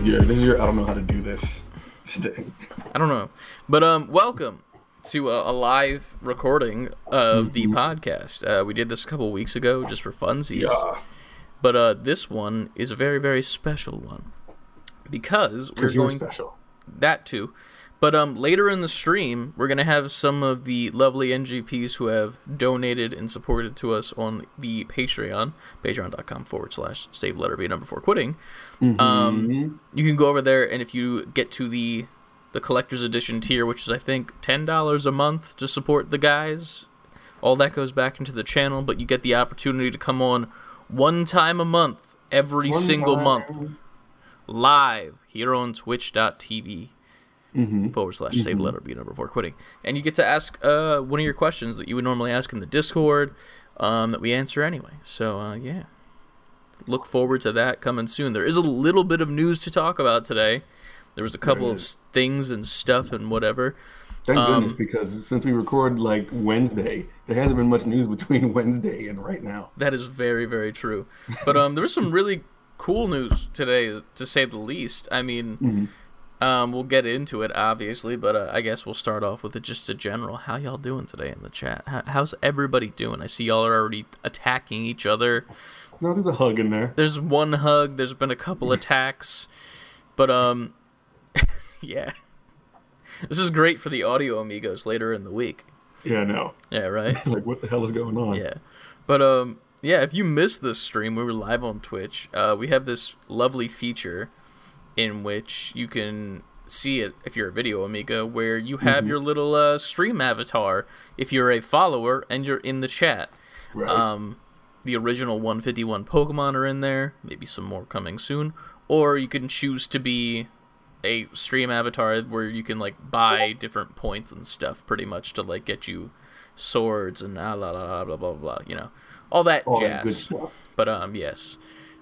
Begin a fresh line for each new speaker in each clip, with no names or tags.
is your this is your I don't know how to do this. Stay.
I don't know, but um, welcome to a, a live recording of the
Mm-hmm.
podcast. Uh, we did this a couple weeks ago just for funsies,
Yeah.
but uh, this one is a very very special one because we're going
special.
that too. But um, later in the stream, we're gonna have some of the lovely NGPs who have donated and supported to us on the Patreon, patreon.com forward slash save letter B number four quitting.
Mm-hmm.
Um, you can go over there, and if you get to the the collector's edition tier, which is I think ten dollars a month to support the guys, all that goes back into the channel. But you get the opportunity to come on one time a month, every
One
single
time.
month, live here on Twitch.tv
Mhm.
forward slash save letter B number four quitting, and you get to ask uh, one of your questions that you would normally ask in the Discord, um, that we answer anyway. So uh, yeah, look forward to that coming soon. There is a little bit of news to talk about today. There was a couple of things and stuff and whatever.
Thank
Um,
goodness, because since we record like Wednesday, there hasn't been much news between Wednesday and right now.
That is very very true. But um, there was some really cool news today, to say the least. I mean.
Mhm.
Um, we'll get into it obviously, but uh, I guess we'll start off with it just a general. How y'all doing today in the chat? How, how's everybody doing? I see y'all are already attacking each other.
No, there's a hug in there.
There's one hug. There's been a couple attacks, but um, yeah, this is great for the audio amigos later in the week.
Yeah, no.
Yeah, right.
Like, what the hell is going on?
Yeah, but um, yeah. If you missed this stream, we were live on Twitch. Uh, we have this lovely feature in which you can see it if you're a video amiga, where you have your little uh, stream avatar if you're a follower and you're in the chat.
Right.
Um, the original 151 Pokemon are in there. Maybe some more coming soon. Or you can choose to be a stream avatar where you can like buy different points and stuff, pretty much to like get you swords and ah, la la la blah blah blah. You know, all that
All
jazz.
that good stuff.
But um, yes.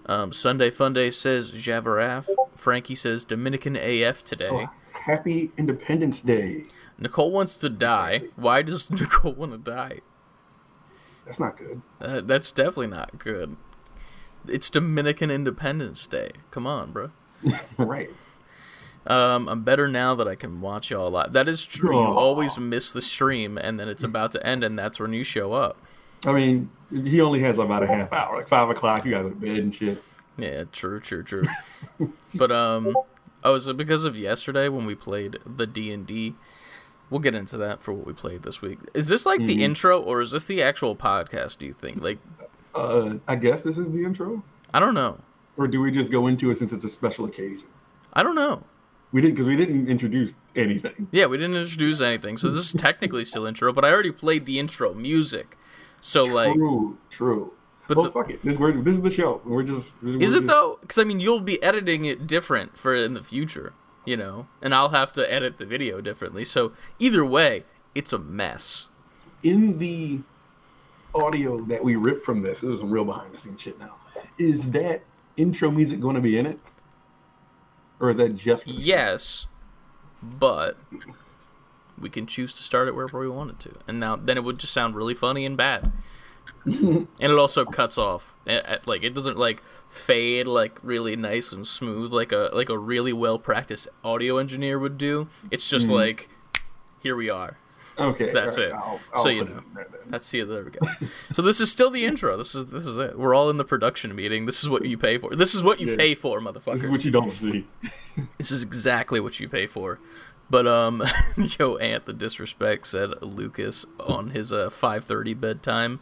Um, Sunday Funday says Javaraf. Frankie says Dominican AF today.
Oh, happy Independence Day.
Nicole wants to die. Why does Nicole want to die?
That's not good.
Uh, that's definitely not good. It's Dominican Independence Day. Come on, bro.
right.
Um, I'm better now that I can watch y'all live. That is true. You always miss the stream, and then it's about to end, and that's when you show up.
I mean, he only has about a half hour. Like five o'clock, you gotta go to bed and shit.
Yeah, true, true, true. but um, oh, is it because of yesterday when we played the D and D? We'll get into that for what we played this week. Is this like the
Mhm.
intro, or is this the actual podcast? Do you think? Like,
Uh, I guess this is the intro,
I don't know.
or do we just go into it since it's a special occasion?
I don't know.
We didn't because we didn't introduce anything.
Yeah, we didn't introduce anything, so this is technically still intro. But I already played the intro music, so like,
true, true.
but
well,
the-
fuck it. This we're, this is the show. We're just. We're
is it though? Because I mean, you'll be editing it different for in the future, you know, and I'll have to edit the video differently. So either way, it's a mess.
in the audio that we ripped from this? This is some real behind the scenes shit now. Is that intro music going to be in it, or is that just? for the show?
Yes, but we can choose to start it wherever we wanted to, and now then it would just sound really funny and bad. and it also cuts off, at, like it doesn't like fade like really nice and smooth like a like a really well practiced audio engineer would do. It's just
Mhm.
like, here we are.
Okay,
That's
right,
it.
I'll, I'll
So you know. That's the there we go. so this is still the intro. This is this is it. We're all in the production meeting. This is what you pay for. This is what you
Yeah.
pay for, motherfucker.
This is what you don't see.
This is exactly what you pay for. But um, yo, Ant the disrespect said Lucas on his uh 5:30 bedtime,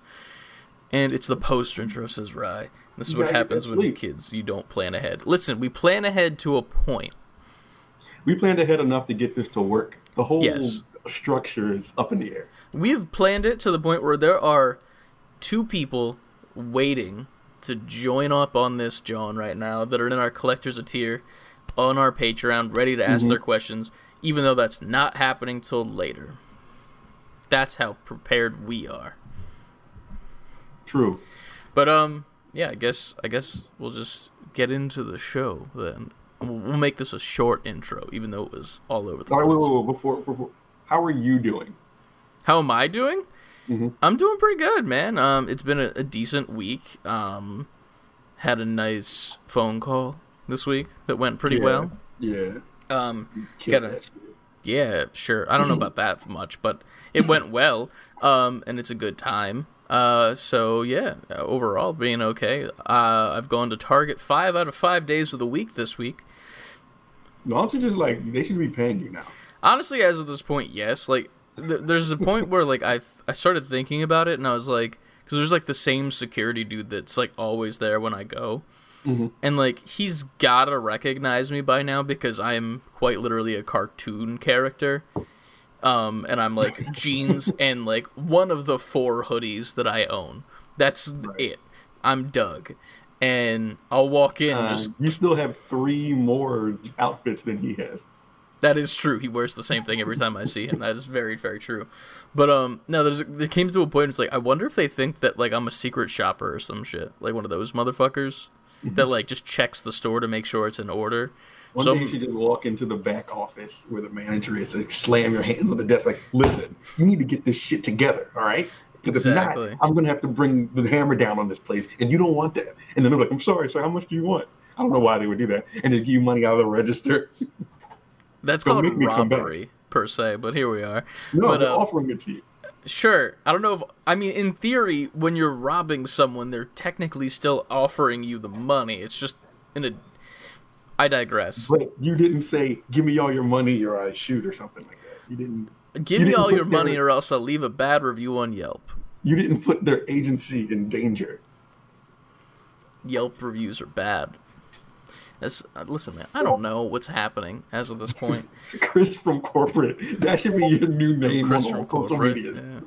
and it's the poster intro says Rye. This is
You
what happens when
sleep.
kids you don't plan ahead. Listen, we plan ahead to a point.
We planned ahead enough to get this to work. The whole
Yes.
structure is up in the air.
We have planned it to the point where there are two people waiting to join up on this, John, right now that are in our collectors a tier on our Patreon, ready to ask
Mhm.
their questions, even though that's not happening till later. That's how prepared we are.
True.
But um, yeah, I guess I guess we'll just get into the show then. We'll make this a short intro, even though it was all over the
right, wait, wait, wait, before, before, how are you doing?
How am I doing?
Mhm.
I'm doing pretty good, man. Um, it's been a, a decent week. Um, had a nice phone call this week that went pretty
Yeah.
well.
Yeah.
Um, Gotta- yeah, sure. I don't know about that much, but it went well. Um, and it's a good time. Uh, so yeah, overall being okay. Uh, I've gone to Target five out of five days of the week this week.
Why don't you just like they should be paying you now?
Honestly, as of this point, yes. Like, th- there's a point where like I I started thinking about it, and I was like, because there's like the same security dude that's like always there when I go,
Mhm.
and like he's gotta recognize me by now because I am quite literally a cartoon character. Um, and I'm like jeans and like one of the four hoodies that I own. That's
Right.
it. I'm Doug, and I'll walk in
Uh,
just
you still have three more outfits than he has.
That is true. He wears the same thing every time I see him. That is very, very true. But um, no, there's there came to a point. It's like I wonder if they think that like I'm a secret shopper or some shit, like one of those motherfuckers that like just checks the store to make sure it's in order.
One
So-
day you should just walk into the back office where the manager is and slam your hands on the desk like, listen, you need to get this shit together, all right? Because
Exactly.
if not, I'm gonna have to bring the hammer down on this place, and you don't want that. And then they're like, I'm sorry, sir, how much do you want? I don't know why they would do that, and just give you money out of the register.
That's
Don't
called
make me come
robbery per se. But here we are.
No,
But,
they're
uh,
offering it to you.
Sure. I don't know if I mean in theory when you're robbing someone, they're technically still offering you the money. It's just in a. I digress.
But you didn't say, give me all your money or I shoot or something like that. You didn't.
Give
you
me
didn't
all your money,
their-
or else I'll leave a bad review on Yelp.
You didn't put their agency in danger.
Yelp reviews are bad. That's, uh, listen, man. I don't know what's happening as of this point.
Chris from corporate. That should be your new name
Chris
on
from corporate. yeah.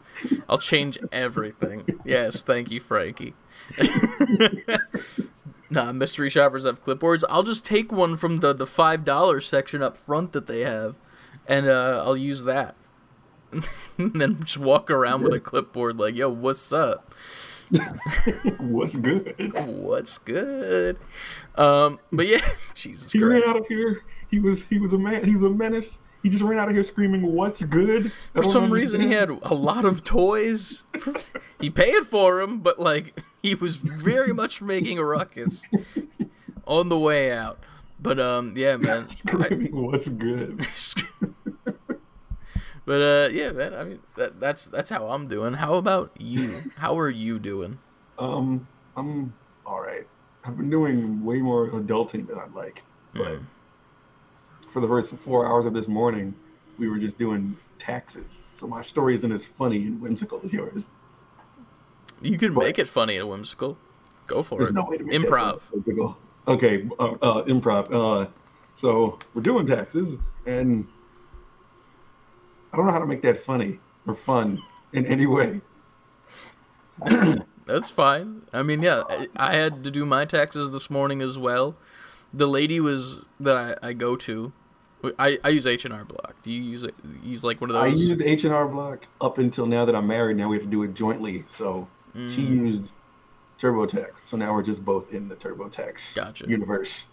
I'll change everything. Yes, thank you, Frankie. nah, mystery shoppers have clipboards. I'll just take one from the the five dollar section up front that they have, and uh, I'll use that. and then just walk around with a clipboard like, "Yo, what's up?
What's good?
What's good?" Um, but yeah, Jesus
He ran out of here. He was he was a man. He was a menace. He just ran out of here screaming, "What's good?" I
For some reason, he had a lot of toys. he paid for them, but like he was very much making a ruckus on the way out. But um, yeah, man. I-
screaming, "What's good?"
But uh, yeah, man. I mean, that, that's that's how I'm doing. How about you? How are you doing?
Um, I'm all right. I've been doing way more adulting than I'd like, but
Mm.
for the first four hours of this morning, we were just doing taxes. So my story isn't as funny and whimsical as yours.
You can
But-
make it funny and whimsical. Go for
There's
it.
no way to make that
Improv.
Okay, uh, uh, improv. Uh, so we're doing taxes, and I don't know how to make that funny or fun in any way.
That's fine. I mean, yeah, I, had to do my taxes this morning as well. The lady was that I, I go to. I, I use H and R Block. Do you use? Use like one of those?
I used H and R Block up until now that I'm married. Now we have to do it jointly. So she
Mm,
used TurboTax. So now we're just both in the TurboTax
Gotcha.
universe.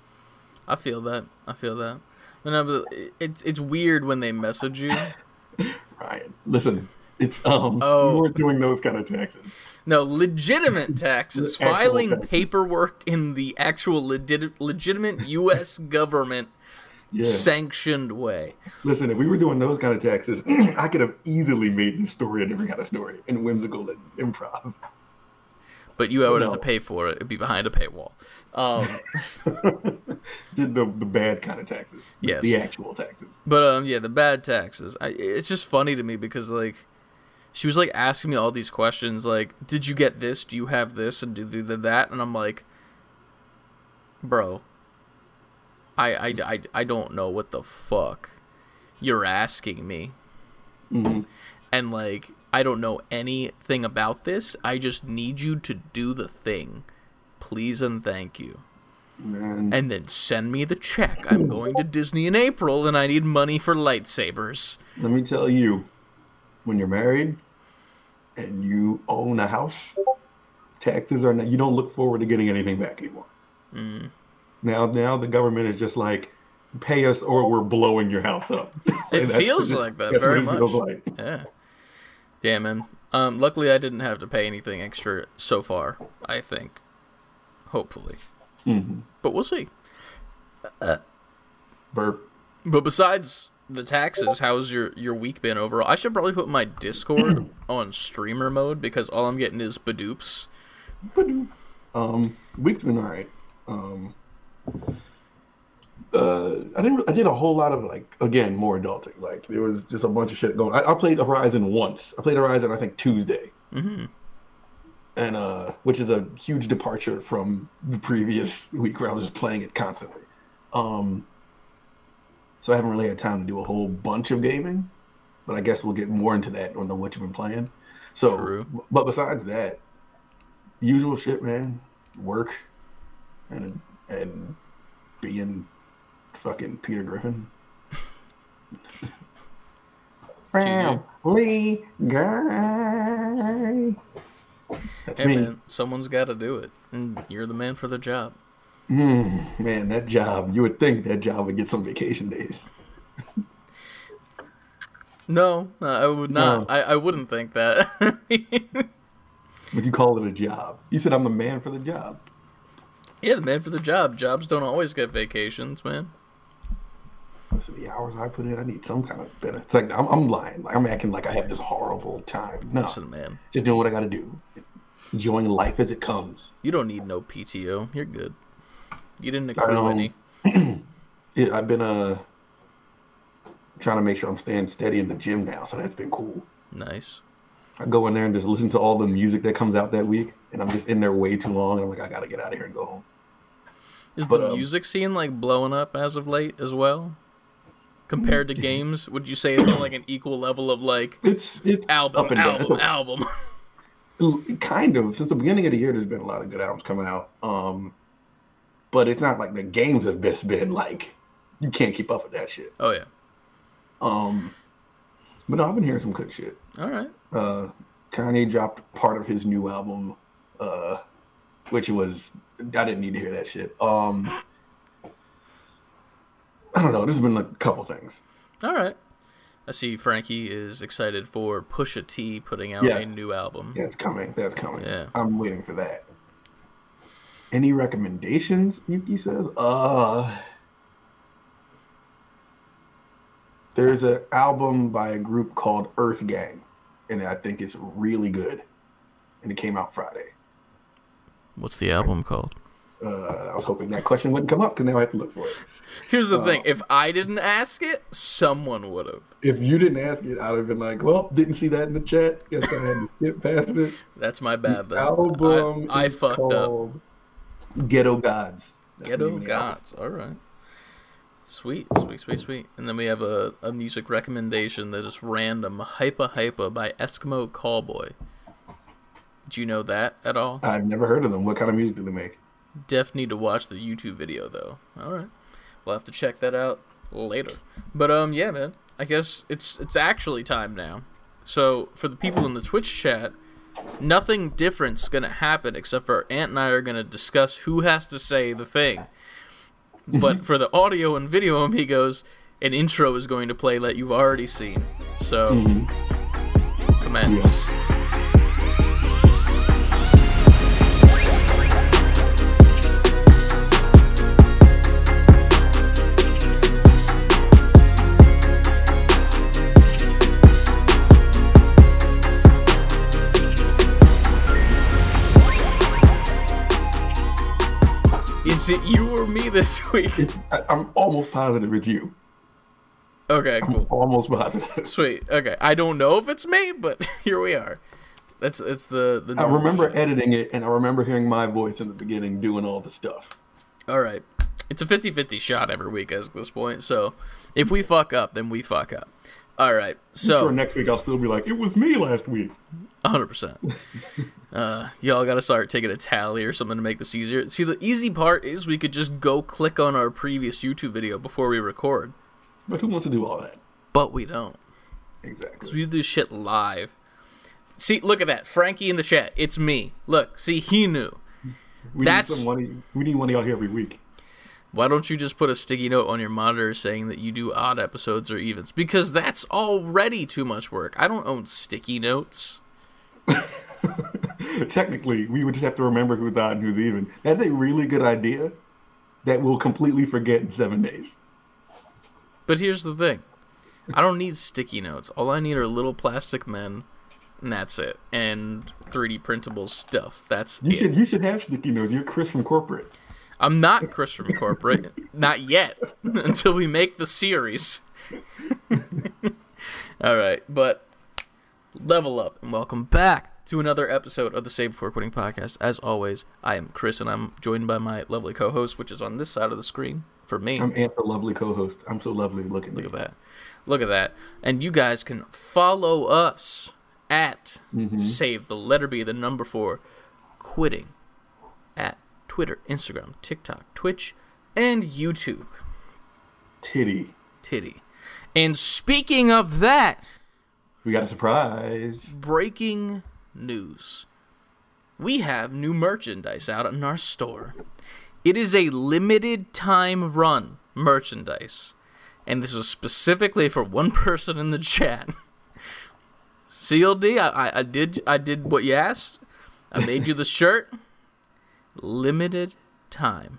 I feel that. I feel that. But no, but it's it's weird when they message you.
Ryan, listen, it's um,
Oh.
we weren't doing those kind of taxes.
No, legitimate taxes. Filing
taxes.
paperwork in the actual legit, legitimate U.S. government
Yeah.
sanctioned way.
Listen, if we were doing those kind of taxes, I could have easily made this story a different kind of story and whimsical and improv.
But you would have
No.
to pay for it. It'd be behind a paywall. Um,
Did the the bad kind of taxes.
Yes.
The actual taxes.
But um, yeah, the bad taxes. I, it's just funny to me because like, she was like asking me all these questions, like, "Did you get this? Do you have this? And do did that?" And I'm like, "Bro, I, I, I, I don't know what the fuck you're asking me,
hmm
and like, I don't know anything about this. I just need you to do the thing, please and thank you."
And,
And then send me the check. I'm going to Disney in April and I need money for lightsabers.
let me tell you, when you're married and you own a house, taxes are not, you don't look forward to getting anything back anymore.
Mm.
Now, now the government is just like, pay us or we're blowing your house up.
It feels like that very
what it feels
much.
like.
Yeah. Damn, man. Um, luckily, I didn't have to pay anything extra so far. I think, hopefully,
Mhm.
but we'll see.
Burp.
But besides the taxes, how's your your week been overall? I should probably put my Discord on streamer mode because all I'm getting is badoops.
Um, week's been alright. Um, uh, I didn't. I did a whole lot of like again more adulting. Like there was just a bunch of shit going. I, I played Horizon once. I played Horizon I think Tuesday,
hmm
and uh, which is a huge departure from the previous week where I was just playing it constantly. Um, so I haven't really had time to do a whole bunch of gaming, but I guess we'll get more into that on the what you've been playing. So,
True.
but besides that, usual shit, man. Work and and being fucking Peter Griffin. Family guy. That's
Hey
me.
man, someone's got to do it, and you're the man for the job.
Mm, man, that job. You would think that job would get some vacation days.
No, uh, I would not.
No.
I, I wouldn't think that.
But you call it a job. You said I'm the man for the job.
yeah, the man for the job. Jobs don't always get vacations, man.
The hours I put in, I need some kind of benefit. It's like I'm, I'm lying. Like, I'm acting like I have this horrible time. No,
Listen, man,
just doing what I got to do, enjoying life as it comes.
you don't need no PTO. You're good. You didn't accrue any.
Yeah, I've been uh trying to make sure I'm staying steady in the gym now, so that's been cool.
Nice.
I go in there and just listen to all the music that comes out that week, and I'm just in there way too long. And I'm like, I gotta get out of here and go home.
Is
But,
the
um,
music scene like blowing up as of late as well? Compared to games, would you say it's on like an equal level of like
It's it's
album,
up and down.
album, album?
kind of since the beginning of the year there's been a lot of good albums coming out um but it's not like the games have just been like you can't keep up with that shit
Oh yeah.
um but no i've been hearing some good shit
All right.
uh kanye dropped part of his new album uh which was i didn't need to hear that shit um i don't know there's been a couple things
All right. I see Frankie is excited for Pusha T putting out
Yes.
a new album.
that's coming that's coming
Yeah.
i'm waiting for that any recommendations yuki says uh there's an album by a group called earth gang and i think it's really good and it came out friday
What's the album called?
Uh, i was hoping that question wouldn't come up because now i have to look for it
Here's the
Uh,
thing: if I didn't ask it, someone would have.
if you didn't ask it i'd have been like well didn't see that in the chat guess i had to skip past it
That's my bad. Then
album
I, I fucked up.
ghetto gods That's
Ghetto
name of the album.
Gods. All right. Sweet, sweet, sweet, sweet. And then we have a, a music recommendation that is random. Hypa Hypa by Eskimo Callboy. Do you know that at all?
I've never heard of them. What kind of music do they make?
Def need to watch the YouTube video though. All right, we'll have to check that out later. But um, yeah, man. I guess it's it's actually time now. So for the people in the Twitch chat, nothing different's gonna happen except for Ant and I are gonna discuss who has to say the thing. But for the audio and video amigos, an intro is going to play that you've already seen. So commence. Is it you or me this week?
It's, I, I'm almost positive it's you.
Okay, cool.
Almost positive.
Sweet. Okay. I don't know if it's me, but here we are. That's it's the the.
I remember
shit.
editing it, and I remember hearing my voice in the beginning doing all the stuff.
All right. It's a 50-50 shot every week at this point. So if we fuck up, then we fuck up. All right.
sure,
So
next week I'll still be like, it was me last week.
100%. Uh, y'all got to start taking a tally or something to make this easier. See, the easy part is we could just go click on our previous YouTube video before we record,
But who wants to do all that?
but we don't.
Exactly.
We do this shit live. See, look at that. Frankie in the chat. It's me. Look, see, he knew.
We
That's-
need some money. We need one of y'all here every week.
Why don't you just put a sticky note on your monitor saying that you do odd episodes or evens? Because that's already too much work. I don't own sticky notes.
Technically, we would just have to remember who's odd and who's even. That's a really good idea. that we'll completely forget in seven days.
But here's the thing. I don't need sticky notes. All I need are little plastic men, and that's it. And 3D printable stuff. That's
You
it.
should you should have sticky notes. You're Chris from corporate.
I'm not Chris from corporate. not yet. until we make the series. All right, but level up and welcome back to another episode of the Save Before Quitting podcast. As always, I am Chris, and I'm joined by my lovely co-host, which is on this side of the screen for me.
I'm Ant, the lovely co-host. I'm so lovely looking.
Look at that. Look at that. And you guys can follow us at mm-hmm. save the letter B, the number four, quitting at Twitter, Instagram, TikTok, Twitch, and YouTube.
Titty.
Titty. And speaking of that,
We got a surprise.
breaking news. We have new merchandise out in our store. It is a limited time run merchandise. And this is specifically for one person in the chat. CLD, I, I, did I did what you asked. I made you the shirt. Limited time.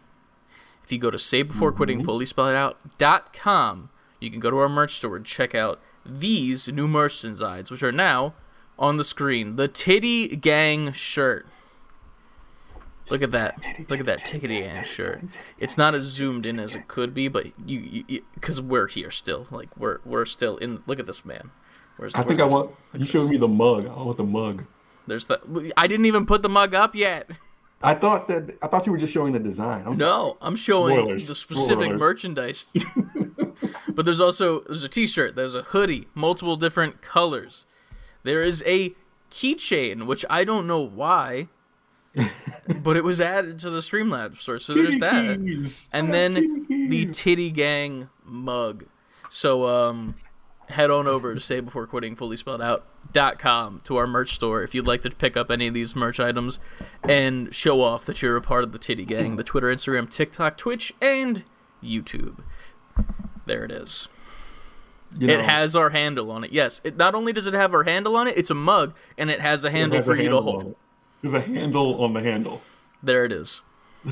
If you go to mm-hmm. save before quitting fully spelled out dot com, you can go to our merch store and check out these new merch designs, which are now on the screen. The Titty Gang shirt. Look at that. Look at that Titty Gang shirt. It's not as zoomed in as it could be, but you, you, because we're here still. Like we're we're still in. Look at this man. Where's,
I
where's
think I want. You showed me the mug. I want the mug.
There's that. I didn't even put the mug up yet.
I thought that. I thought you were just showing the design. I'm
No, I'm showing
Spoilers.
the specific
Spoiler.
merchandise. but there's also there's a T-shirt, there's a hoodie, multiple different colors. There is a keychain, which I don't know why, but it was added to the Streamlabs store. So there's that,
keys.
And then
titty
the. Titty Gang mug. So um, head on over to Say Before Quitting Fully Spelled Out dot com to our merch store if you'd like to pick up any of these merch items and show off that you're a part of the Titty Gang, the Twitter, Instagram, TikTok, Twitch, and YouTube. There it is.
You know,
It has our handle on it. Yes, it not only does it have our handle on it, it's a mug and it has a handle
has
for
a
you to hold.
There's a handle on the handle.
There it is.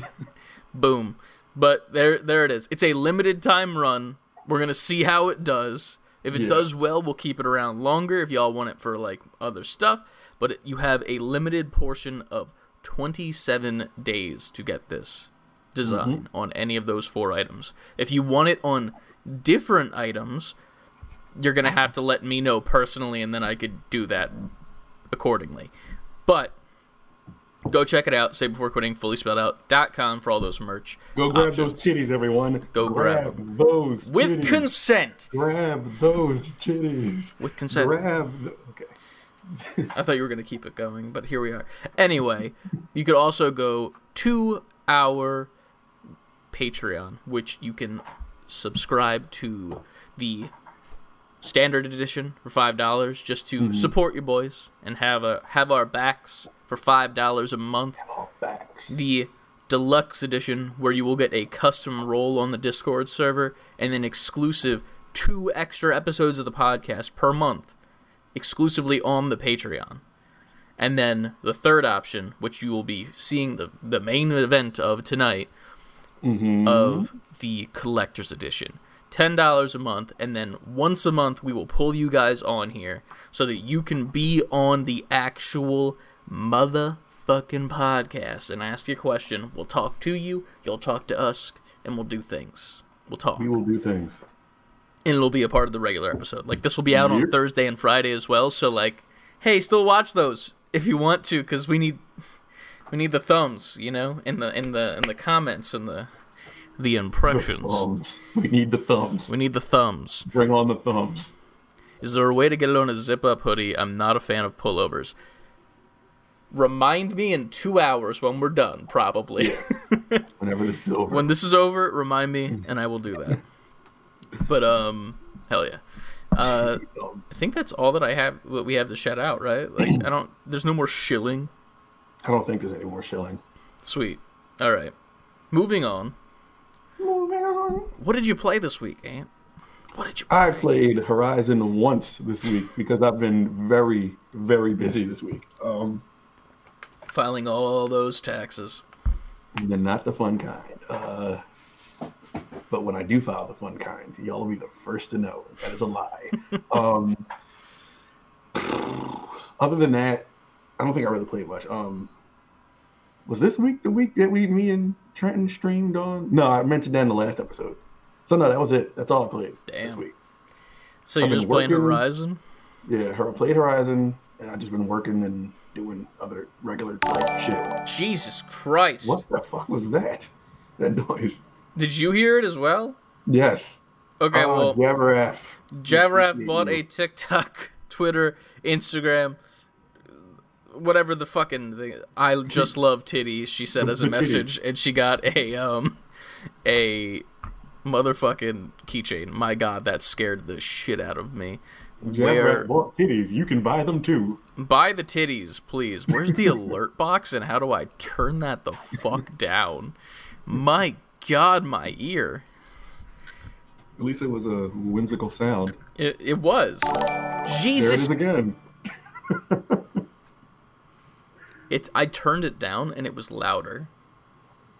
Boom. But there there it is. It's a limited time run. We're going to see how it does. If it
Yeah.
does well, we'll keep it around longer if y'all want it for like other stuff, but it, you have a limited portion of 27 days to get this design mm-hmm. on any of those four items. If you want it on different items, you're going to have to let me know personally and then I could do that accordingly. But go check it out. Say before quitting, fully spelled out dot com for all those merch.
Go grab
options.
those titties, everyone.
Go grab
those
with consent.
grab those titties.
With consent.
Grab. The... Okay.
I thought you were going to keep it going, but here we are. Anyway, you could also go to our Patreon, which you can subscribe to the standard edition for five dollars, just to support your boys and have a have our backs for five dollars a month.
All backs.
the deluxe edition where you will get a custom role on the Discord server and then exclusive two extra episodes of the podcast per month exclusively on the Patreon. And then the third option, which you will be seeing the the main event of tonight
Mm-hmm.
of the collector's edition. $10 a month and then once a month we will pull you guys on here so that you can be on the actual motherfucking podcast and ask your question. We'll talk to you, you'll talk to us, and we'll do things. We'll talk.
we will do things.
and it'll be a part of the regular episode. Like this will be out on Thursday and Friday as well, so like hey, still watch those if you want to cuz we need we need the thumbs, you know, in the in the in the comments and the the
The
impressions.
thumbs. We need the thumbs.
We need the thumbs.
Bring on the thumbs.
Is there a way to get it on a zip up hoodie? I'm not a fan of pullovers. Remind me in two hours when we're done, probably.
Whenever this is over.
when this is over, remind me, and I will do that. But um, hell yeah. Uh, I think that's all that I have. What we have to shout out, right? Like I don't. There's no more shilling.
I don't think there's any more shilling.
Sweet. All right. Moving on.
Moving on.
What did you play this week, Ant? What did you?
I played Horizon once this week because I've been very, very busy this week. Um,
Filing all those taxes.
and not the fun kind. Uh, But when I do file the fun kind, y'all will be the first to know. That is a lie. um, other than that, I don't think I really played much. Um, was this week the week that we, me and Trenton streamed on? No, I mentioned that in the last episode. So no, that was it. That's all I played this week.
So
I've been
just playing
working-
Horizon?
Yeah, I played Horizon, and I've just been working and doing other regular shit.
Jesus Christ!
What the fuck was that? That noise.
Did you hear it as well?
Yes.
Okay,
Ah,
well,
Javraf.
Javraf bought a TikTok, Twitter, Instagram, whatever the fucking thing. I just love titties. She said as a message, and she got a um, a motherfucking keychain. My God, that scared the shit out of me. Where
Javraf bought titties. You can buy them too.
buy the titties, please? Where's the alert box, and how do I turn that the fuck down? My God, my ear.
At least it was a whimsical sound.
It, it was. Jesus.
There it
Jesus
again.
It I turned it down and it was louder.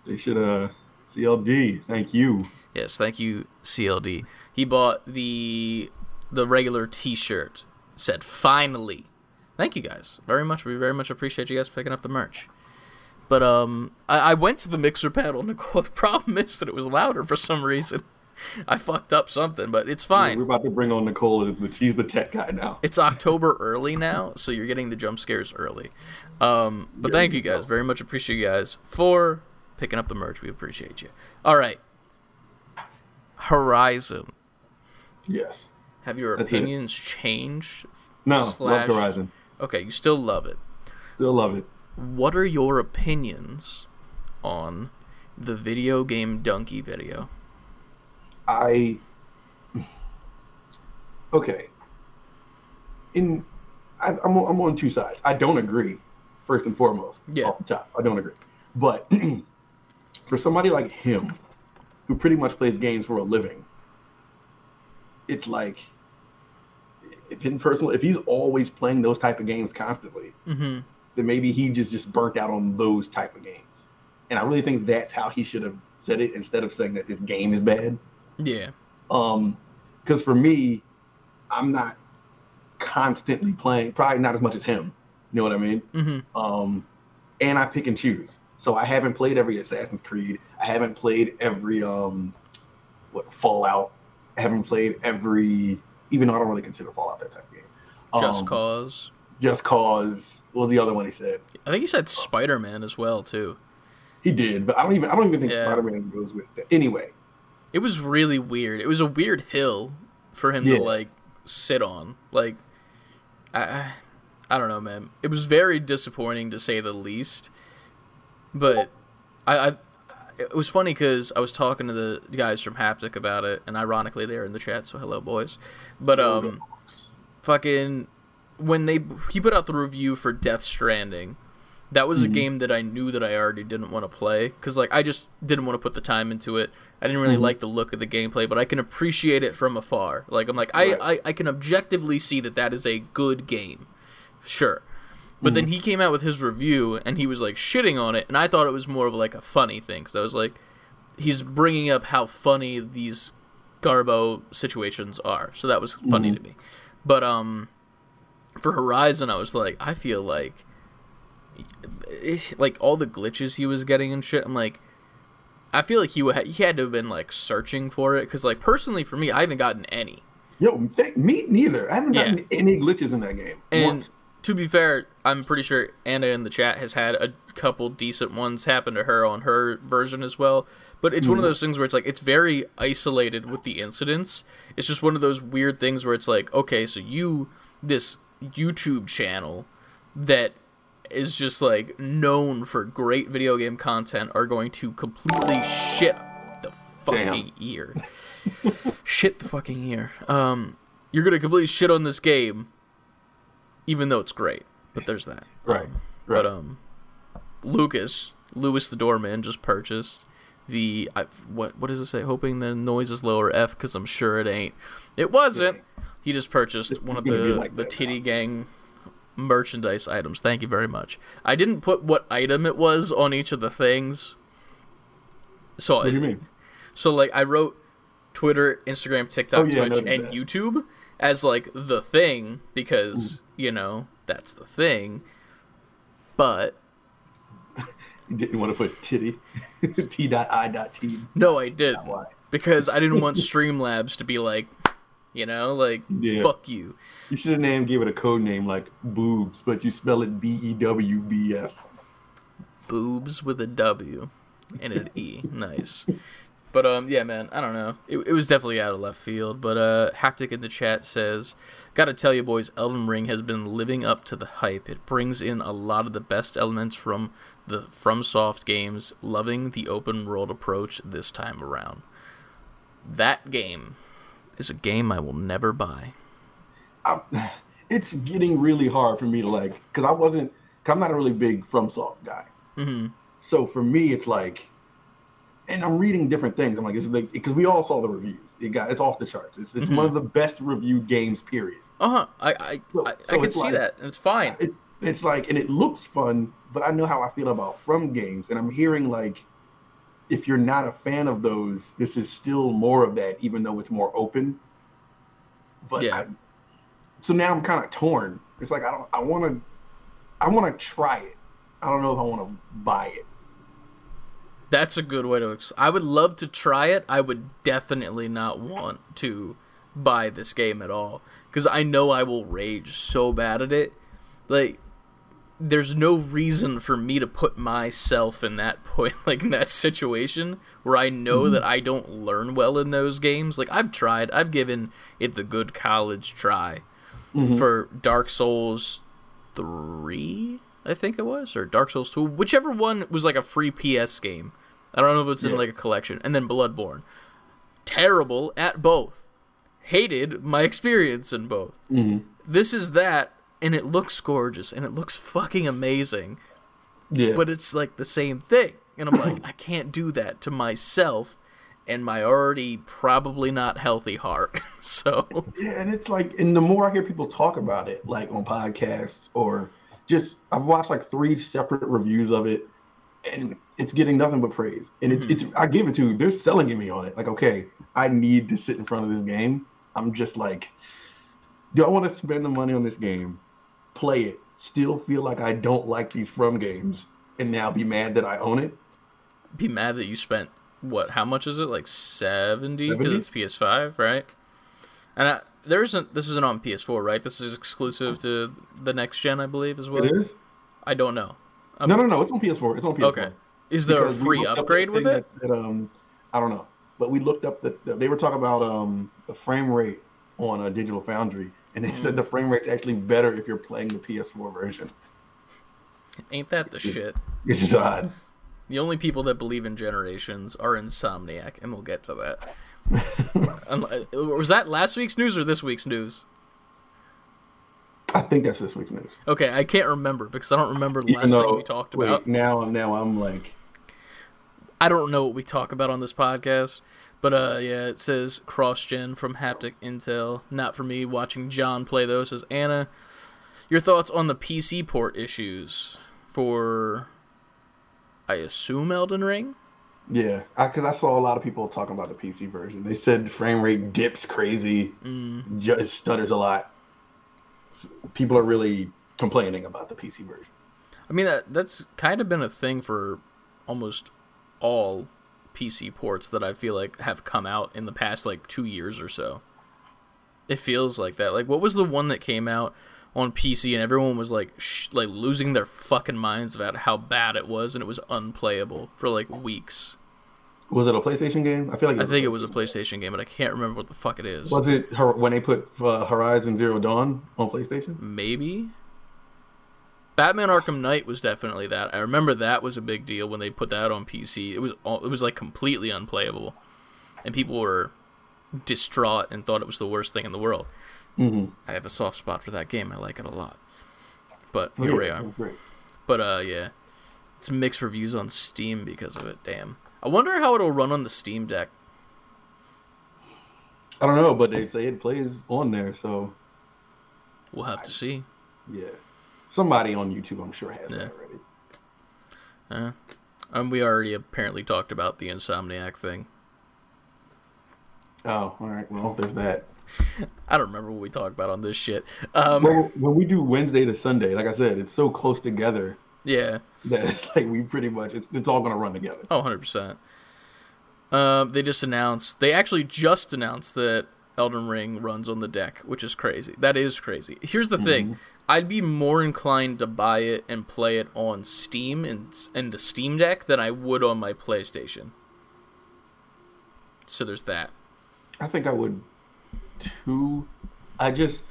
They should uh CLD. Thank you.
Yes, thank you, CLD. He bought the the regular T-shirt. Said finally. Thank you guys very much. We very much appreciate you guys picking up the merch. But um, I, I went to the mixer panel, Nicole. The problem is that it was louder for some reason. I fucked up something, but it's fine.
We're about to bring on Nicole. She's the tech guy now.
It's October early now, so you're getting the jump scares early. Um, but
There
thank
you
guys
go.
very much. Appreciate you guys for picking up the merch. We appreciate you. All right, Horizon.
Yes.
Have your
That's it.
opinions changed?
No,
Slash-
love Horizon.
Okay, you still love it.
Still love it.
What are your opinions on the videogamedunkey video?
I okay. In I, I'm on- I'm on two sides. I don't agree. First and foremost,
Yeah.
off the top, I don't agree. But for somebody like him, who pretty much plays games for a living, it's like if in personal, if he's always playing those type of games constantly,
Mm-hmm.
then maybe he just just burnt out on those type of games. And I really think that's how he should have said it instead of saying that this game is bad.
Yeah.
Um, because for me, I'm not constantly playing, probably not as much as him. You know what I mean?
Mm-hmm.
Um, and I pick and choose. So I haven't played every Assassin's Creed. I haven't played every um, what Fallout. I haven't played every, even though I don't really consider Fallout that type of game.
Just
Um,
Cause.
Just Cause. What was the other one he said?
I think he said Spider Man as well too.
He did, but I don't even I don't even think
Yeah.
Spider-Man goes with that. Anyway,
It was really weird. It was a weird hill for him
Yeah.
to like sit on. Like, I, I- don't know, man. It was very disappointing to say the least. But I, I it was funny because I was talking to the guys from Haptic about it, and ironically they're in the chat. So hello, boys. But um, fucking when they he put out the review for Death Stranding, that was a
Mhm.
game that I knew that I already didn't want to play because like I just didn't want to put the time into it. I didn't really
Mhm.
like the look of the gameplay, but I can appreciate it from afar. Like I'm like I,
Right.
I I can objectively see that that is a good game, sure. But then he came out with his review and he was like shitting on it, and I thought it was more of like a funny thing. So I was like, he's bringing up how funny these Garbo situations are. So that was funny
Mhm.
to me. But um, for Horizon, I was like, I feel like, it, like all the glitches he was getting and shit. I'm like, I feel like he would he had to have been like searching for it because like personally for me, I haven't gotten any.
yo, th- me neither. I haven't
Yeah.
gotten any glitches in that game.
And
once.
to be fair, I'm pretty sure Anna in the chat has had a couple decent ones happen to her on her version as well. But it's one of
Mhm.
those things where it's like it's very isolated with the incidents. It's just one of those weird things where it's like, okay, so you this YouTube channel that is just like known for great video game content are going to completely shit the fucking ear. shit the fucking ear. Um you're gonna completely shit on this game even though it's great. But there's that.
Right,
Um,
right.
But um, Lucas, Lewis the doorman, just purchased the I, what? What does it say? Hoping the noise is lower F because I'm sure it ain't. It wasn't. He just purchased
It's
one of the
like
the Titty
now.
Gang merchandise items. Thank you very much. I didn't put what item it was on each of the things. So
what do you mean?
So like I wrote Twitter, Instagram, TikTok,
Oh, yeah,
Twitch, and
that.
YouTube as like the thing because mm. you know that's the thing. But
You didn't want to put titty. T dot I dot T.
no, I didn't
Why?
because I didn't want Streamlabs to be like, you know, like
Yeah.
fuck you.
You should have named gave it a code name like boobs, but you spell it B E W B S.
boobs with a W and an E. Nice. But um, yeah, man, I don't know. It, it was definitely out of left field. But uh, haptic in the chat says, "Gotta tell you, boys, Elden Ring has been living up to the hype. It brings in a lot of the best elements from the FromSoft games. Loving the open world approach this time around. That game is a game I will never buy.
I, it's getting really hard for me to like, because I wasn't, cause I'm not a really big FromSoft guy.
hmm
So for me, it's like, and I'm reading different things. I'm like, it's like, because we all saw the reviews. It got, it's off the charts. It's, it's
Mhm.
one of the best reviewed games, period.
Uh huh. I I,
So-
I,
so
I can see
like-
that. It's fine.
It's, it's like, and it looks fun, but I know how I feel about From games. And I'm hearing like, if you're not a fan of those, this is still more of that, even though it's more open. But
Yeah.
I, so now I'm kind of torn. It's like I don't. I want to. I want to try it. I don't know if I want to buy it.
That's a good way to. Ex- I would love to try it. I would definitely not want to buy this game at all because I know I will rage so bad at it. Like, there's no reason for me to put myself in that point, like in that situation where I know that I don't learn well in those games. Like, I've tried. I've given it the good college try for Dark Souls three, I think it was, or Dark Souls two, whichever one was like a free PS game. I don't know if it's in like a collection, and then Bloodborne. Terrible at both. Hated my experience in both.
Mhm.
This is that, and it looks gorgeous, and it looks fucking amazing,
Yeah.
but it's like the same thing. And I'm like, I can't do that to myself and my already probably not healthy heart. so,
Yeah, and it's like, and the more I hear people talk about it, like on podcasts or just, I've watched like three separate reviews of it, and it's getting nothing but praise. And it's, hmm. it's I give it to, they're selling me on it. Like, okay, I need to sit in front of this game. I'm just like, do I want to spend the money on this game, play it, still feel like I don't like these from games, and now be mad that I own it?
be mad that you spent what? How much is it? Like seventy? Because it's PS5, right? And I, there isn't. This isn't on PS4, right? This is exclusive to the next gen, I believe, as well.
It is?
I don't know. Um,
No, no, no. It's on PS4. It's on PS4.
Okay. Is there a
Because we
free upgrade with it?
That, that, um, I don't know, but we looked up that that they were talking about um the frame rate on a Digital Foundry, and they
Mm.
said the frame rate's actually better if you're playing the PS4 version.
Ain't that the shit?
It's just odd.
The only people that believe in generations are Insomniac, and we'll get to that. Was that last week's news or this week's news?
I think that's this week's news.
Okay, I can't remember because I don't remember the
Even
last thing we talked
wait,
about.
now, now I'm like,
I don't know what we talk about on this podcast, but uh, yeah, it says cross gen from Haptic Intel. Not for me. Watching John play those says Anna. Your thoughts on the PC port issues for, I assume Elden Ring.
yeah, because I, saw a lot of people talking about the PC version. They said frame rate dips crazy,
Mm,
just stutters a lot. People are really complaining about the PC version.
I mean that that's kind of been a thing for almost all PC ports that I feel like have come out in the past like two years or so. It feels like that. Like, what was the one that came out on PC and everyone was like, sh- like losing their fucking minds about how bad it was and it was unplayable for like weeks.
Was it a PlayStation game? I feel like
I think it was a PlayStation game, but I can't remember what the fuck it is.
Was it her when they put uh, Horizon Zero Dawn on PlayStation?
Maybe. Batman Arkham Knight was definitely that. I remember that was a big deal when they put that on PC. It was all, it was like completely unplayable, and people were distraught and thought it was the worst thing in the world.
Mm-hmm.
I have a soft spot for that game. I like it a lot. But here we are. But uh, yeah, it's mixed reviews on Steam because of it. Damn. I wonder how it'll run on the Steam Deck.
I don't know, but they say it plays on there, so
We'll have to see.
yeah. Somebody on YouTube, I'm sure, has
Yeah.
that already.
Uh, and we already apparently talked about the Insomniac thing.
Oh, all right. Well, there's that.
I don't remember what we talked about on this shit. Um,
Well, when we do Wednesday to Sunday, like I said, it's so close together
yeah.
that it's like we pretty much it's it's all gonna run together.
Oh, 100%. Um, they just announced, they actually just announced that Elden Ring runs on the deck, which is crazy. That is crazy. Here's the mhm. thing I'd be more inclined to buy it and play it on Steam and, and the Steam Deck than I would on my PlayStation. So there's that.
I think I would too. I just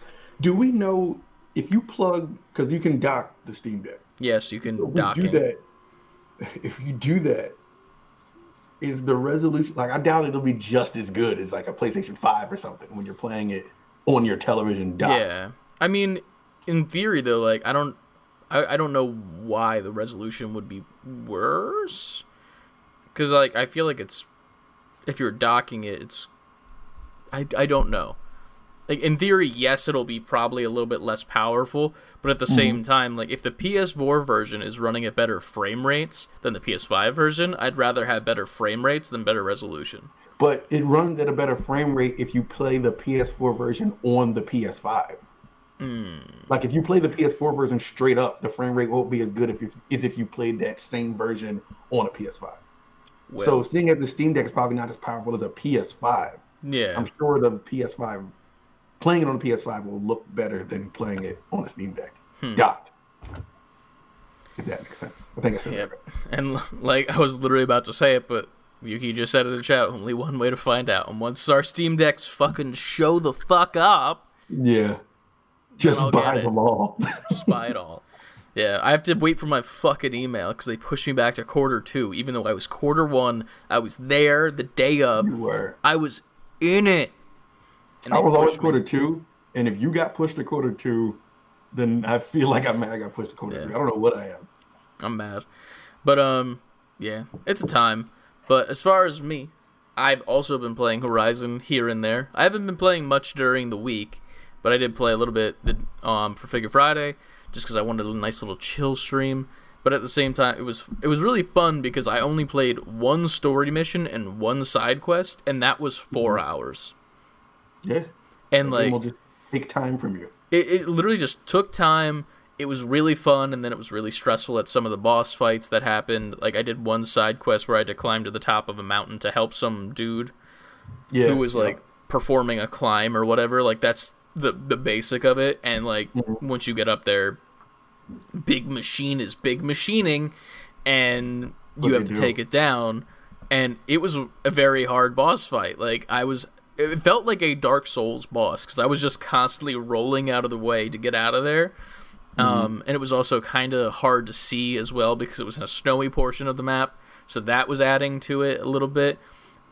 do we know if you plug because you can dock the Steam Deck.
Yes, you can
we
dock
do that. If you do that, is the resolution like I doubt it'll be just as good as like a PlayStation Five or something when you're playing it on your television docked.
Yeah, I mean, in theory though, like I don't, I, I don't know why the resolution would be worse. Because like I feel like it's, if you're docking it, it's, I I don't know. Like in theory, yes, it'll be probably a little bit less powerful, but at the same time, like if the PS4 version is running at better frame rates than the PS5 version, I'd rather have better frame rates than better resolution.
But it runs at a better frame rate if you play the PS4 version on the PS5.
Hmm.
Like if you play the PS4 version straight up, the frame rate won't be as good if you, as if you played that same version on a PS5.
Well,
so seeing as the Steam Deck is probably not as powerful as a PS5,
yeah,
I'm sure the PS5 playing it on the PS5 will look better than playing it on a Steam Deck.
Hmm.
Docked. If that makes sense. I think I said
Yeah,
that. right.
and like I was literally about to say it, but Yuki just said it in the chat, only one way to find out. And once our Steam decks fucking show the fuck up,
Yeah. Just buy them all.
just buy it all. Yeah, I have to wait for my fucking email because they pushed me back to quarter two, even though I was quarter one. I was there the day of.
you were.
I was in it. And
I was always
me.
quarter two, and if you got pushed to quarter two, then I feel like I'm mad I got pushed to quarter
Yeah.
three. I don't know what I am.
I'm mad. But um yeah, it's a time. But as far as me, I've also been playing Horizon here and there. I haven't been playing much during the week, but I did play a little bit um for Figure Friday just cuz I wanted a nice little chill stream. But at the same time, it was it was really fun because I only played one story mission and one side quest, and that was 4 hours.
Yeah.
And
Like, will just take time from you.
it, it literally just took time it was really fun and then it was really stressful at some of the boss fights that happened like i did one side quest where i had to climb to the top of a mountain to help some dude
Yeah.
who was like performing a climb or whatever like that's the the basic of it and like mm-hmm. once you get up there big machine is big machining and you
What
have to
do.
take it down and it was a very hard boss fight like i was it felt like a dark souls boss because i was just constantly rolling out of the way to get out of there
Mm-hmm.
um, and it was also kind of hard to see as well because it was in a snowy portion of the map so that was adding to it a little bit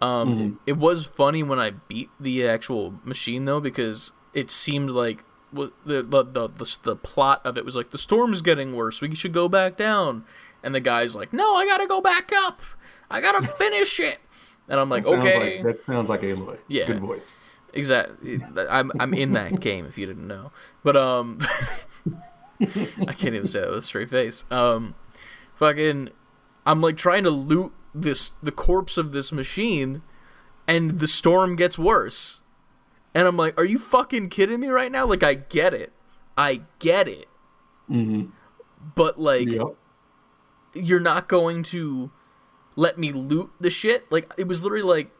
um,
Mm-hmm.
it, it was funny when I beat the actual machine though because it seemed like the, the the the the plot of it was like the storm's getting worse. We should go back down, and the guy's like, "No, I gotta go back up. I gotta finish it." And I'm like,
That
"Okay,
Like, that sounds like Aloy.
Yeah.
Good voice.
exactly." I'm I'm in that game if you didn't know, but um, I can't even say that with a straight face. Um, fucking, I'm like trying to loot this the corpse of this machine, and the storm gets worse. And I'm like, are you fucking kidding me right now? Like, I get it, I get it,
Mm-hmm.
but like,
Yep.
you're not going to let me loot the shit. Like, it was literally like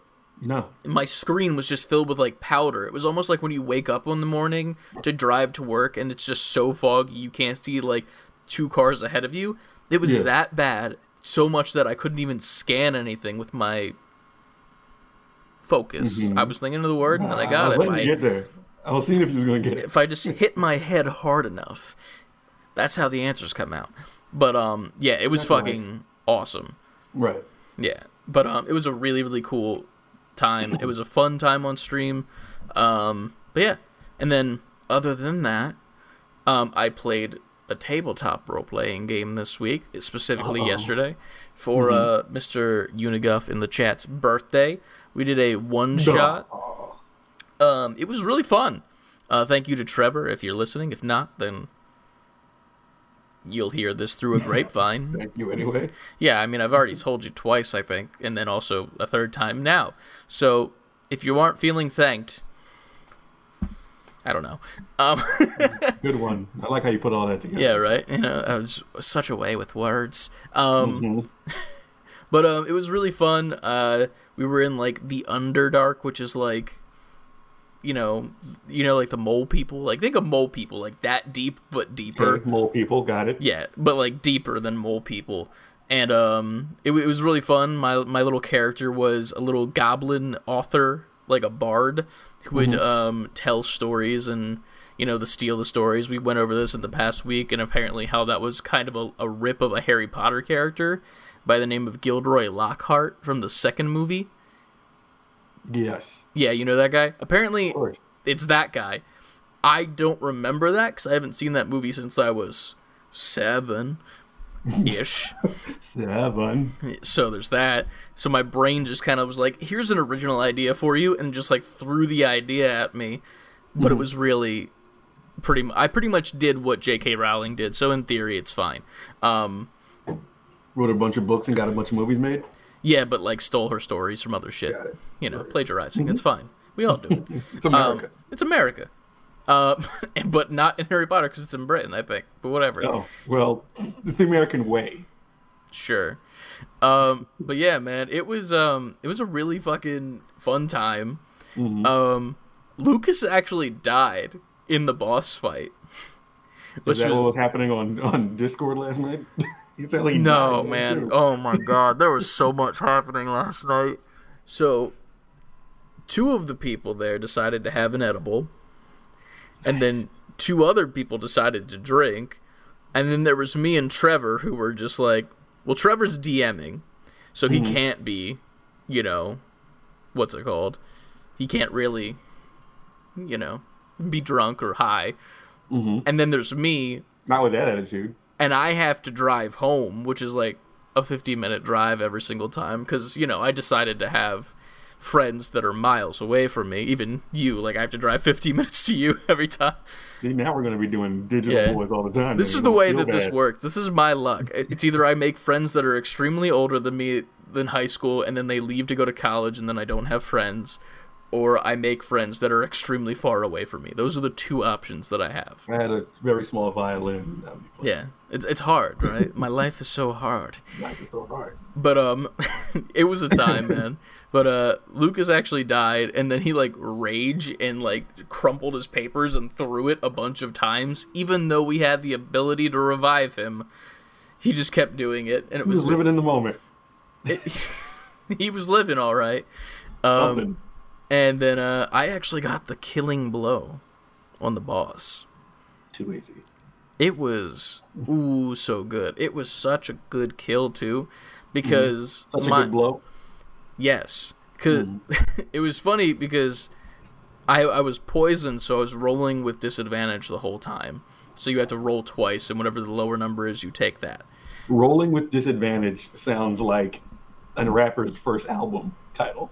No.
my screen was just filled with like powder. It was almost like when you wake up in the morning to drive to work and it's just so foggy you can't see like two cars ahead of you. It was
Yeah.
that bad, so much that I couldn't even scan anything with my focus.
Mhm.
I was thinking of the word and then I
I
got
was
it.
you get there. I was seeing if you was gonna get it.
if I just hit my head hard enough, that's how the answers come out. But um, yeah, it was
That's nice.
fucking awesome.
Right.
Yeah, but um, it was a really really cool time. It was a fun time on stream. Um, but yeah, and then other than that, um, I played a tabletop role playing game this week, specifically
Uh-oh.
yesterday, for uh Mr. Uniguff in the chat's birthday. We did a one shot. Um, it was really fun. Uh, thank you to Trevor if you're listening. If not, then you'll hear this through a grapevine.
thank you anyway.
Yeah, I mean, I've already told you twice, I think, and then also a third time now. So if you aren't feeling thanked, I don't know. Um,
Good one. I like how you put all that together.
yeah, right. You know, I was such a way with words. Um,
Mhm.
But um, it was really fun. Uh, we were in like the Underdark, which is like, you know, you know, like the mole people. Like think of mole people, like that deep but deeper.
Okay, mole people got it.
Yeah, but like deeper than mole people. And um, it, it was really fun. My my little character was a little goblin author, like a bard, who would um tell stories and you know the steal the stories. We went over this in the past week, and apparently how that was kind of a, a rip of a Harry Potter character by the name of Gilderoy Lockhart from the second movie.
Yes,
Yeah, you know that guy. Apparently, it's that guy. I don't remember that because I haven't seen that movie since I was seven ish.
Seven.
so there's that. So my brain just kind of was like, here's an original idea for you, and just like threw the idea at me. But it was really pretty. I pretty much did what J.K. Rowling did. So in theory, it's fine. Um,
Wrote a bunch of books and got a bunch of movies made.
Yeah, but like stole her stories from other shit. You know, plagiarizing. It's fine. We all do it.
It's America.
Um, it's America. Uh, but not in Harry Potter because it's in Britain, I think. But whatever.
oh well, it's the American way.
Sure. Um, but yeah, man, it was um, it was a really fucking fun time.
Mhm.
Um, Lucas actually died in the boss fight.
Is
Which
that
was,
what was happening on on Discord last night? he said like he
no, man. Oh my god, there was so much happening last night. So, two of the people there decided to have an edible, and then two other people decided to drink, and then there was me and Trevor who were just like, well, Trevor's DMing, so he can't be, you know, what's it called? He can't really, you know, be drunk or high.
Mhm.
And then there's me
Not with that attitude.
And I have to drive home, which is like a 50 minute drive every single time because, you know, I decided to have friends that are miles away from me. Even you, like, I have to drive 50 minutes to you every time.
See, now we're gonna be doing digital
Yeah.
boys all the time.
This is the way that this works. This is my luck. It's either I make friends that are extremely older than me than high school and then they leave to go to college and then I don't have friends, or I make friends that are extremely far away from me. Those are the two options that I have.
I had a very small violin. That would be fun.
Yeah, it's it's hard, right? My life is so hard.
Life is so hard.
But um, it was a time, man. But uh, Lucas actually died, and then he like rage and like crumpled his papers and threw it a bunch of times, even though we had the ability to revive him. He just kept doing it, and it
He was
was
living in the moment.
it, he was living all right. Um. And then uh, I actually got the killing blow on the boss.
Too easy.
It was ooh so good. It was such a good kill too, because
Such a good blow.
Yes, because it was funny because I I was poisoned, so I was rolling with disadvantage the whole time. So you have to roll twice, and whatever the lower number is, you take that.
Rolling with disadvantage sounds like a rapper's first album title.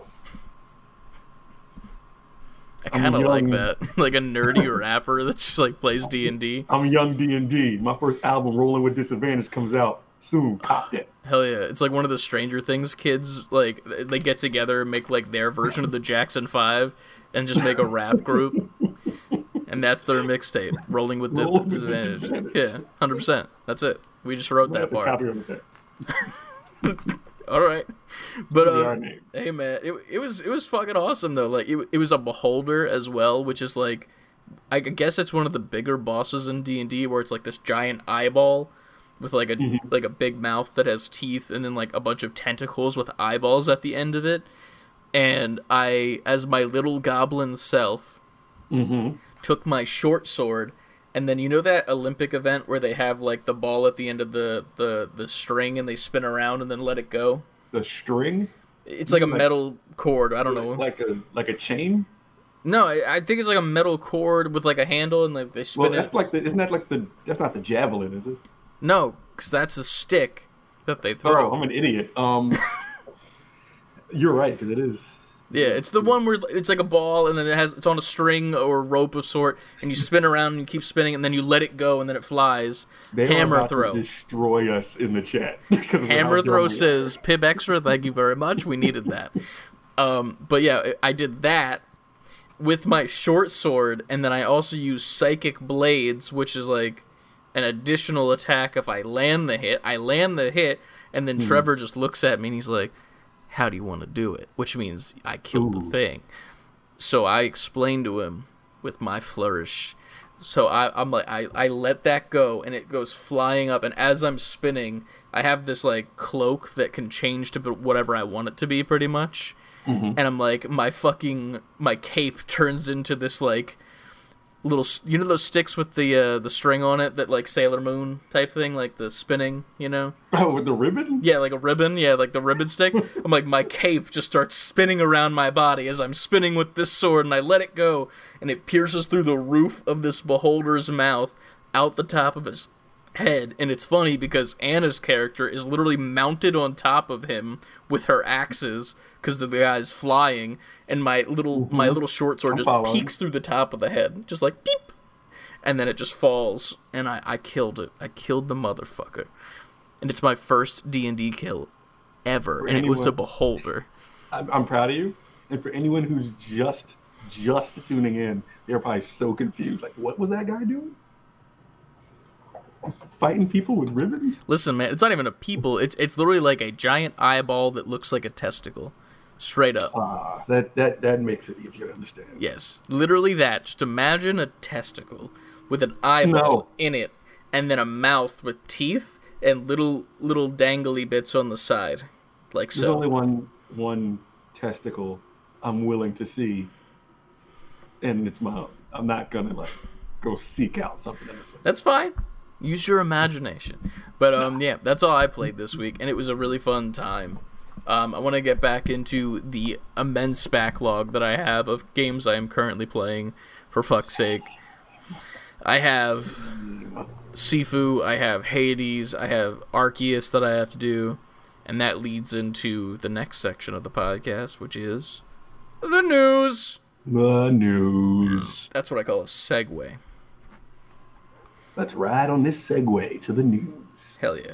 I kind of like that, like a nerdy rapper that just like plays D and D.
I'm young D and D. My first album, Rolling with Disadvantage, comes out soon. It.
Hell yeah! It's like one of the Stranger Things kids. Like they get together and make like their version of the Jackson Five, and just make a rap group, and that's their mixtape. Rolling with,
Rolling with
disadvantage.
Disadvantage.
Yeah, hundred percent. That's it. We just wrote that part.
Copy of that.
All right, but uh, hey man, it, it was it was fucking awesome though. Like it, it was a beholder as well, which is like, I guess it's one of the bigger bosses in D and D where it's like this giant eyeball with like a
Mm-hmm.
like a big mouth that has teeth and then like a bunch of tentacles with eyeballs at the end of it. And I, as my little goblin self,
Mm-hmm.
took my short sword and then you know that olympic event where they have like the ball at the end of the the, the string and they spin around and then let it go
The string,
it's like a
Like-
metal cord i don't know
like a like a chain.
no I, I think it's like a metal cord with like a handle and like they spin
Well,
it
that's like the. Isn't that like the? That's not the javelin, is it?
no because that's a stick that they
Oh,
throw
I'm an idiot. Um, you're right because it is.
Yeah it's the one where it's like a ball and then it has it's on a string or rope of sort and you spin around and you keep spinning and then you let it go and then it flies
They
hammer throw
To destroy us in the chat because
Hammer throw says, Pib Extra, thank you very much. We needed that. Um, but yeah, I- I did that with my short sword, and then I also use psychic blades, which is like an additional attack if I land the hit. I land the hit, and then Trevor just looks at me and he's like, "How do you want to do it?" Which means I killed the thing. So I explained to him with my flourish. So I, I'm like, I, I let that go, and it goes flying up. And as I'm spinning, I have this like cloak that can change to whatever I want it to be, pretty much. Mm-hmm. And I'm like, my fucking my cape turns into this like little, you know, those sticks with the uh, the string on it that like Sailor Moon type thing, like the spinning, you know.
Oh, with the ribbon?
Yeah, like a ribbon. Yeah, like the ribbon stick. I'm like, my cape just starts spinning around my body as I'm spinning with this sword, and I let it go, and it pierces through the roof of this beholder's mouth out the top of his head. And it's funny because Anna's character is literally mounted on top of him with her axes because the guy's flying, and my little my mm-hmm. little short sword
I'm
just
following.
peeks through the top of the head, just like beep, and then it just falls, and I I killed it. I killed the motherfucker and it's my first D and D kill ever, and it was a beholder.
I'm, I'm proud of you. And for anyone who's just just tuning in, they're probably so confused. Like, what was that guy doing? Fighting people with ribbons?
Listen, man, it's not even a people. It's it's literally like a giant eyeball that looks like a testicle, straight up.
Ah, that that that makes it easier to understand.
Yes, literally that. Just imagine a testicle with an eyeball
No.
in it, and then a mouth with teeth and little little dangly bits on the side, like
There's
so.
only one one testicle I'm willing to see, and it's my. I'm not gonna like go seek out something.
That's fine. Use your imagination. But um, yeah, that's all I played this week, and it was a really fun time. Um, I want to get back into the immense backlog that I have of games I am currently playing. For fuck's sake, I have Sifu, I have Hades, I have Arceus that I have to do, and that leads into the next section of the podcast, which is the news.
The news.
That's what I call a segue.
Let's ride on this segue to the news.
Hell yeah.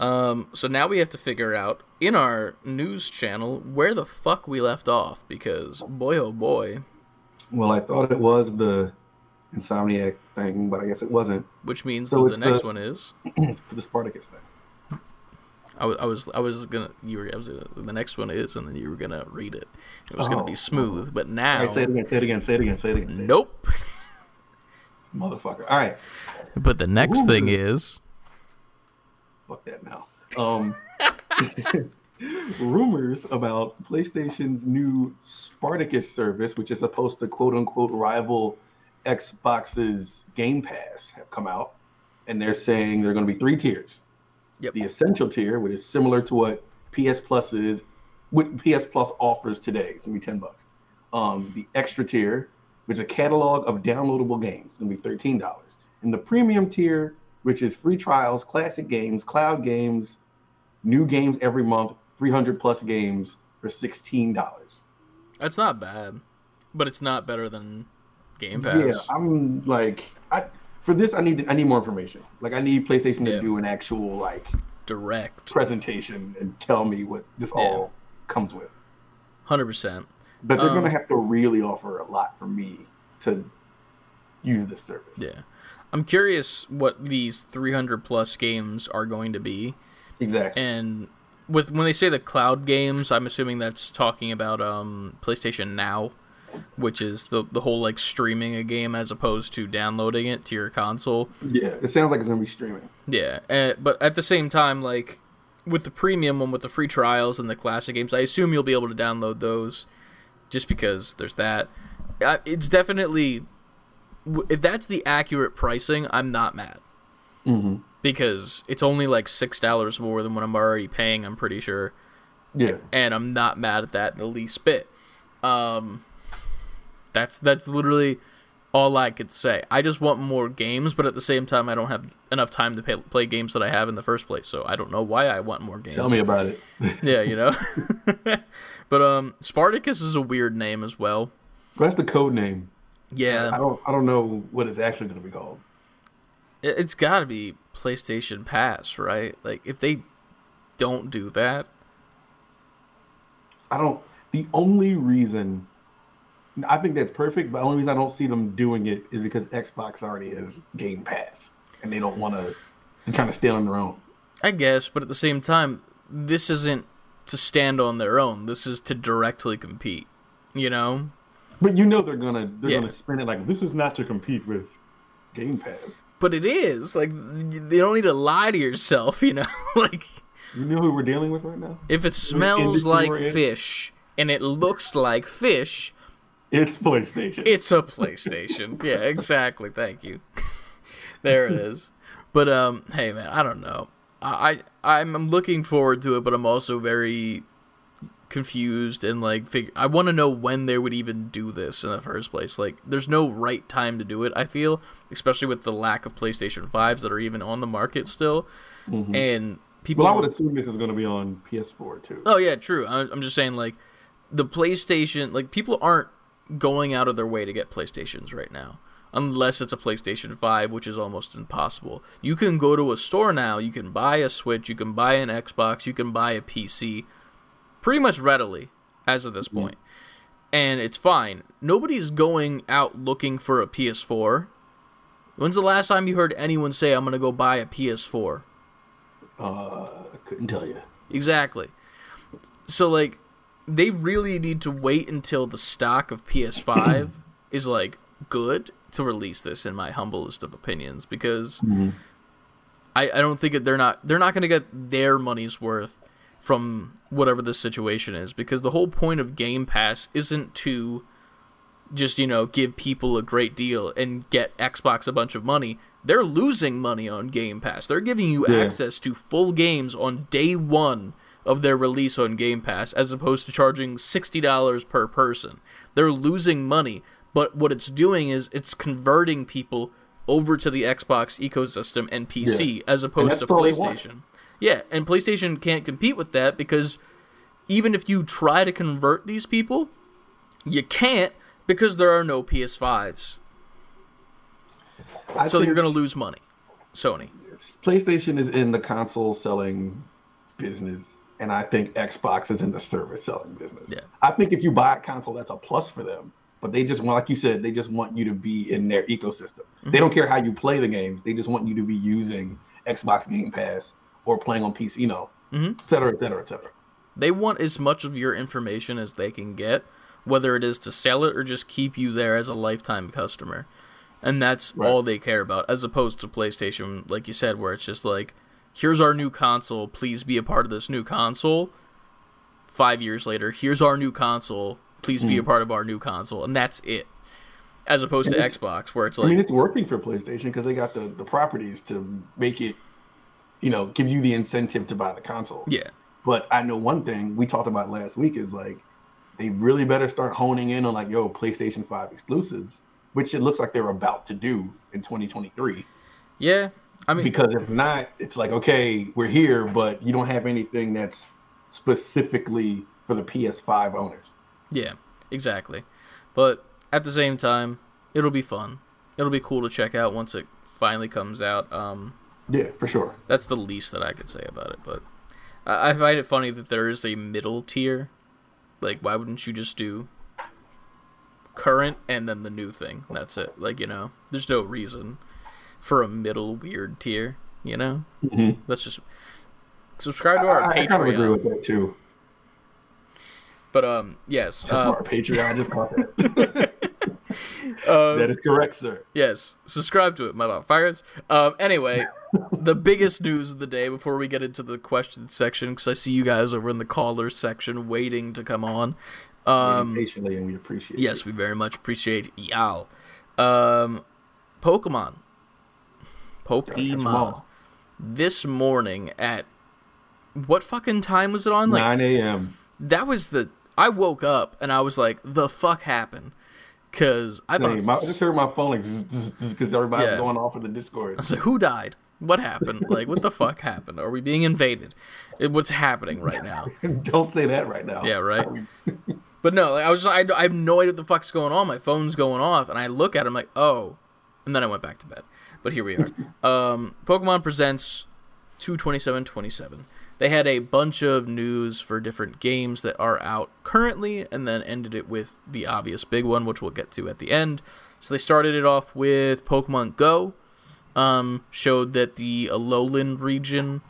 Um, so now we have to figure out in our news channel where the fuck we left off because boy oh boy,
Well, I thought it was the Insomniac thing, but I guess it wasn't.
which means
So
that the next
the-
one is
the Spartacus thing.
I was I was I was gonna you were I was gonna, the next one is and then you were gonna read it. It was gonna
Oh.
be smooth, but now
right, say it again. Say it again. Say it again. Say it again. Say it.
nope.
Motherfucker. All right.
But the next thing is
Fuck that now. Um, rumors about PlayStation's new Spartacus service, which is supposed to quote unquote rival Xbox's Game Pass, have come out, and they're saying there are going to be three tiers.
Yep.
The essential tier, which is similar to what PS Plus is, what PS Plus offers today, it's going to be ten bucks. Um, the extra tier, which is a catalog of downloadable games, it's going to be thirteen dollars. And the premium tier, which is free trials, classic games, cloud games, new games every month, 300 plus games for $16.
that's not bad, but it's not better than Game Pass.
Yeah, I'm like, I for this I need I need more information. Like I need PlayStation to do an actual like
Direct,
presentation and tell me what this
Yeah.
all comes with.
hundred percent.
But they're
Um,
gonna have to really offer a lot for me to use this service.
Yeah. I'm curious what these 300 plus games are going to be.
Exactly.
And with when they say the cloud games, I'm assuming that's talking about um, PlayStation Now, which is the the whole like streaming a game as opposed to downloading it to your console.
yeah, it sounds like it's gonna be streaming.
Yeah, uh, but at the same time, like with the premium one, with the free trials and the classic games, I assume you'll be able to download those, just because there's that. It's definitely if that's the accurate pricing, I'm not mad
Mm-hmm.
because it's only like six dollars more than what I'm already paying. I'm pretty sure,
Yeah.
and I'm not mad at that the least bit. Um, that's that's literally all I could say. I just want more games, but at the same time, I don't have enough time to pay, play games that I have in the first place. So I don't know why I want more games.
Tell me about it.
yeah, you know. but um, Spartacus is a weird name as well.
That's the code name. I
Yeah,
don't I don't know what it's actually gonna be called.
it, it's got to be PlayStation Pass, right? Like if they don't do that,
I don't The only reason I think that's perfect, but the only reason I don't see them doing it is because Xbox already has Game Pass, and they don't want to. They're trying to stand on their own.
I guess, but at the same time, this isn't to stand on their own. This is to directly compete. You know.
But you know they're gonna they're
Yeah.
gonna spin it like this is not to compete with Game Pass.
But it is like you don't need to lie to yourself. You know, like
You know who we're dealing with right now?
if it smells like fish and it looks like fish,
It's PlayStation.
it's a PlayStation. yeah, exactly. Thank you. there it is. But um, hey man, I don't know. I, I I'm I'm looking forward to it, but I'm also very confused and like figure. I want to know when they would even do this in the first place. Like, there's no right time to do it. I feel, especially with the lack of PlayStation fives that are even on the market still,
Mhm.
and people.
Well, I would assume this is going to be on PS4 too.
Oh yeah, true. I- I'm just saying like the PlayStation, like people aren't going out of their way to get PlayStations right now. Unless it's a PlayStation 5, which is almost impossible. You can go to a store now, you can buy a Switch, you can buy an Xbox, you can buy a PC pretty much readily as of this point. And it's fine. Nobody's going out looking for a PS4. When's the last time you heard anyone say I'm going to go buy a PS4?
Uh, I couldn't tell you.
Exactly. So like they really need to wait until the stock of PS5 is like good to release this in my humblest of opinions because I, I don't think that they're not they're not going to get their money's worth from whatever the situation is because the whole point of Game Pass isn't to just you know give people a great deal and get Xbox a bunch of money. They're losing money on Game Pass. They're giving you
Yeah.
access to full games on day 1 of their release on Game Pass as opposed to charging $60 per person. They're losing money, but what it's doing is it's converting people over to the Xbox ecosystem and PC as opposed to
they want.
PlayStation. Yeah, and PlayStation can't compete with that because even if you try to convert these people, you can't because there are no PS5s.
I
So you're going to lose money. Sony.
PlayStation is in the console selling business, and I think Xbox is in the service selling business.
Yeah.
I think if you buy a console, that's a plus for them. But they just want, like you said, they just want you to be in their ecosystem.
Mm-hmm.
They don't care how you play the games. They just want you to be using Xbox Game Pass or playing on PC, you know,
Mhm.
et cetera, et cetera, et cetera.
They want as much of your information as they can get, whether it is to sell it or just keep you there as a lifetime customer. And that's
Right.
all they care about, as opposed to PlayStation, like you said, where it's just like, here's our new console, please be a part of this new console. Five years later, here's our new console, please be a part of our new console, and that's it. As opposed
And
to Xbox, where it's like.
I mean, it's working for PlayStation because they got the, the properties to make it, you know, give you the incentive to buy the console.
yeah,
But I know one thing we talked about last week is like they really better start honing in on like yo PlayStation Five exclusives, which it looks like they're about to do in 2023.
yeah. I mean,
Because if not, it's like okay, we're here, but you don't have anything that's specifically for the PS5 owners.
Yeah, exactly. But at the same time, it'll be fun. It'll be cool to check out once it finally comes out. Um,
Yeah, for sure.
that's the least that I could say about it. But I, I find it funny that there is a middle tier. Like, why wouldn't you just do current and then the new thing? That's it. Like, you know, there's no reason for a middle weird tier. You know,
Mhm.
let's just subscribe to our
I, I kind of agree with that too.
But um, yes, uh,
our Patreon, I just caught that.
uh,
that is correct, sir.
Yes, subscribe to it, my motherfuckers. Um, anyway, the biggest news of the day before we get into the question section, because I see you guys over in the caller section waiting to come on. Um,
patiently, and we appreciate.
yes, we very much appreciate y'all. Um, Pokemon. Pokemon. This morning at what fucking time was it on? Like
9 a.m.
that was the. I woke up and I was like, "The fuck happened?" Because I thought
Hey, my, I just heard my phone like just because everybody's
Yeah.
going off in the Discord.
I was like, who died? What happened? Like, what the fuck happened? Are we being invaded? What's happening right now?
Don't say that right now.
Yeah, right. But no, like, I was I, I have no idea what the fuck's going on. My phone's going off, and I look at it, I'm like, oh, and then I went back to bed. But here we are. um, Pokemon presents 22727. They had a bunch of news for different games that are out currently, and then ended it with the obvious big one, which we'll get to at the end. So they started it off with Pokemon Go, um, showed that the Alolan region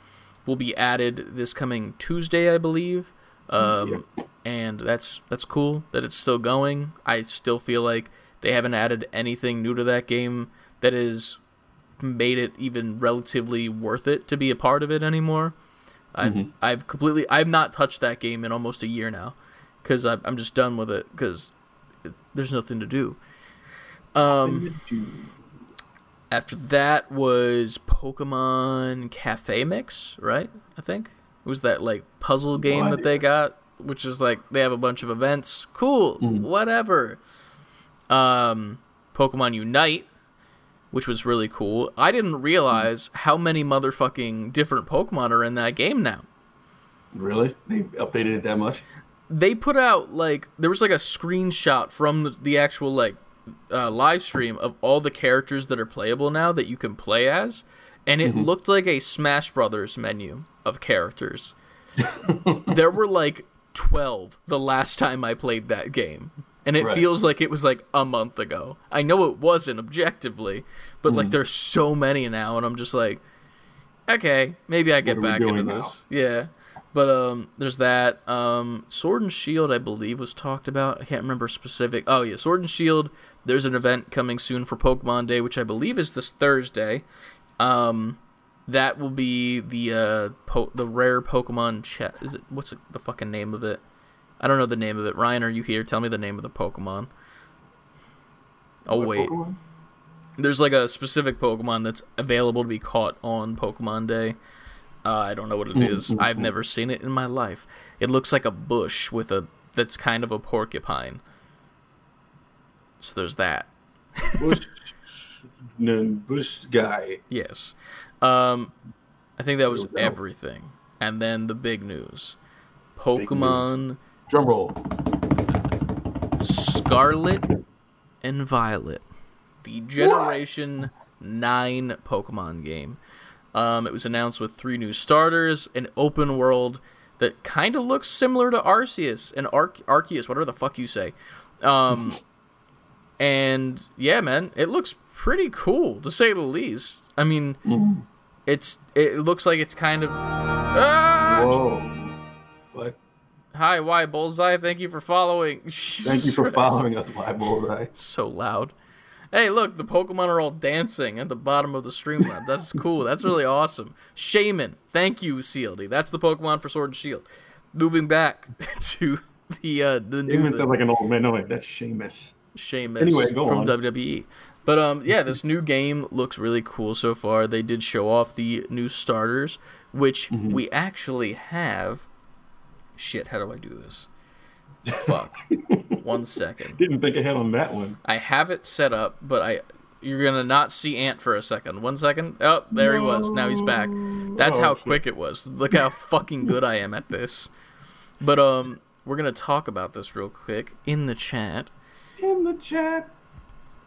will be added this coming Tuesday, I believe. Um, and that's that's cool that it's still going. I still feel like they haven't added anything new to that game that has made it even relatively worth it to be a part of it anymore. I've
Mhm.
I've completely I've not touched that game in almost a year now because I'm just done with it because there's nothing to do. Um, after that was Pokemon Cafe Mix, right? I think it was that like puzzle game
No
that they got, which is like they have a bunch of events. Cool,
Mhm.
whatever. Um, Pokemon Unite, which was really cool. I didn't realize how many motherfucking different Pokemon are in that game now.
Really? They updated it that much?
They put out like there was like a screenshot from the, the actual like uh, live stream of all the characters that are playable now that you can play as, and it looked like a Smash Brothers menu of characters. there were like twelve the last time I played that game, and it
Right.
feels like it was like a month ago. I know it wasn't objectively, but like there's so many now, and I'm just like, okay, maybe I get back into
now?
this. Yeah. But um, there's that. Um, Sword and Shield, I believe, was talked about. I can't remember specific. Oh yeah, Sword and Shield. There's an event coming soon for Pokemon Day, which I believe is this Thursday. Um, that will be the uh, po- the rare Pokemon chat. Is it what's the fucking name of it? I don't know the name of it. Ryan, are you here? Tell me the name of the Pokemon. Oh
What
wait,
Pokemon?
there's like a specific Pokemon that's available to be caught on Pokemon Day. Uh, I don't know what it
Mm,
is.
mm,
I've
mm.
never seen it in my life. It looks like a bush with a that's kind of a porcupine. So there's that.
Bush, Bush guy.
Yes. Um, I think that was
Here we go.
everything. And then the big news:
Big
Pokemon
Drum roll.
Scarlet and Violet, the Generation 9 Pokemon game. Um, it was announced with three new starters, an open world that kind of looks similar to Arceus and Ar- Arceus, whatever the fuck you say. Um, and yeah, man, it looks pretty cool to say the least. I mean,
Mhm.
it's it looks like it's kind of. Ah!
Whoa. What?
Hi, why bullseye? Thank you for following.
Thank you for following us, my bullseye.
so loud. Hey, look, the Pokemon are all dancing at the bottom of the Streamlab. That's cool. That's really awesome. Shaymin, thank you, CLD. That's the Pokemon for Sword and Shield. Moving back to the uh, the new
Even sounds like an old man. No, wait, that's Seamus.
Sheamus
Anyway, go
from
on.
WWE. But um, yeah, this new game looks really cool so far. They did show off the new starters, which
Mm-hmm.
we actually have. Shit, how do I do this? Fuck. One second.
Didn't think ahead on that one.
I have it set up, but I you're gonna not see Ant for a second. One second. Oh, there he was. Now he's back. That's
Oh,
how
shit.
quick it was. Look how fucking good I am at this. But um, we're gonna talk about this real quick in the chat.
In the chat.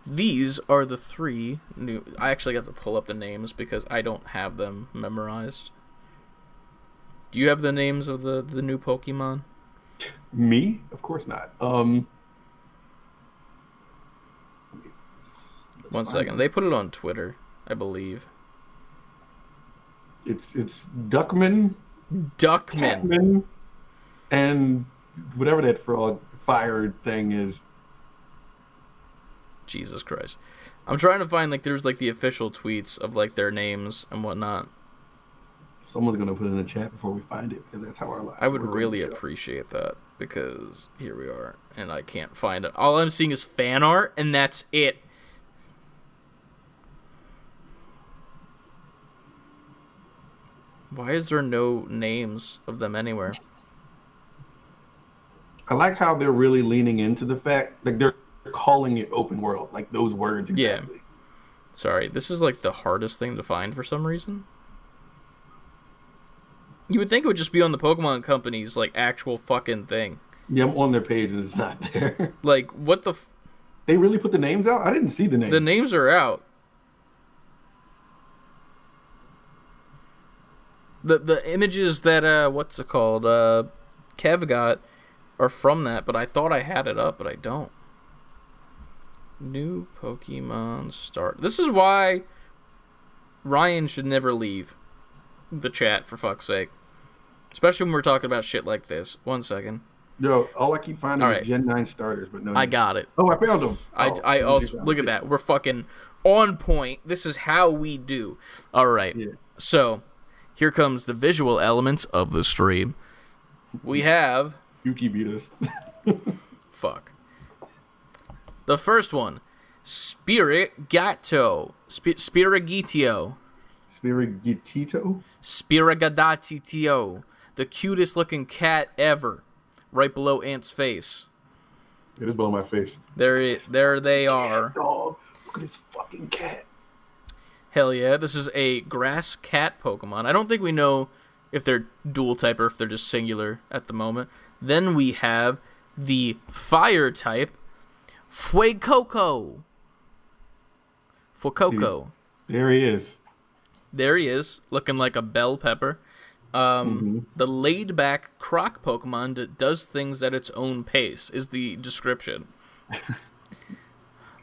These are the three new. I actually got to pull up the names because I don't have them memorized. Do you have the names of the the new Pokemon?
Me? Of course not. Um.
One second. They put it on Twitter, I believe.
It's it's Duckman,
Duckman.
Catman, and whatever that frog fire thing is.
Jesus Christ. I'm trying to find like there's like the official tweets of like their names and whatnot.
Someone's gonna put it in the chat before we find it because that's how our lives.
I would really appreciate that because here we are and I can't find it. All I'm seeing is fan art and that's it. Why is there no names of them anywhere?
I like how they're really leaning into the fact like they're calling it open world, like those words exactly. Yeah.
Sorry, this is like the hardest thing to find for some reason. You would think it would just be on the Pokemon Company's like actual fucking thing.
Yeah, I'm on their page and it's not there.
Like what the f-
they really put the names out. I didn't see the names.
the names are out. the the images that uh what's it called uh Kev got are from that, but I thought I had it up, but I don't. New Pokemon start. This is why Ryan should never leave the chat for fuck's sake. Especially when we're talking about shit like this. One second.
Yo, all I keep finding
All
is. Gen 9 starters, but no.
I got it.
Oh, I found them.
I,
oh,
I also look at that. We're fucking on point. This is how we do. All right.
Yeah.
So, here comes the visual elements of the stream. We have
Yuki beat us.
fuck. The first one, Spirit Gatto, Sp- Spirigitio,
Spirigitito?
Spirigadatitio, the cutest looking cat ever, right below Ant's face.
It is below my face.
There it, there they are.
Dog, look at this fucking cat.
Hell yeah, this is a grass cat Pokemon. I don't think we know if they're dual type or if they're just singular at the moment. Then we have the fire type Fuecoco. Fuecoco.
There he is.
There he is, looking like a bell pepper. Um,
Mhm.
The laid back croc Pokemon that does things at its own pace is the description.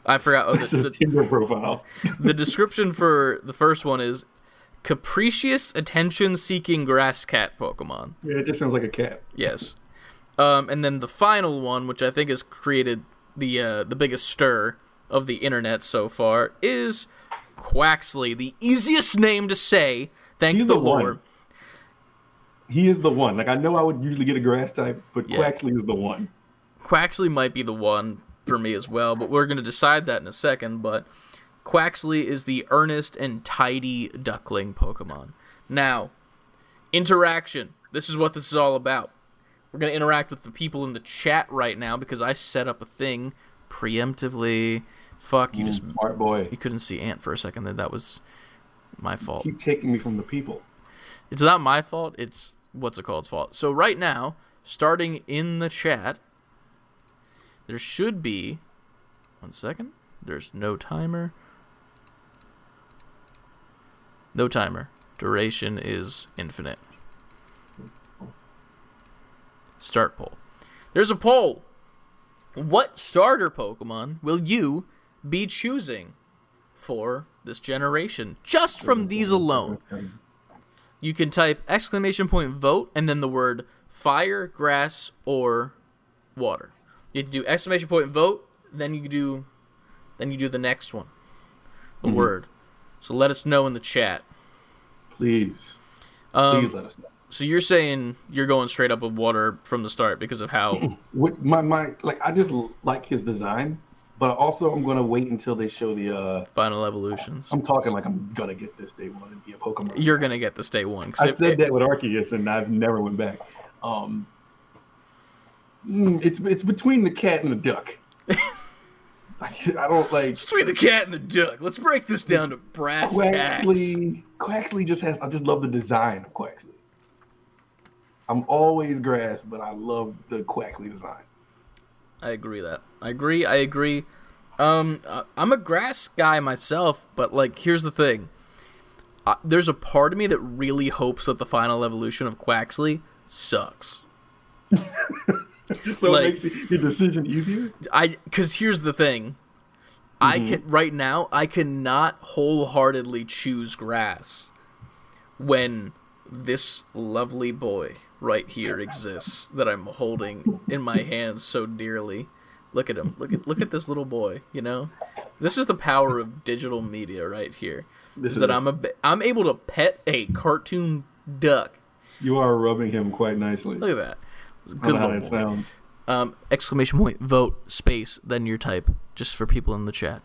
I forgot. Oh, the, the,
Tinder profile.
the description for the first one is capricious attention seeking grass cat Pokemon.
Yeah, it just sounds like a cat.
Yes. Um, and then the final one, which I think has created the uh, the biggest stir of the internet so far, is Quaxly, the easiest name to say. Thank
He's
the,
the one. He is the one. Like I know I would usually get a grass type, but
Yeah.
Quaxly is the one.
Quaxly might be the one for me as well, but we're going to decide that in a second. But Quaxly is the earnest and tidy duckling Pokemon. Now, interaction. This is what this is all about. We're going to interact with the people in the chat right now because I set up a thing preemptively. Fuck, you just
smart boy.
you couldn't see Ant for a second there. That was my fault.
Keep taking me from the people.
It's not my fault. It's what's it called's fault. So right now, starting in the chat, there should be one second. There's no timer. No timer. Duration is infinite. Start poll. There's a poll. What starter Pokemon will you be choosing for this generation? Just from these alone. You can type exclamation point vote and then the word fire, grass, or water. You do exclamation point vote, then you do then you do the next one. The
Mhm.
word. So let us know in the chat.
Please,
Um,
please let us know.
so you're saying you're going straight up with water from the start because of how
What my my like I just like his design, but also I'm gonna wait until they show the. uh
Final Evolutions.
I'm talking like I'm gonna get this day one and be a Pokemon.
You're gonna get this day one.
I said
it-
that with Arceus, and I've never went back. Um, mm, it's it's between the cat and the duck. I, I don't like
It's between the cat and the duck. Let's break this down to brass tacks.
Quaxly. Quaxly just has. I just love the design of Quaxly. I'm always grass, but I love the Quaxly design.
I agree that. I agree. I agree. Um, I'm a grass guy myself, but like, here's the thing. Uh, there's a part of me that really hopes that the final evolution of Quaxly sucks.
Just so
Like-
it makes your decision easier.
I because here's the thing. I
Mhm.
can right now. I cannot wholeheartedly choose grass when this lovely boy right here exists that I'm holding in my hands so dearly. Look at him. Look at look at this little boy. You know, this is the power of digital media right here.
This
Is that I'm a I'm able to pet a cartoon duck.
You are rubbing him quite nicely.
Look at that. It's Good
how that
boy.
sounds.
Um, exclamation point, vote, space, then your type, just for people in the chat.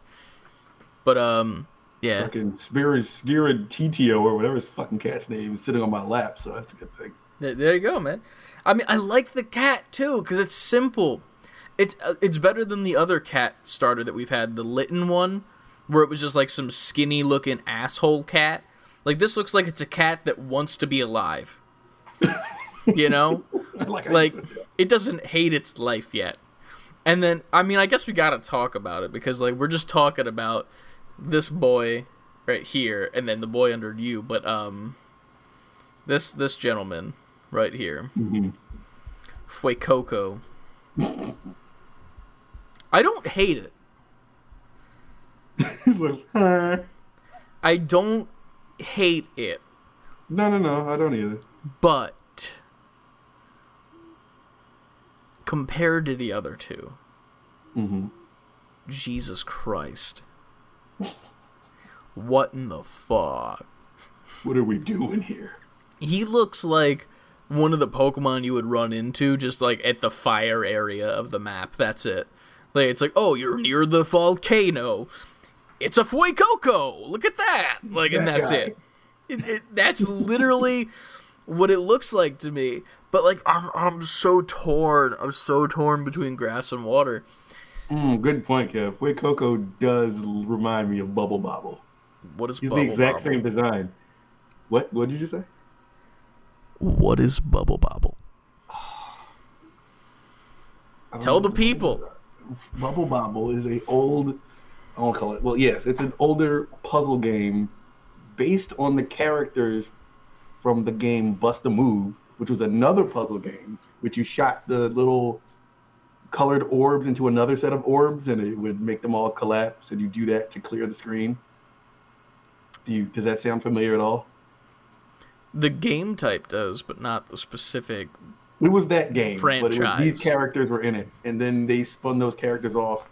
But, um, yeah.
Fucking Spirit Skirid Titio or whatever his fucking cat's name is sitting on my lap, so that's a good thing.
There, there you go, man. I mean, I like the cat, too, because it's simple. It's, uh, it's better than the other cat starter that we've had, the Litten one, where it was just like some skinny looking asshole cat. Like, this looks like it's a cat that wants to be alive. you know?
like,
like it doesn't hate its life yet. And then I mean I guess we got to talk about it because like we're just talking about this boy right here and then the boy under you, but um This this gentleman right here,
Mhm.
Fuecoco. I don't hate it.
He's like.
I don't hate it,
no, no, no, I don't either.
but compared to the other two,
Mm-hmm.
Jesus Christ. What in the fuck?
What are we doing here?
He looks like one of the Pokemon you would run into just like at the fire area of the map. That's it. Like it's like, oh, you're near the volcano. It's a Fuecoco. Look at that. Like, and
That
that's it. It, it. That's literally what it looks like to me. But like, I'm I'm so torn. I'm so torn between grass and water.
Mm, good point, Kev. Wait, Coco does remind me of Bubble Bobble.
What is
He's
Bubble
the exact
Bobble?
same design. What? What did you say?
What is Bubble Bobble? Tell the people.
Bubble Bobble is a old. I won't call it. Well, yes, it's an older puzzle game based on the characters from the game Bust a Move, which was another puzzle game, which you shot the little colored orbs into another set of orbs, and it would make them all collapse, and you do that to clear the screen. Do you? Does that sound familiar at all?
The game type does, but not the specific.
It was that game, but
Franchise.
these characters were in it, and then they spun those characters off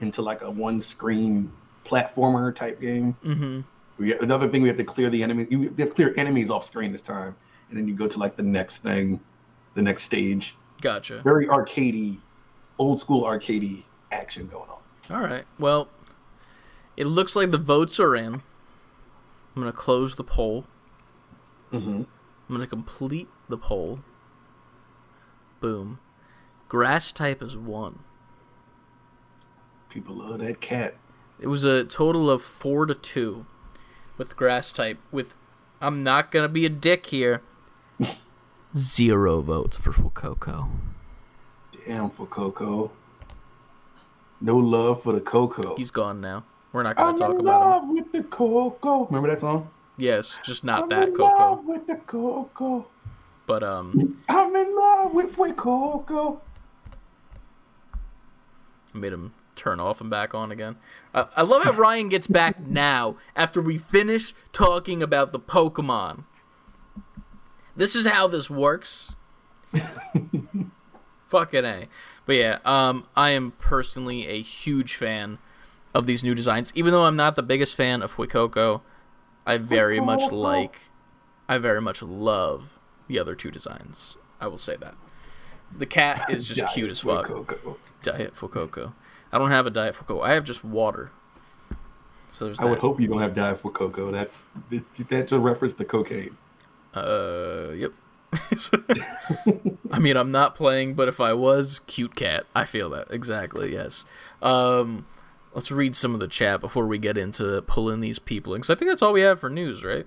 into like a one-screen platformer type game.
Mm-hmm.
We, another thing, we have to clear the enemy. You have to clear enemies off screen this time, and then you go to like the next thing, the next stage.
Gotcha.
Very arcadey, old school arcadey action going on.
All right. Well, it looks like the votes are in. I'm gonna close the poll.
Mm-hmm.
I'm gonna complete the poll. Boom. Grass type is one.
People love that cat.
It was a total of four to two with grass type. With I'm not gonna be a dick here. Zero votes for Fuecoco.
Damn for Coco. No love for the Coco.
He's gone now. We're not gonna
I'm
talk about him.
love with the Coco. Remember that song?
Yes, just not
I'm
that
in
Coco.
love with the Coco.
But um,
I'm in love with Fuecoco.
made him turn off and back on again. Uh, I love how Ryan gets back now after we finish talking about the Pokemon. This is how this works. Fucking a. But yeah, um, I am personally a huge fan of these new designs. Even though I'm not the biggest fan of Fuecoco, I very much like, I very much love the other two designs. I will say that. The cat is just
Diet
cute as fuck.
Coco.
Diet Fuecoco. I don't have a Diet Fuecoco. I have just water. So there's
I would hope you don't have Diet Fuecoco. That's that's a reference to cocaine.
Uh, yep. I mean, I'm not playing, but if I was, cute cat. I feel that exactly. Yes. Um, let's read some of the chat before we get into pulling these people in, because I think that's all we have for news, right?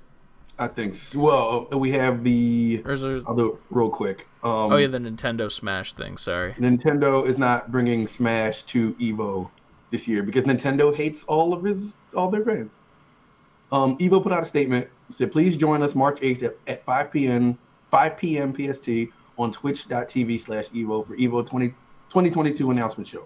I think. Well, we have the.
Or is there?
I'll do it real quick. Um,
Oh yeah, the Nintendo Smash thing. Sorry.
Nintendo is not bringing Smash to Evo this year because Nintendo hates all of his all their fans. Um, Evo put out a statement said, "Please join us March 8th at, at 5 p.m. 5 p.m. PST on Twitch.tv slash Evo for Evo 20, 2022 announcement show.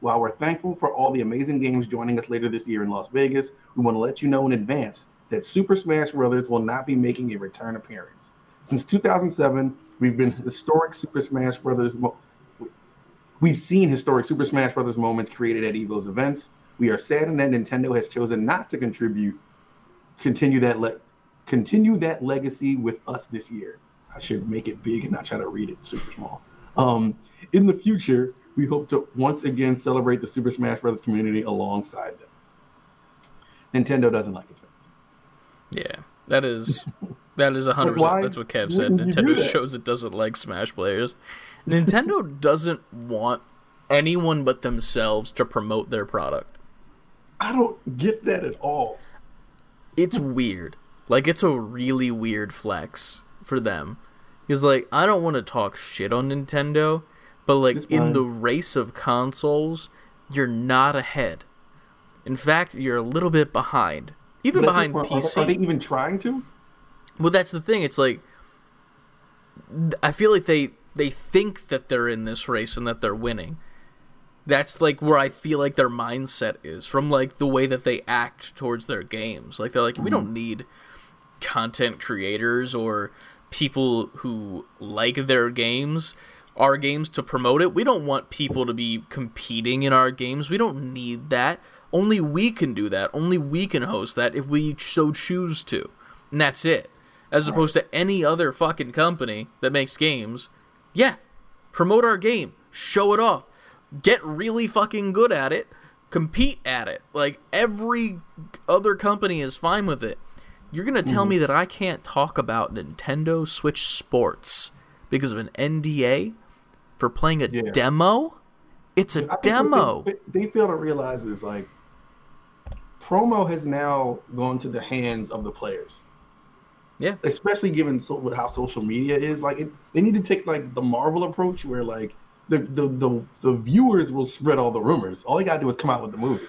While we're thankful for all the amazing games joining us later this year in Las Vegas, we want to let you know in advance that Super Smash Bros. will not be making a return appearance. Since 2007, we've been historic Super Smash Bros. Mo- We've seen historic Super Smash Bros. moments created at Evo's events. We are saddened that Nintendo has chosen not to contribute, continue that le- continue that legacy with us this year. I should make it big and not try to read it super small. Um, in the future, we hope to once again celebrate the Super Smash Bros. community alongside them. Nintendo doesn't like its fans.
Yeah, that is that is a
hundred
percent. That's what Kev said.
wouldn't you do
Nintendo shows it doesn't like Smash players. Nintendo doesn't want anyone but themselves to promote their product.
I don't get that at all.
It's weird. Like it's a really weird flex for them. Because like I don't want to talk shit on Nintendo, but like in the race of consoles, you're not ahead. In fact, you're a little bit behind. Even
But
behind
this point, are they-
PC.
Are they even trying to?
Well, that's the thing. It's like I feel like they they think that they're in this race and that they're winning. That's like where I feel like their mindset is from like the way that they act towards their games. Like they're like, we mm-hmm. don't need content creators or people who like their games our games to promote it. We don't want people to be competing in our games. We don't need that. Only we can do that. Only we can host that if we so choose to. And that's it. As opposed to any other fucking company that makes games. Yeah. Promote our game. Show it off. Get really fucking good at it. Compete at it. Like every other company is fine with it. You're going to tell
Mm-hmm.
me that I can't talk about Nintendo Switch Sports because of an NDA for playing a
Yeah.
demo? It's a
I
demo.
They, they fail to realize is like promo has now gone to the hands of the players.
Yeah.
especially given so with how social media is. Like, it, they need to take like the Marvel approach, where like the the the, the viewers will spread all the rumors. All they gotta do is come out with the movie.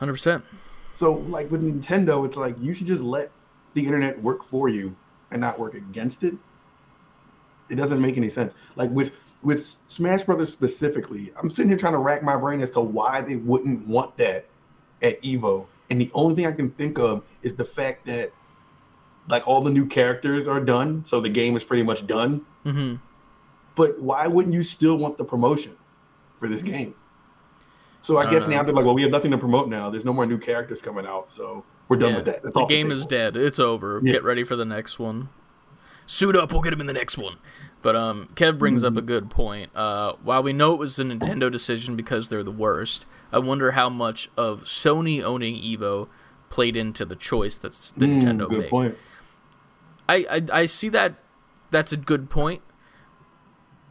100%.
So like with Nintendo, it's like you should just let the internet work for you and not work against it. It doesn't make any sense. Like with with Smash Brothers specifically, I'm sitting here trying to rack my brain as to why they wouldn't want that at Evo. And the only thing I can think of is the fact that like all the new characters are done, so the game is pretty much done.
hmm
But why wouldn't you still want the promotion for this game? So I
I
guess now they're like, well, we have nothing to promote now. There's no more new characters coming out, so we're done
Yeah.
with that. That's
the game is dead. It's over.
Yeah.
Get ready for the next one. Suit up. We'll get him in the next one. But um, Kev brings up a good point. Uh, while we know it was a Nintendo decision because they're the worst, I wonder how much of Sony owning Evo played into the choice that's the
Mm,
Nintendo
good
made.
point.
I, I I see that. That's a good point.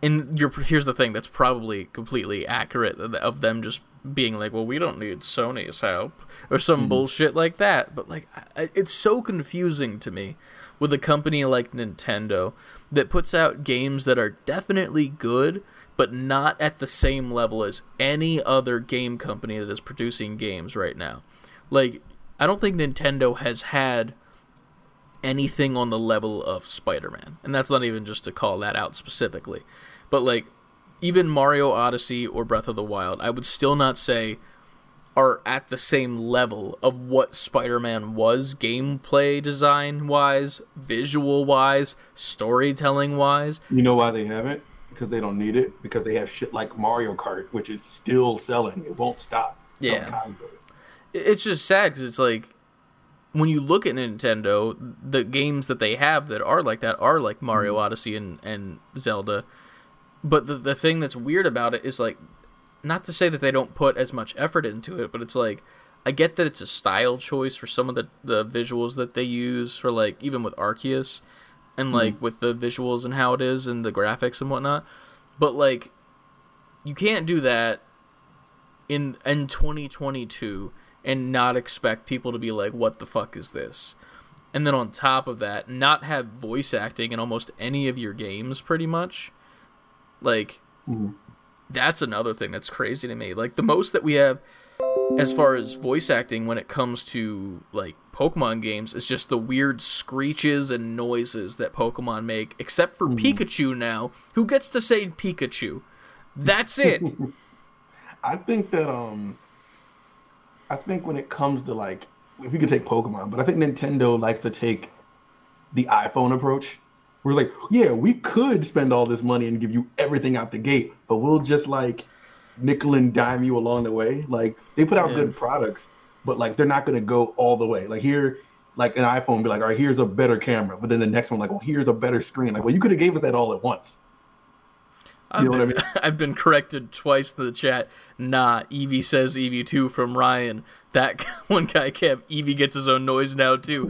And you're, here's the thing that's probably completely accurate of- them just being like, well, we don't need Sony's help or some bullshit like that. But like, I, it's so confusing to me with a company like Nintendo that puts out games that are definitely good, but not at the same level as any other game company that is producing games right now. Like, I don't think Nintendo has had anything on the level of Spider-Man. And that's not even just to call that out specifically. But like even Mario Odyssey or Breath of the Wild, I would still not say are at the same level of what Spider-Man was gameplay design wise, visual wise, storytelling wise.
You know why they haven't? Because they don't need it. Because they have shit like Mario Kart, which is still selling. It won't stop.
Yeah.
kind of it.
It's just sad cuz it's like when you look at Nintendo, the games that they have that are like that are like Mario mm-hmm. Odyssey and, and Zelda. But the the thing that's weird about it is like not to say that they don't put as much effort into it, but it's like I get that it's a style choice for some of the, the visuals that they use for like even with Arceus and like with the visuals and how it is and the graphics and whatnot. But like you can't do that in in 2022 and not expect people to be like what the fuck is this and then on top of that not have voice acting in almost any of your games pretty much like
Mhm.
That's another thing that's crazy to me. Like the most that we have as far as voice acting when it comes to like pokemon games is just the weird screeches and noises that pokemon make except for pikachu now who gets to say pikachu. That's it.
I think that um, I think when it comes to like, if you could take Pokemon, but I think Nintendo likes to take the iPhone approach, where it's like, yeah, we could spend all this money and give you everything out the gate, but we'll just like nickel and dime you along the way. Like they put out
Yeah.
good products, but like they're not gonna go all the way. Like here, like an iPhone, be like, all right, here's a better camera, but then the next one, like, well, here's a better screen. Like, well, you could have gave us that all at once.
I've
You know what I
been, I've been corrected twice in the chat. Nah, Eevee says Eevee 2 from Ryan. That one guy kept Eevee gets his own noise now too.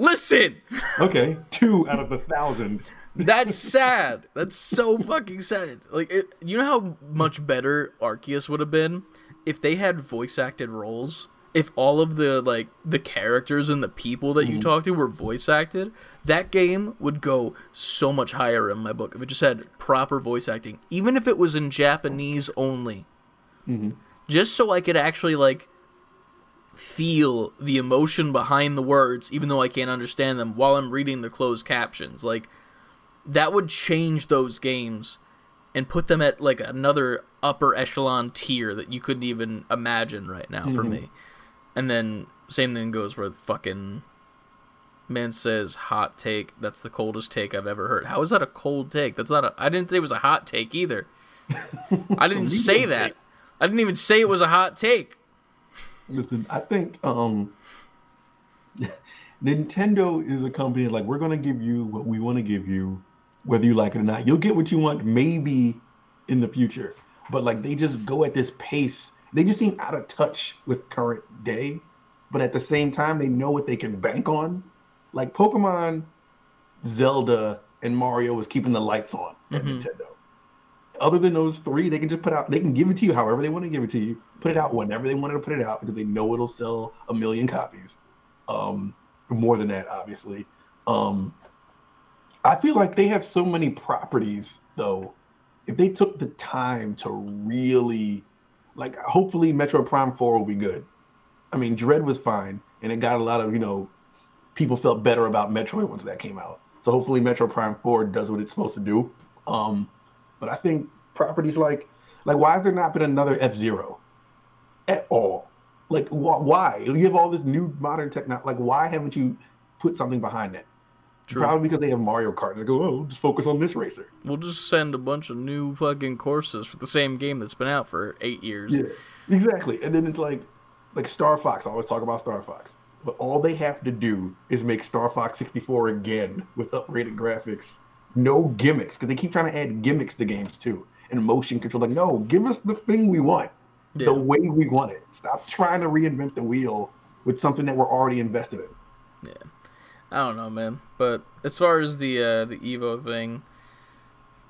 Listen,
Okay, two out of a thousand.
that's sad. That's so fucking sad. Like, it, you know how much better Arceus would have been if they had voice acted roles. If all of the like the characters and the people that you talk to were voice acted, that game would go so much higher in my book if it just had proper voice acting, even if it was in Japanese only.
Mhm.
Just so I could actually like feel the emotion behind the words, even though I can't understand them while I'm reading the closed captions. Like that would change those games and put them at like another upper echelon tier that you couldn't even imagine right now for
Mhm.
me. And then same thing goes with fucking man says hot take. That's the coldest take I've ever heard. How is that a cold take? That's not a. I didn't say it was a hot take either. I didn't say that. I didn't even say it was a hot take.
Listen, I think um, Nintendo is a company like we're gonna give you what we want to give you, whether you like it or not. You'll get what you want maybe in the future, but like they just go at this pace. They just seem out of touch with current day, but at the same time they know what they can bank on. Like Pokemon, Zelda, and Mario was keeping the lights on at
Mhm.
Nintendo. Other than those three, they can just put out. They can give it to you however they want to give it to you. Put it out whenever they wanted to put it out because they know it'll sell a million copies. Um, more than that, obviously. Um, I feel like they have so many properties, though. If they took the time to really, like, hopefully Metroid Prime Four will be good. I mean, Dread was fine, and it got a lot of you know, people felt better about Metroid once that came out. So hopefully Metroid Prime Four does what it's supposed to do. Um, but I think properties like, like, why has there not been another F Zero at all? Like, wh- why? You have all this new modern technology. Like, why haven't you put something behind it?
True.
Probably because they have Mario Kart. They go, oh, just focus on this racer.
We'll just send a bunch of new fucking courses for the same game that's been out for eight years.
Yeah, exactly. And then it's like, like Star Fox. I always talk about Star Fox, but all they have to do is make Star Fox 64 again with upgraded graphics, no gimmicks, because they keep trying to add gimmicks to games too, and motion control. Like, no, give us the thing we want,
Yeah.
the way we want it. Stop trying to reinvent the wheel with something that we're already invested in.
Yeah, I don't know, man. But as far as the uh, the Evo thing,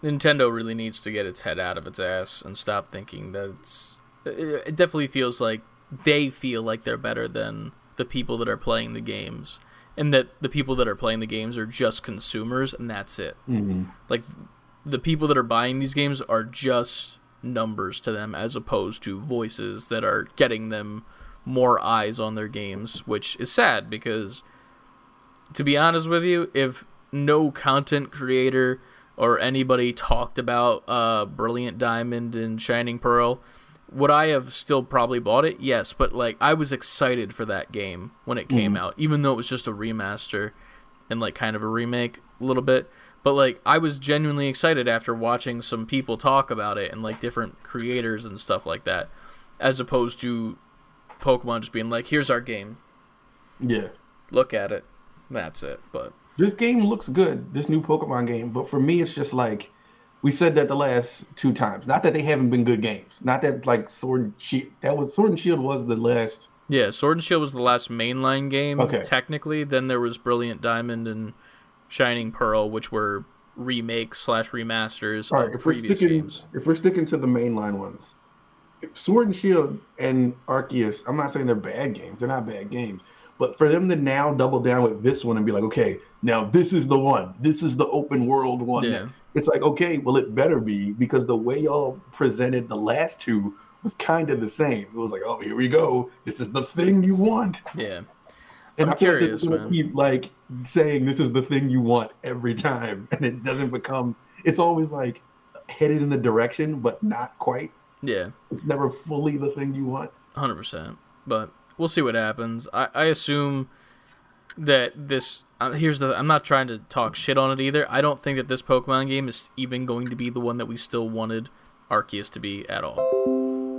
Nintendo really needs to get its head out of its ass and stop thinking that it's. It it definitely feels like they feel like they're better than the people that are playing the games, and that the people that are playing the games are just consumers, and that's it.
Mm-hmm.
Like the people that are buying these games are just numbers to them, as opposed to voices that are getting them more eyes on their games, which is sad because to be honest with you, if no content creator or anybody talked about uh, Brilliant Diamond and Shining Pearl, would I have still probably bought it? Yes, but like I was excited for that game when it came mm. out, even though it was just a remaster and like kind of a remake a little bit. But like I was genuinely excited after watching some people talk about it and like different creators and stuff like that, as opposed to Pokemon just being like, "Here's our game,
Yeah.
look at it." That's it. But
This game looks good, this new Pokemon game, but for me, it's just like we said that the last two times. Not that they haven't been good games. Not that like Sword and Shield. That was Sword and Shield was the last.
Yeah, Sword and Shield was the last mainline game,
Okay.
technically. Then there was Brilliant Diamond and Shining Pearl, which were remakes slash remasters
All right,
of
if we're
previous
sticking,
games.
if we're sticking to the mainline ones, if Sword and Shield and Arceus, I'm not saying they're bad games. They're not bad games. But for them to now double down with this one and be like, okay, now this is the one. This is the open world one.
Yeah.
It's like, okay, well, it better be because the way y'all presented the last two was kind of the same. It was like, oh, here we go. This is the thing you want.
Yeah,
And
I'm
I feel like
curious, man.
keep like saying this is the thing you want every time, and it doesn't become. It's always like headed in a direction, but not quite.
yeah,
It's never fully the thing you want.
hundred percent. But we'll see what happens. I, I assume that this. Uh, here's the. I'm not trying to talk shit on it either. I don't think that this Pokemon game is even going to be the one that we still wanted Arceus to be at all.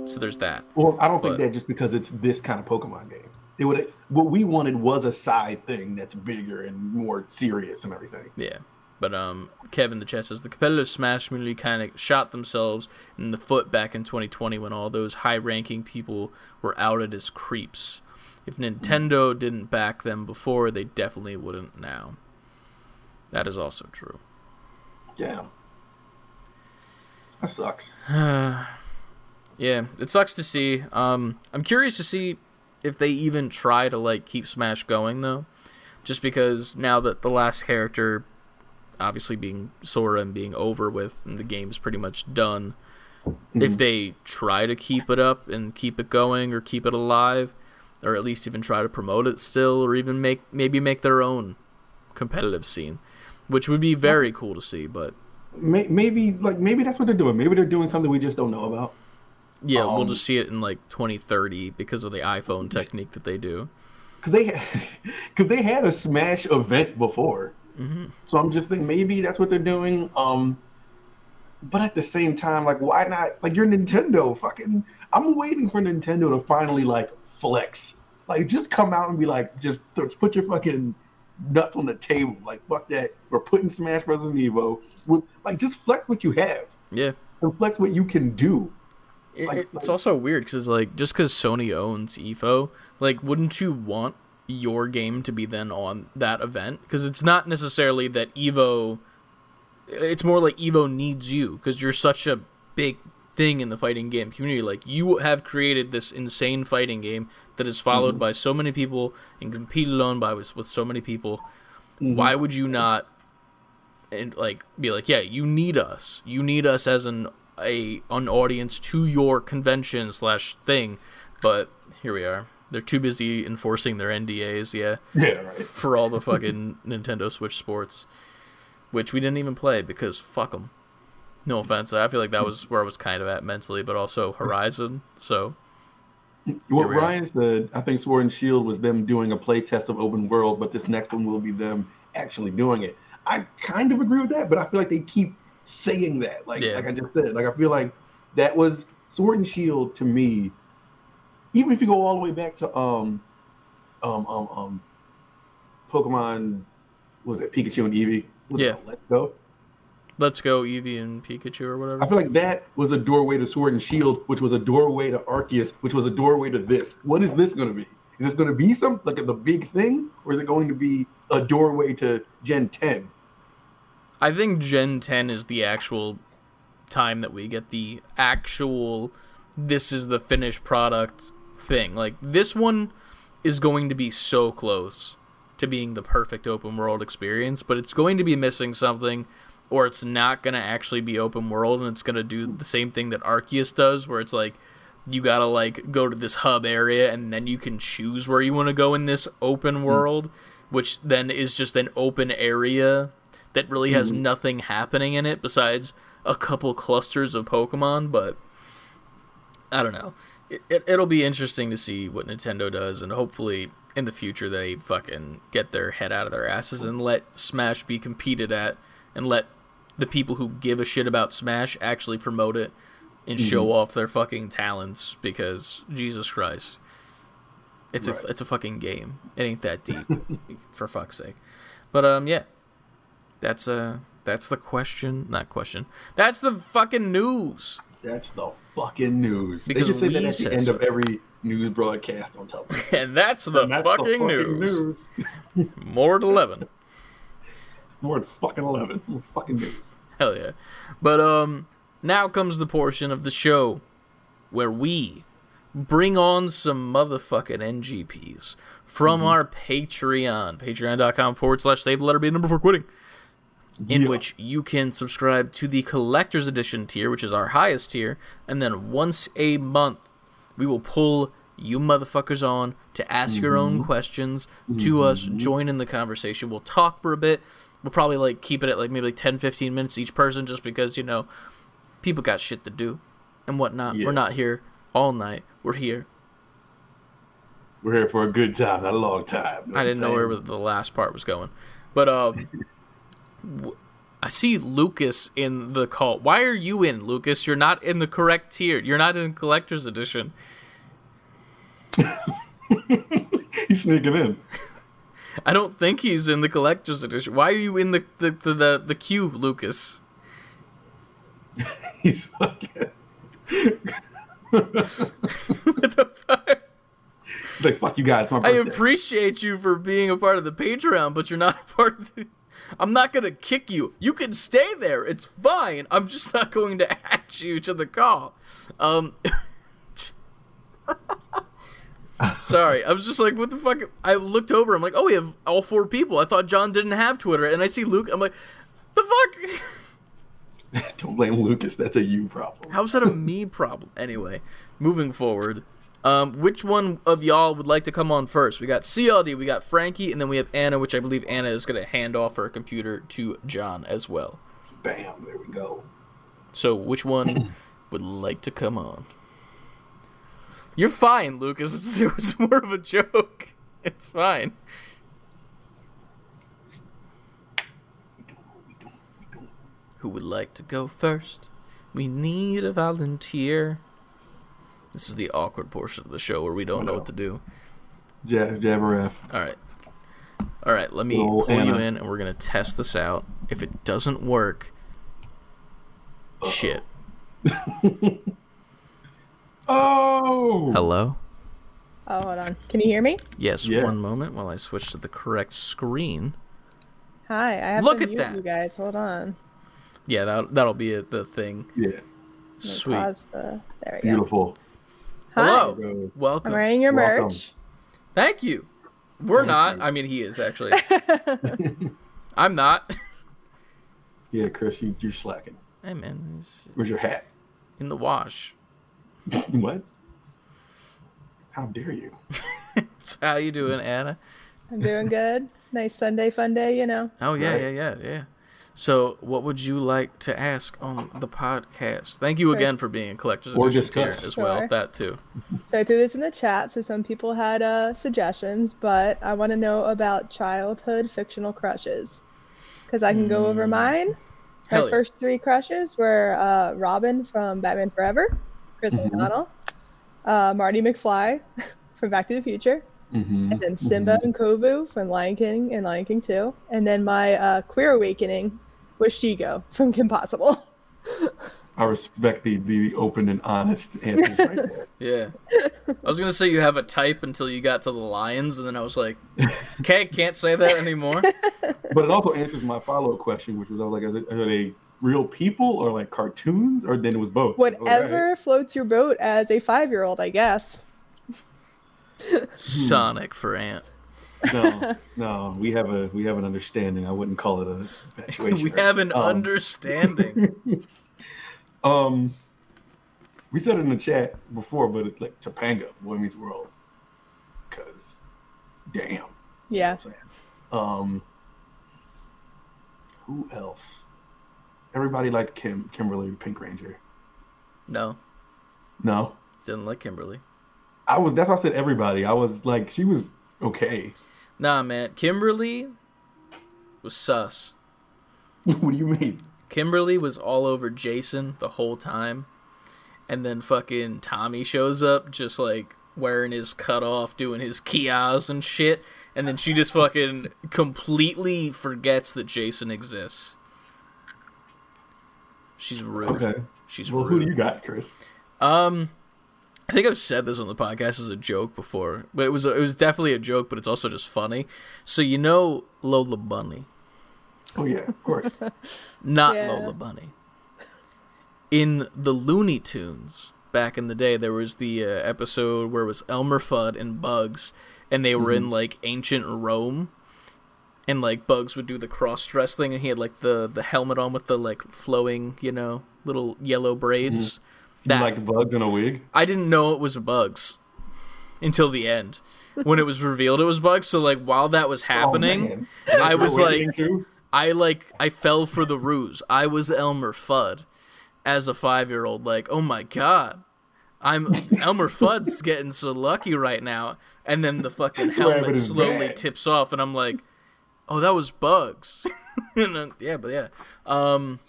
So there's that.
Well, I don't think that just because it's this kind of Pokemon game. It would what we wanted was a side thing that's bigger and more serious and everything.
Yeah. But um, Kevin the chess says the competitive Smash community kind of shot themselves in the foot back in 2020 when all those high-ranking people were outed as creeps. If Nintendo didn't back them before, they definitely wouldn't now. That is also true.
Damn. That sucks.
yeah, it sucks to see. Um, I'm curious to see if they even try to like keep Smash going though, just because now that the last character, obviously being Sora and being over with, and the game's pretty much done. If they try to keep it up and keep it going or keep it alive, or at least even try to promote it still, or even make maybe make their own competitive scene, which would be very cool to see. But
maybe like maybe that's what they're doing. Maybe they're doing something we just don't know about.
Yeah, um, we'll just see it in like 2030 because of the iPhone technique that they do.
Because they, because they had a Smash event before,
mm-hmm.
so I'm just thinking maybe that's what they're doing. Um, but at the same time, like, why not? Like, you're Nintendo. Fucking, I'm waiting for Nintendo to finally like flex. Like, just come out and be like, just, put your fucking nuts on the table. Like, fuck that. We're putting Smash Bros. in Evo. We're, like, just flex what you have.
Yeah.
And flex what you can do.
It, like, it's like, also weird because like just because Sony owns EVO, like wouldn't you want your game to be then on that event? Because it's not necessarily that Evo. It's more like Evo needs you because you're such a big thing in the fighting game community. Like you have created this insane fighting game that is followed mm-hmm. by so many people and competed on by with, with so many people. Mm-hmm. Why would you not and like be like, yeah, you need us. You need us as an a an audience to your convention slash thing, but here we are. They're too busy enforcing their NDAs, yeah.
Yeah, right.
For all the fucking Nintendo Switch Sports, which we didn't even play because fuck them. No offense, I feel like that was where I was kind of at mentally, but also Horizon. So
what Ryan said, I think Sword and Shield was them doing a play test of open world, but this next one will be them actually doing it. I kind of agree with that, but I feel like they keep saying that. Like yeah. like I just said, like I feel like that was Sword and Shield to me. Even if you go all the way back to um um um um Pokemon, was it Pikachu and Eevee? Was
yeah,
Let's Go.
Let's Go Eevee and Pikachu or whatever.
I feel like that was a doorway to Sword and Shield, which was a doorway to Arceus, which was a doorway to this. What is this going to be? Is this going to be some like the big thing, or is it going to be a doorway to Gen 10?
I think Gen 10 is the actual time that we get the actual this is the finished product thing. Like this one is going to be so close to being the perfect open world experience, but it's going to be missing something or it's not going to actually be open world and it's going to do the same thing that Arceus does where it's like you got to like go to this hub area and then you can choose where you want to go in this open hmm. world, which then is just an open area that really has mm-hmm. nothing happening in it besides a couple clusters of Pokemon, but I don't know. It, it, it'll be interesting to see what Nintendo does, and hopefully in the future they fucking get their head out of their asses and let Smash be competed at, and let the people who give a shit about Smash actually promote it and mm-hmm. show off their fucking talents because Jesus Christ. It's right. a it's a fucking game. It ain't that deep, for fuck's sake. But um, yeah, that's uh that's the question, not question. That's the fucking news.
That's the fucking news. Because they just say that at the end so. of every news broadcast on television.
and that's the, and that's fucking, the fucking, news. news. More at eleven.
More at fucking eleven. More fucking news.
Hell yeah. But um now comes the portion of the show where we bring on some motherfucking NGPs from mm-hmm. our Patreon. Patreon.com forward slash save the letter B number for quitting in yeah. which you can subscribe to the collector's edition tier, which is our highest tier, and then once a month we will pull you motherfuckers on to ask mm-hmm. your own mm-hmm. questions mm-hmm. to us, join in the conversation. We'll talk for a bit. We'll probably like keep it at like maybe like 10 15 minutes each person just because, you know, people got shit to do and whatnot. Yeah. We're not here all night. We're here.
We're here for a good time, not a long time.
I didn't know where the last part was going. But um I see Lucas in the call. Why are you in, Lucas? You're not in the correct tier. You're not in collector's edition.
he's sneaking in.
I don't think he's in the collector's edition. Why are you in the the the, the, the queue, Lucas?
he's fucking. what the fuck? He's like, fuck you guys.
I appreciate you for being a part of the Patreon, but you're not a part of the. I'm not gonna kick you. You can stay there. It's fine. I'm just not going to add you to the call. Um. Sorry, I was just like, what the fuck? I looked over. I'm like, oh, we have all four people. I thought John didn't have Twitter, and I see Luke. I'm like, the
fuck? Don't blame Lucas. That's a you problem.
How's that a me problem? Anyway, moving forward, Um, which one of y'all would like to come on first? We got CLD, we got Frankie, and then we have Anna, which I believe Anna is going to hand off her computer to John as well.
Bam, there we go.
So, which one would like to come on? You're fine, Lucas. It was more of a joke. It's fine. Who would like to go first? We need a volunteer. This is the awkward portion of the show where we don't know what to do.
Jab, Jabberef.
All right. All right, let me
Roll
pull you in and we're going to test this out. If it doesn't work, shit.
Oh!
Hello?
Oh, hold on. Can you hear me?
Yes,
Yeah.
one moment while I switch to the correct screen.
Hi, I have
Look
to
at
mute
that.
you guys. Hold on.
Yeah, that that'll be it, the thing.
Yeah,
Let
Sweet.
Pause the... There we go.
beautiful.
Hi.
Hello.
There.
Welcome.
I'm wearing your
Welcome.
merch.
Thank you. We're
Thank
not.
you.
I mean, he is actually. I'm not.
Yeah, Chris, you, you're slacking.
hey man,
Where's your hat?
in the wash.
what? How dare you?
So how you doing, Anna?
I'm doing good. Nice Sunday fun day, you know.
Oh yeah,
Right.
yeah, yeah, yeah. So, what would you like to ask on the podcast? Thank you
Sure.
again for being a collector's
Or
edition tier
discuss.
as well.
Sure.
That too.
So I threw this in the chat, so some people had uh, suggestions, but I want to know about childhood fictional crushes. Because I can go over
Mm.
mine. My
Hell yeah.
first three crushes were uh, Robin from Batman Forever, Chris
Mhm.
O'Donnell, uh, Marty McFly from Back to the Future,
Mm-hmm.
and then Simba and Kovu from Lion King and Lion King 2. And then my uh, queer awakening was Shego from Kim Possible.
I respect the, the open and honest answers right there.
Yeah. I was gonna say you have a type until you got to the lions, and then I was like, okay, can't say that anymore.
But it also answers my follow up question, which was I was like, are they, are they real people or like cartoons? Or then it was both.
Whatever floats your boat as a five year old, I guess.
Sonic for Ant.
No, no, we have a we have an understanding. I wouldn't call it a infatuation.
We
or
have an.
Um,
understanding.
Um, we said it in the chat before, but it's like Topanga, Boy Meets World, because damn.
Yeah.
You know what I'm saying? Um, who else? Everybody liked Kim, Kimberly, the Pink Ranger.
No,
No,
didn't like Kimberly.
I was. That's why I said everybody. I was like, she was okay.
Nah, man, Kimberly was sus.
what do you mean?
Kimberly was all over Jason the whole time. And then fucking Tommy shows up just like wearing his cut off, doing his kias and shit. And then she just fucking completely forgets that Jason exists. She's rude.
Okay.
She's
Well,
rude.
who do you got, Chris?
Um, I think I've said this on the podcast as a joke before, but it was a, it was definitely a joke, but it's also just funny. So you know Lola Bunny,
Oh yeah, of course.
not
Yeah.
Lola Bunny. In the Looney Tunes back in the day, there was the uh, episode where it was Elmer Fudd and Bugs, and they were in like ancient Rome. And like Bugs would do the cross dress thing, and he had like the the helmet on with the like flowing, you know, little yellow braids. Mm-hmm.
You like bugs in a wig?
I didn't know it was bugs until the end when it was revealed it was bugs. So like while that was oh, happening,
Oh.
I was like- I like I fell for the ruse. I was Elmer Fudd as a five year old. Like oh my god, I'm Elmer Fudd's getting so lucky right now. And then the fucking helmet slowly
bad.
tips off, and I'm like, oh that was bugs. yeah, but yeah. Um,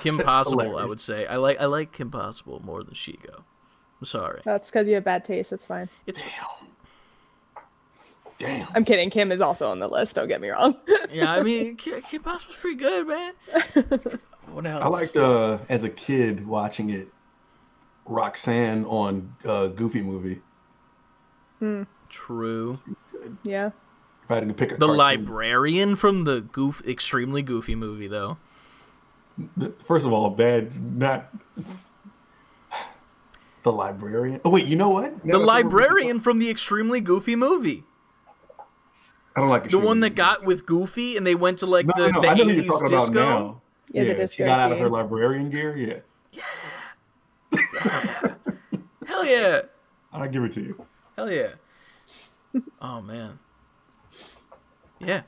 Kim
That's
Possible, I would say. I like I like Kim Possible more than Shego. I'm sorry.
That's because you have bad taste. It's fine.
It's
Damn.
I'm kidding. Kim is also on the list. Don't get me wrong.
yeah. I mean, Kim, Kim Possible's pretty good, man. What else?
I liked uh as a kid watching it, Roxanne on uh, Goofy movie. Hmm.
True.
yeah.
If I had to pick a
The
cartoon.
librarian from the goof, extremely goofy movie, though.
First of all, bad. Not the librarian. Oh wait, you know what?
The librarian from the extremely goofy movie.
I don't like
The one that got with Goofy and they went to like
No,
the,
no,
the
I know who you're
80s
talking
disco.
about now.
Yeah, the
she
disco
got out of her librarian gear. Yeah,
Hell yeah.
I'll give it to you.
Hell yeah. oh man. Yeah.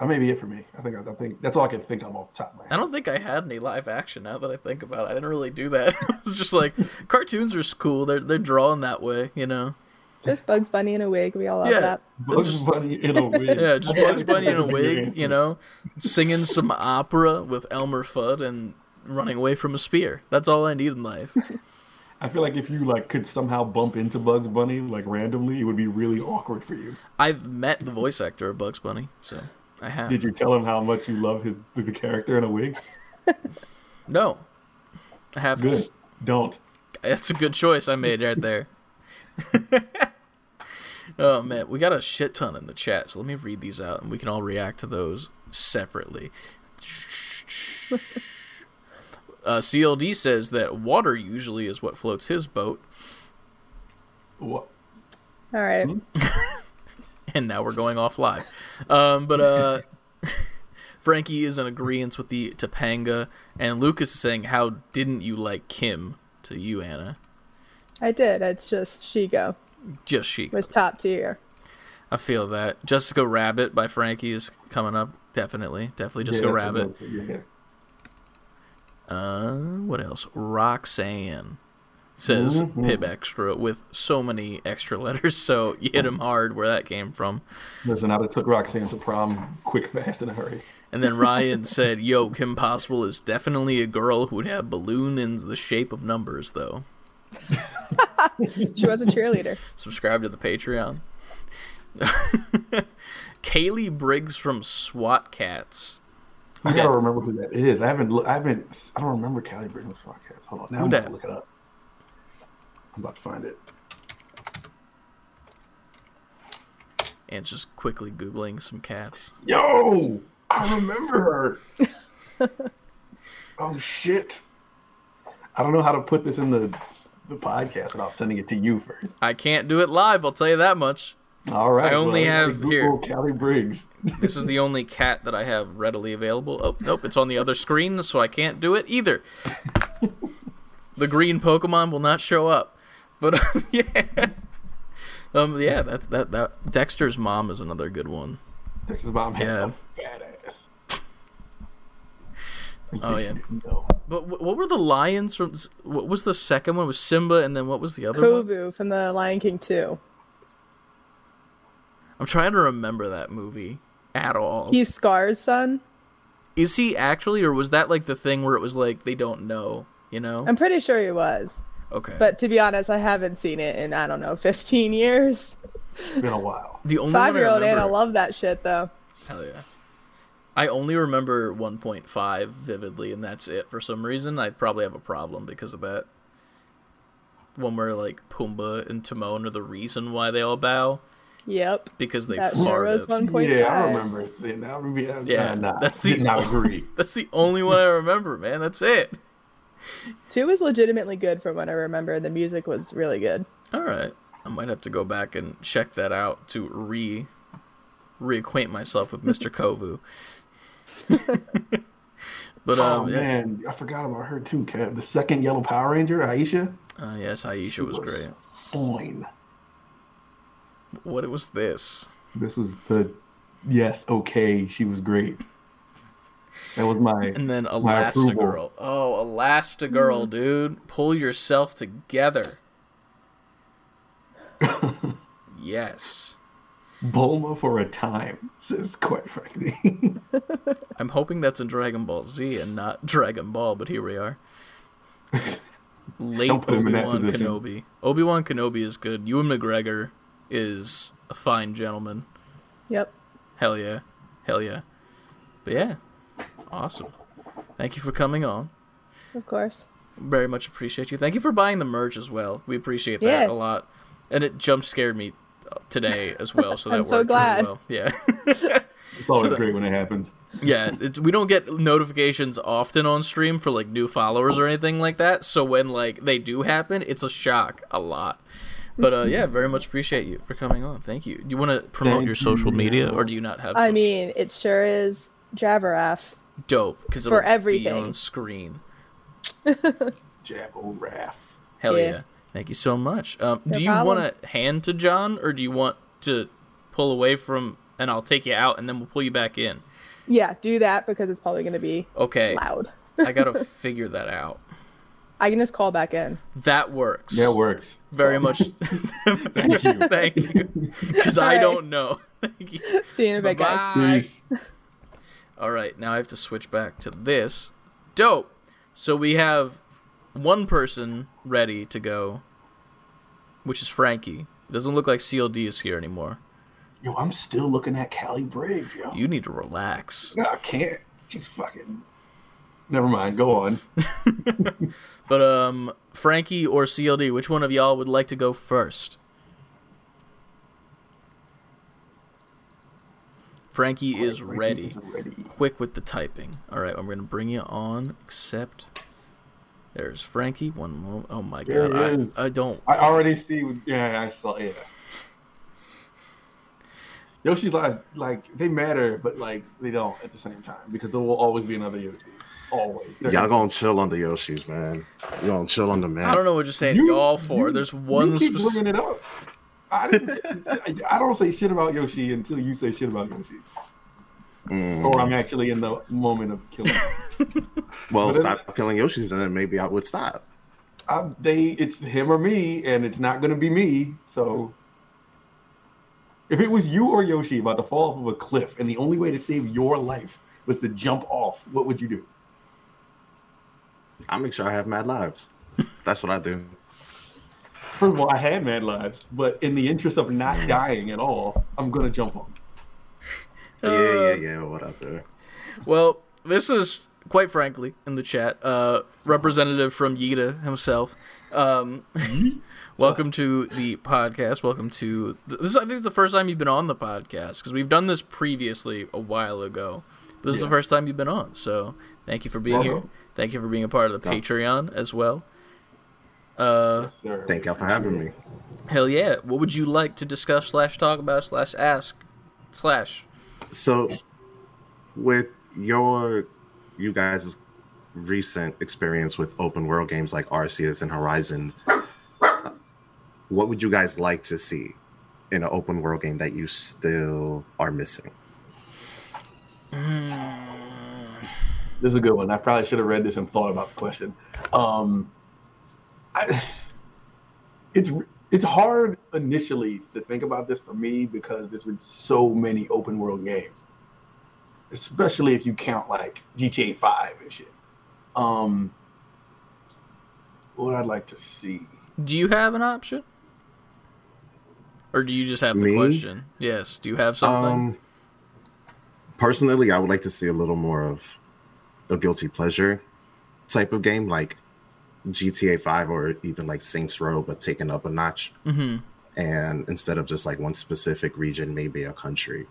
That may be it for me. I think I, think that's all I can think of off the top of my head.
I don't think I had any live action now that I think about it. I didn't really do that. it's just like cartoons are cool. They're they're drawn that way, you know.
Just Bugs Bunny in a wig. We all love
Yeah.
that.
Bugs
just-
Bunny in a wig.
Yeah, just Bugs Bunny in a wig, you know, singing some opera with Elmer Fudd and running away from a spear. That's all I need in life.
I feel like if you like could somehow bump into Bugs Bunny like randomly, it would be really awkward for you.
I've met the voice actor of Bugs Bunny, so I have.
Did you tell him how much you love his the character in a wig?
No. I have
Good. Don't.
That's a good choice I made right there. oh man, we got a shit ton in the chat, so let me read these out and we can all react to those separately. Uh, CLD says that water usually is what floats his boat,
What?
All right.
Hmm?
and now we're going off live. Um, but uh, Frankie is in agreement with the Topanga, and Lucas is saying, "How didn't you like Kim?" To you, Anna.
I did. It's just Shego
Just she.
was top tier.
I feel that. Jessica Rabbit by Frankie is coming up. Definitely. Definitely Jessica
Yeah, that's a
Rabbit.
Good- yeah.
Uh, what else? Roxanne says
Mhm.
Pib Extra with so many extra letters, so you hit him hard where that came from.
Listen, I'd took Roxanne to prom quick, fast, in a hurry.
And then Ryan said, Yo, Kim Possible is definitely a girl who would have balloon in the shape of numbers, though.
She was a cheerleader.
Subscribe to the Patreon. Callie Briggs from SWAT Kats.
I gotta remember who that is. I haven't. I haven't. I don't remember Callie Britton Podcast. Hold on. Now
Who
I'm about
dat?
to look it up. I'm about to find it.
And just quickly Googling some cats.
Yo, I remember her. oh shit! I don't know how to put this in the the podcast without sending it to you first.
I can't do it live, I'll tell you that much.
All right.
I only
well,
have here.
Callie Briggs.
This is the only cat that I have readily available. Oh, nope, it's on the other screen, so I can't do it either. The green Pokemon will not show up. But um, yeah. Um yeah, that's that that Dexter's mom is another good one.
Dexter's mom had
Yeah.
a badass.
Oh, yeah.
No.
But what were the lions from what was the second one? It was Simba and then what was the other one?
Kovu from the Lion King 2.
I'm trying to remember that movie at all.
He's Scar's son.
Is he actually or was that like the thing where it was like they don't know, you know?
I'm pretty sure he was.
Okay.
But to be honest, I haven't seen it in, I don't know, 15 years.
It's been a while.
the only
Five year old
remember-
Anna loved that shit, though.
Hell yeah. I only remember 1.5 vividly, and that's it. For some reason, I probably have a problem because of that. One where like Pumbaa and Timon are the reason why they all bow
Yep.
because they
That sure was
farted.
1.5.
Yeah, I remember seeing that movie.
Yeah,
Yeah, nah,
that's the-
did not agree.
That's the only one I remember, man. That's it.
Two was legitimately good from what I remember. The music was really good.
All right, I might have to go back and check that out to re reacquaint myself with Mr. Kovu. but
oh
um, yeah.
man, I forgot about her too, Kev. The second Yellow Power Ranger, Aisha.
Uh, yes, Aisha was great.
Fine.
What it was this?
This was the yes, okay. She was great. That was my
And then
My approval.
Elastigirl. Oh, Elastigirl, hmm. dude. Pull yourself together. yes.
Bulma for a time. Says quite frankly.
I'm hoping that's in Dragon Ball Z and not Dragon Ball, but here we are. Late
Don't put him in
Obi
that
Wan. Kenobi. Obi Wan Kenobi is good. Ewan McGregor is a fine gentleman.
Yep.
Hell yeah. Hell yeah. But yeah. Awesome. Thank you for coming on.
Of course.
Very much appreciate you. Thank you for buying the merch as well. We appreciate that
Yeah.
a lot. And it jump scared me today as well, so that
I'm so
worked really
glad.
well. Yeah.
it's always
Should've-
great when it happens.
yeah, it's, we don't get notifications often on stream for like new followers or anything like that. So when like they do happen, it's a shock a lot. But uh, yeah, very much appreciate you for coming on. Thank you. Do you want to promote
Thank
your social
you.
media, or do you not have?
I mean, it sure is Javaraf.
dope because
for
be
everything.
on screen.
Jabbo Raff.
Hell yeah.
Yeah.
Thank you so much. Um,
No
do you
problem.
want to hand to John, or do you want to pull away from, and I'll take you out, and then we'll pull you back in?
Yeah, do that because it's probably gonna be
Okay,
loud.
I gotta figure that out.
I can just call back in.
That works.
Yeah, it works.
Very much.
Thank you.
Thank you. Because I
Alright.
don't know. Thank you.
See you in a bit, guys.
Peace.
All right, now I have to switch back to this. Dope. So we have one person ready to go, which is Frankie. It doesn't look like CLD is here anymore.
Yo, I'm still looking at Callie Briggs, yo.
You need to relax.
No, I can't. She's fucking. Never mind. Go on.
But um, Frankie or CLD, which one of y'all would like to go first? Frankie is ready.
Is ready.
quick with the typing. All right, I'm gonna bring you on. Accept. There's Frankie. One more. Oh my
There
god. I, I don't.
I already see. Yeah, I saw. Yeah. Yoshi's like like they matter, but like they don't at the same time because there will always be another Yoshi. Always.
Y'all gonna chill on the Yoshis, man. You gonna chill on the man.
I don't know what you're saying.
You-
y'all for.
you-
There's one.
You keep
spec-
bringing it up. I, didn't, I don't say shit about Yoshi until you say shit about Yoshi,
Mm.
or I'm actually in the moment of killing.
well,
but then-
stop killing Yoshis, and then maybe I would stop.
I, they, it's him or me, and it's not gonna be me. So, if it was you or Yoshi about to fall off of a cliff, and the only way to save your life was to jump off, what would you do?
I make sure I have mad lives. That's what I do.
First of all, I had mad lives, but in the interest of not dying at all, I'm gonna jump on.
Yeah,
Uh,
yeah, yeah, whatever.
Well, this is quite frankly in the chat. Uh, representative from Yida himself. Um, welcome to the podcast. Welcome to this. Is, I think it's the first time you've been on the podcast because we've done this previously a while ago. But this is the first time you've been on, so thank you for being here.
Welcome.
Thank you for being a part of the
Yeah.
Patreon as well. Uh,
Yes, sir.
Thank y'all for having me.
hell yeah! What would you like to discuss slash talk about slash ask slash?
So, with your, you guys' recent experience with open world games like Arceus and Horizon, what would you guys like to see in an open world game that you still are missing?
This is a good one. I probably should have read this and thought about the question. Um, I, it's it's hard initially to think about this for me because there's been so many open world games, especially if you count like GTA Five and shit. Um, what I'd like to see.
Do you have an option? Or do you just have the
Me?
question? Yes. Do you have something?
Um, personally, I would like to see a little more of a guilty pleasure type of game, like GTA Five or even like Saints Row, but taken up a notch.
mm-hmm.
And instead of just like one specific region, maybe a country,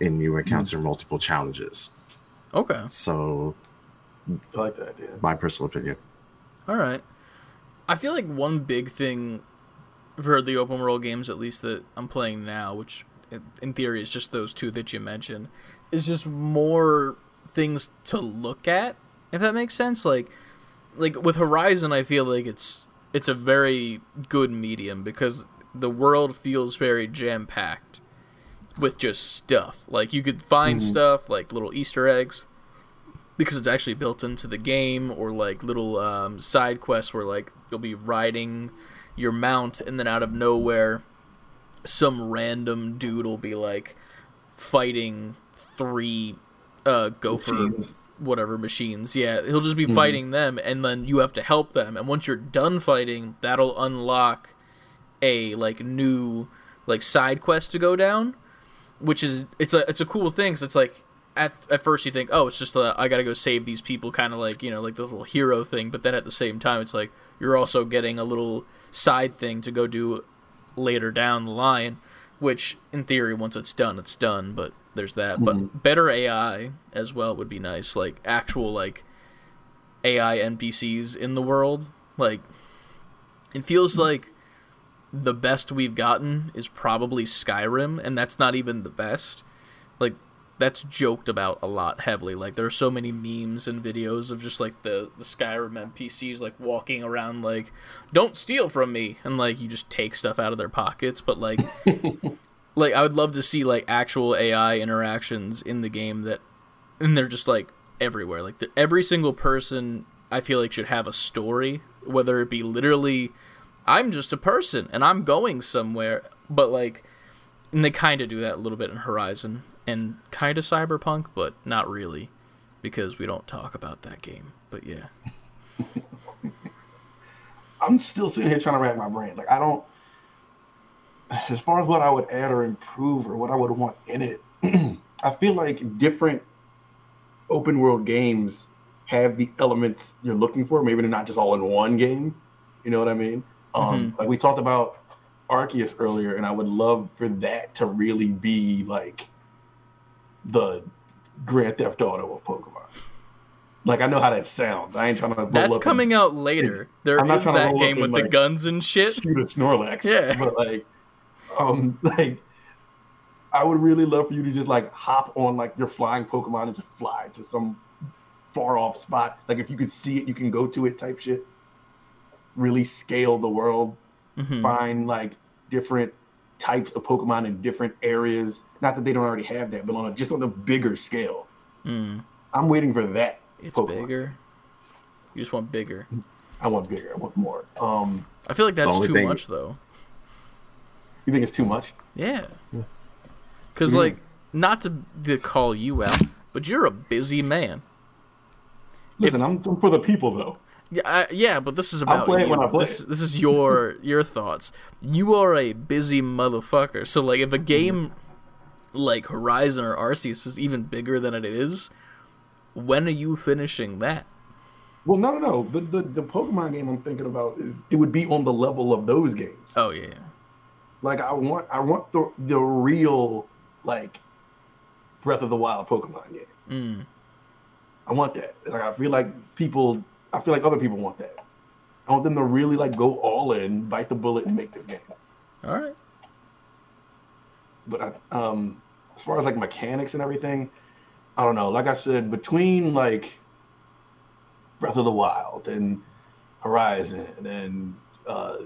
and you encounter multiple challenges.
Okay.
So,
I like that idea.
my personal opinion.
All right. I feel like one big thing for the open world games, at least that I'm playing now, which in- in theory is just those two that you mentioned, is just more things to look at. If that makes sense, like like with Horizon, I feel like it's it's a very good medium because the world feels very jam packed with just stuff. Like you could find
Mhm.
stuff like little Easter eggs because it's actually built into the game, or like little um, side quests where like you'll be riding your mount, and then out of nowhere, some random dude will be like fighting three uh, gopher
Machines.
whatever machines. Yeah, he'll just be
Mhm.
fighting them, and then you have to help them. And once you're done fighting, that'll unlock a like new like side quest to go down, which is it's a it's a cool thing. So it's like at at first you think, oh, it's just uh, I gotta go save these people, kind of like you know like the little hero thing. But then at the same time, it's like you're also getting a little side thing to go do later down the line, which in theory once it's done, it's done. But there's that.
Mhm.
But better AI as well would be nice, like actual like AI NPCs in the world. Like it feels like the best we've gotten is probably Skyrim, and that's not even the best. Like that's joked about a lot heavily. Like there are so many memes and videos of just like the the Skyrim NPCs like walking around like, "Don't steal from me," and like you just take stuff out of their pockets. But like, like I would love to see like actual AI interactions in the game that, and they're just like everywhere. Like the, every single person I feel like should have a story, whether it be literally, I'm just a person and I'm going somewhere, but like, and they kind of do that a little bit in Horizon and kind of Cyberpunk, but not really, because we don't talk about that game. But yeah,
I'm still sitting here trying to rack my brain. Like I don't, as far as what I would add or improve or what I would want in it, I feel like different open world games have the elements you're looking for. Maybe they're not just all in one game. You know what I mean? Um, like we talked about Arceus earlier, and I would love for that to really be like the Grand Theft Auto of Pokemon. Like I know how that sounds. I ain't trying to.
that's coming out later. There is that game
and,
with the guns and
and
shit.
shoot a Snorlax.
Yeah.
But like, um, like I would really love for you to just like hop on like your flying Pokemon and just fly to some far off spot. Like if you could see it, you can go to it type shit. Really scale the world.
Mhm.
Find like different types of Pokemon in different areas. Not that they don't already have that, but on a, just on a bigger scale.
Mm,
I'm waiting for that.
it's
Pokemon.
bigger. You just want bigger.
I want bigger. I want more. Um,
I feel like that's too
thing-
much though.
You think it's too much?
Yeah. Because like, not to, to call you out, but you're a busy man.
Listen, I'm, I'm for the people though.
Yeah, I, yeah, but this is about
play it
you.
when I play
this, this is your your thoughts. You are a busy motherfucker. So like, if a mm-hmm. game like Horizon or Arceus is even bigger than it is, when are you finishing that?
Well, no, no, no. The, the the Pokemon game I'm thinking about is it would be on the level of those games.
Oh yeah,
Like I want I want the the real like Breath of the Wild Pokemon game.
mm.
I want that. Like I feel like people I feel like other people want that. I want them to really like go all in, bite the bullet, and make this game.
all right.
But I, um, as far as like mechanics and everything, I don't know. Like I said, between like Breath of the Wild and Horizon and uh,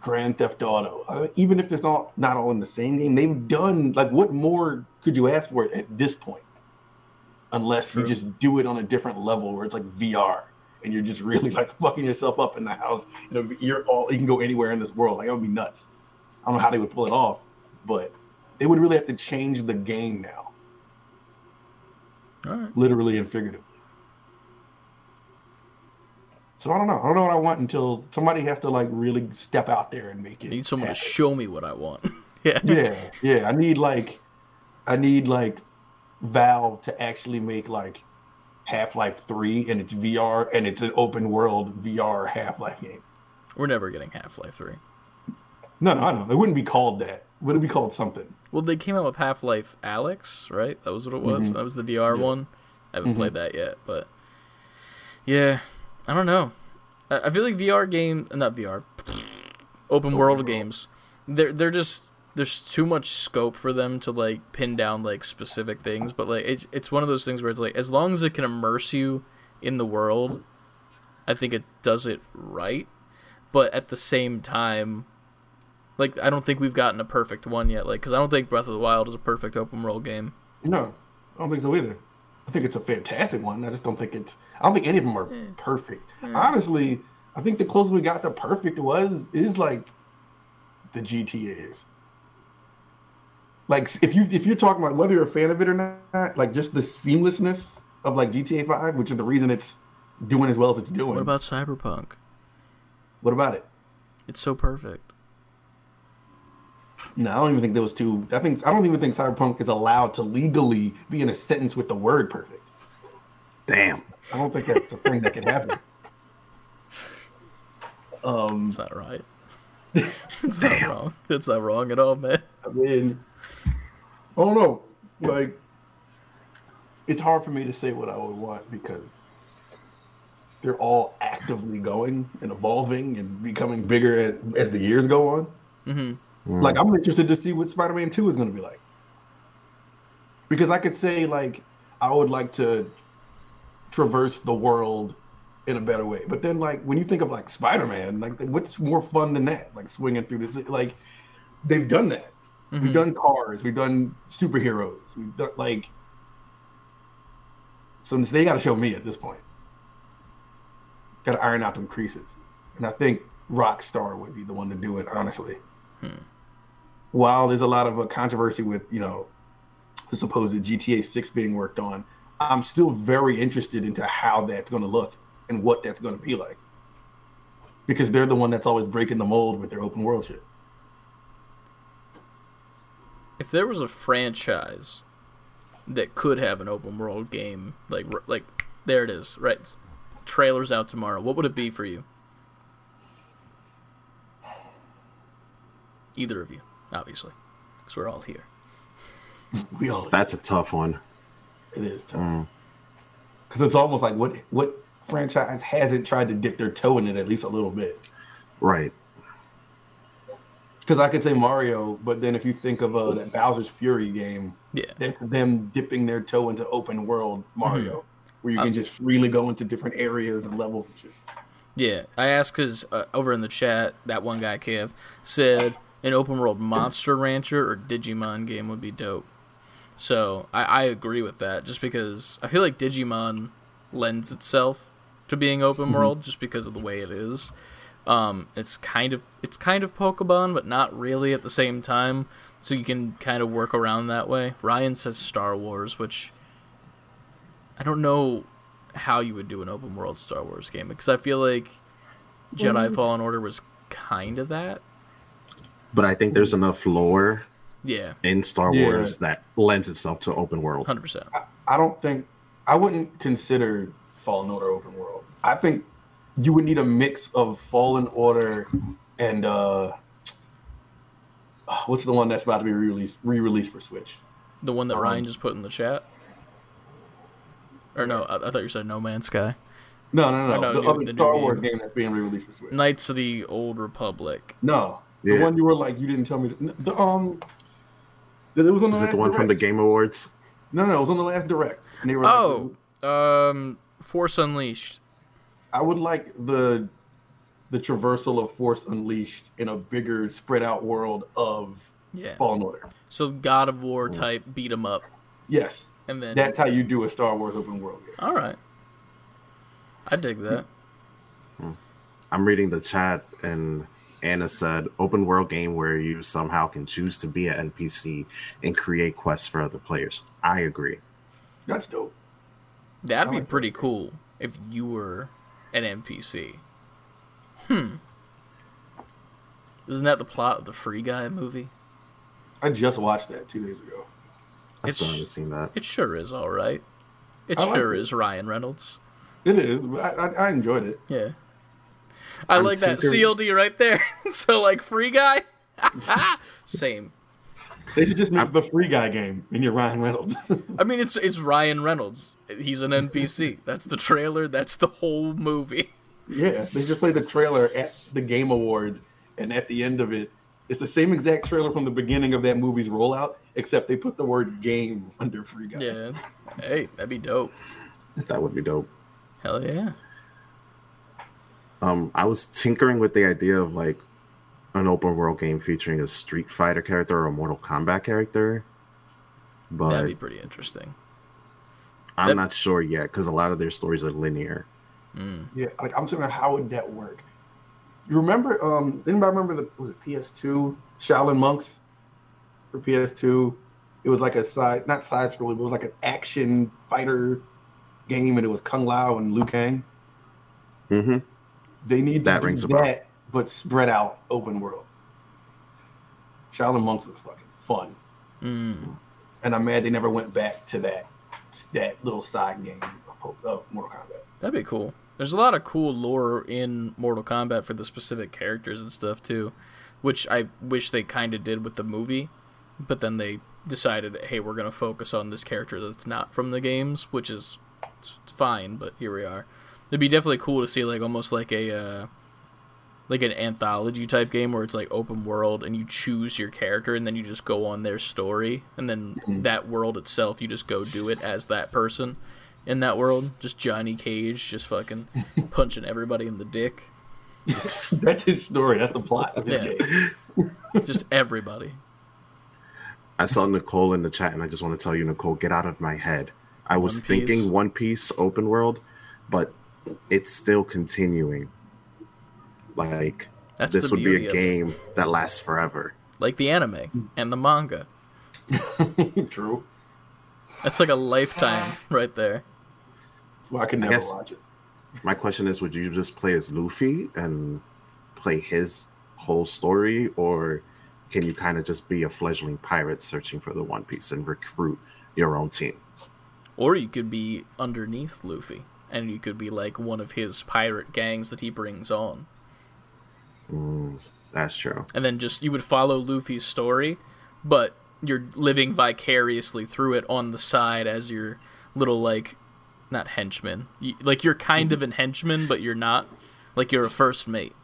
Grand Theft Auto, uh, even if it's all not all in the same game, they've done like what more could you ask for at this point? Unless
True.
you just do it on a different level where it's like VR and you're just really like fucking yourself up in the house. And you're all you can go anywhere in this world. Like it would be nuts. I don't know how they would pull it off, but they would really have to change the game now,
All right.
literally and figuratively. So I don't know. I don't know what I want until somebody has to like really step out there and make it.
I need someone to show me what I want. yeah.
yeah, yeah. I need like, I need like Valve to actually make like Half-Life Three and it's VR and it's an open world VR Half-Life game.
We're never getting Half Life Three.
No, no, I know. It wouldn't be called that. Would it be called something.
Well, they came out with Half Life Alyx, right? That was what it was.
Mhm.
That was the VR
Yeah.
one. I haven't
Mhm.
played that yet, but yeah, I don't know. I I feel like VR game, not VR, open world
world.
games. They're they're just there's too much scope for them to like pin down like specific things. But like it's it's one of those things where it's like as long as it can immerse you in the world, I think it does it right. But at the same time, like I don't think we've gotten a perfect one yet. Like because I don't think Breath of the Wild is a perfect open world game.
No, I don't think so either. I think it's a fantastic one. I just don't think it's. I don't think any of them are hmm. perfect. Hmm. Honestly, I think the closest we got to perfect was is like the GTA's. Like if you if you're talking about whether you're a fan of it or not, like just the seamlessness of like GTA Five, which is the reason it's doing as well as it's doing.
What about Cyberpunk?
what about it?
It's so perfect.
No, I don't even think those two. I think I don't even think Cyberpunk is allowed to legally be in a sentence with the word perfect.
Damn.
I don't think that's a thing that can happen. Um,
It's not right. it's not wrong. It's not wrong at all, man.
I mean, I don't know. Like, it's hard for me to say what I would want because they're all actively going and evolving and becoming bigger as, as the years go on.
Hmm
Like, I'm interested to see what Spider-Man Two is going to be like. because I could say like I would like to traverse the world in a better way. But then like when you think of like Spider-Man, like what's more fun than that? Like swinging through this like they've done that.
Mhm.
We've done cars, we've done superheroes, we've done like so they got to show me at this point. Got to iron out them creases, and I think Rockstar would be the one to do it. Honestly,
Hmm.
While there's a lot of uh, controversy with you know the supposed GTA 6 being worked on, I'm still very interested into how that's going to look and what that's going to be like. Because they're the one that's always breaking the mold with their open world shit.
if there was a franchise that could have an open world game, like like there it is, right? It's- Trailers out tomorrow. What would it be for you? Either of you, obviously, because we're all here.
We all
That's a tough one.
it is tough.
Mm.
Because it's almost like what what franchise hasn't tried to dip their toe in it at least a little bit?
Right.
Because I could say Mario, but then if you think of uh, that Bowser's Fury game,
Yeah,
that's them dipping their toe into open world Mario, where you
Uh,
can just freely go into different areas and levels and shit.
yeah. I asked because uh, over in the chat, that one guy Kev said an open world Monster Rancher or Digimon game would be dope. So I, I agree with that, just because I feel like Digimon lends itself to being open world, just because of the way it is. Um, it's kind of it's kind of Pokemon, but not really at the same time. So you can kind of work around that way. Ryan says Star Wars, which I don't know how you would do an open world Star Wars game because I feel like Jedi. Fallen Order was kind of that.
But I think there's enough lore
Yeah,
in Star
Yeah.
Wars that lends itself to open world.
hundred percent.
I don't think I wouldn't consider Fallen Order open world. I think you would need a mix of Fallen Order and uh what's the one that's about to be re-released re-released for Switch?
The one that
Um,
Ryan just put in the chat. Or no, I, I thought you said No Man's Sky.
No, no, no,
I know,
the
new-
other
the new
Star
game.
Wars game that's being re-released for Switch.
Knights of the Old Republic.
No, the one you were like you didn't tell me. The, um, it was on the
Is it the one from the Game Awards?
No, no, it was on the last direct. And they were like,
Oh, um, Force Unleashed.
I would like the the traversal of Force Unleashed in a bigger, spread out world of
Yeah.
Fallen Order.
So God of War type beat 'em up,
Yes,
and then
that's how you do a Star Wars open world game.
all right. I dig that.
I'm reading the chat, and Anna said, "Open world game where you somehow can choose to be an NPC and create quests for other players." I agree.
That's dope.
That'd
I
be
like that
pretty cool if you were an NPC. Hmm. Isn't that the plot of the Free Guy movie?
I just watched that two days ago.
I
It's-
still haven't seen that.
It sure is all right. It
I like
sure
it.
is Ryan Reynolds.
It is. I, I, I enjoyed it.
Yeah. I
I'm
like that CLD right there. so like Free Guy. Same.
They should just make the free guy game and you're Ryan Reynolds.
I mean, it's it's Ryan Reynolds. He's an NPC. That's the trailer. That's the whole movie.
yeah, they just play the trailer at the Game Awards, and at the end of it, it's the same exact trailer from the beginning of that movie's rollout, except they put the word "game" under free guy.
Yeah. Hey, that'd be dope.
That would be dope.
Hell yeah.
Um, I was tinkering with the idea of like an open world game featuring a Street Fighter character or a Mortal Kombat character, but
That'd be pretty interesting.
I'm
that-
not sure yet because a lot of their stories are linear.
Mm.
Yeah, like I'm saying, how would that work? You remember? Um, anybody remember the was it PS2 Shaolin Monks for PS2? It was like a side, not side scroll. It was like an action fighter game, and it was Kung Lao and Liu Kang.
hmm
They need to
That
do
rings a bell.
but spread out, open world. Shaolin Monks was fucking fun,
Mm.
and I'm mad they never went back to that that little side game of, of Mortal Kombat.
That'd be cool. There's a lot of cool lore in Mortal Kombat for the specific characters and stuff too, which I wish they kind of did with the movie, but then they decided, hey, we're gonna focus on this character that's not from the games, which is fine. But here we are. It'd be definitely cool to see like almost like a uh, like an anthology type game where it's like open world and you choose your character and then you just go on their story and then
Mhm.
that world itself you just go do it as that person in that world. Just Johnny Cage just fucking punching everybody in the dick.
That's his story. That's the plot of his
Yeah.
game.
Just everybody.
I saw Nicole in the chat, and I just want to tell you, Nicole, get out of my head. I was
One
thinking One Piece open world, but it's still continuing. Like
That's
this would be a game that lasts forever.
like the anime and the manga.
True.
That's like a lifetime right there.
Well, I could
I
never
guess-
watch it.
My question is, would you just play as Luffy and play his whole story, or can you kind of just be a fledgling pirate searching for the One Piece and recruit your own team?
Or you could be underneath Luffy and you could be like one of his pirate gangs that he brings on.
Mm, that's true.
And then just you would follow Luffy's story, but you're living vicariously through it on the side as your little like not henchman. You, like you're kind of an henchman, but you're not. Like you're a first mate.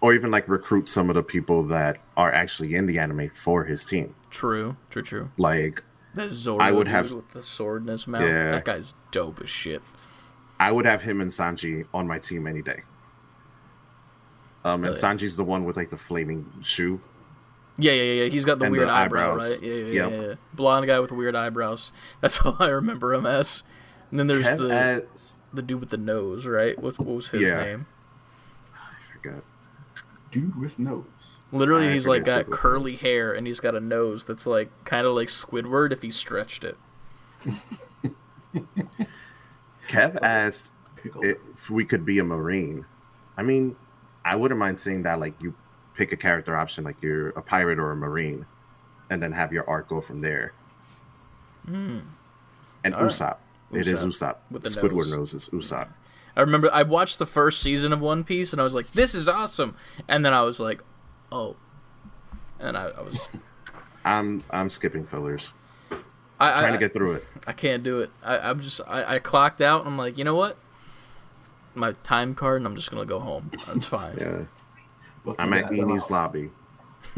Or even like recruit some of the people that are actually in the anime for his team.
True, true, true.
Like
That Zoro
I would have-
with the sword in his mouth.
Yeah.
That guy's dope as shit.
I would have him and Sanji on my team any day. Um, and
Really?
Sanji's the one with like the flaming shoe.
Yeah, yeah, yeah. He's got the
And
weird
the
eyebrow,
eyebrows.
right? Yeah, yeah,
Yep.
yeah, yeah. Blonde guy with the weird eyebrows. That's all I remember him as. And then there's
Kev
the
as-
the dude with the nose, right? What, what was his
Yeah.
name?
I forgot.
Dude with nose.
Literally,
I
he's like got
what
curly
was.
hair and he's got a nose that's like kind of like Squidward if he stretched it.
Kev asked
Pickle.
if we could be a marine. I mean, I wouldn't mind seeing that. Like you pick a character option, like you're a pirate or a marine, and then have your arc go from there.
Hmm.
And
All right.
Usopp, it is
Usopp
Usopp.
with the
Squidward
nose.
nose is Usopp.
I remember I watched the first season of One Piece and I was like, "This is awesome," and then I was like, "Oh," and I, I was
I'm I'm skipping fillers,
I'm
trying
I,
to get through it.
I can't do it. I, I'm just I, I clocked out I'm like, you know what? My time card and I'm just gonna go home. That's fine.
Yeah,
Welcome
I'm at
to
lobby.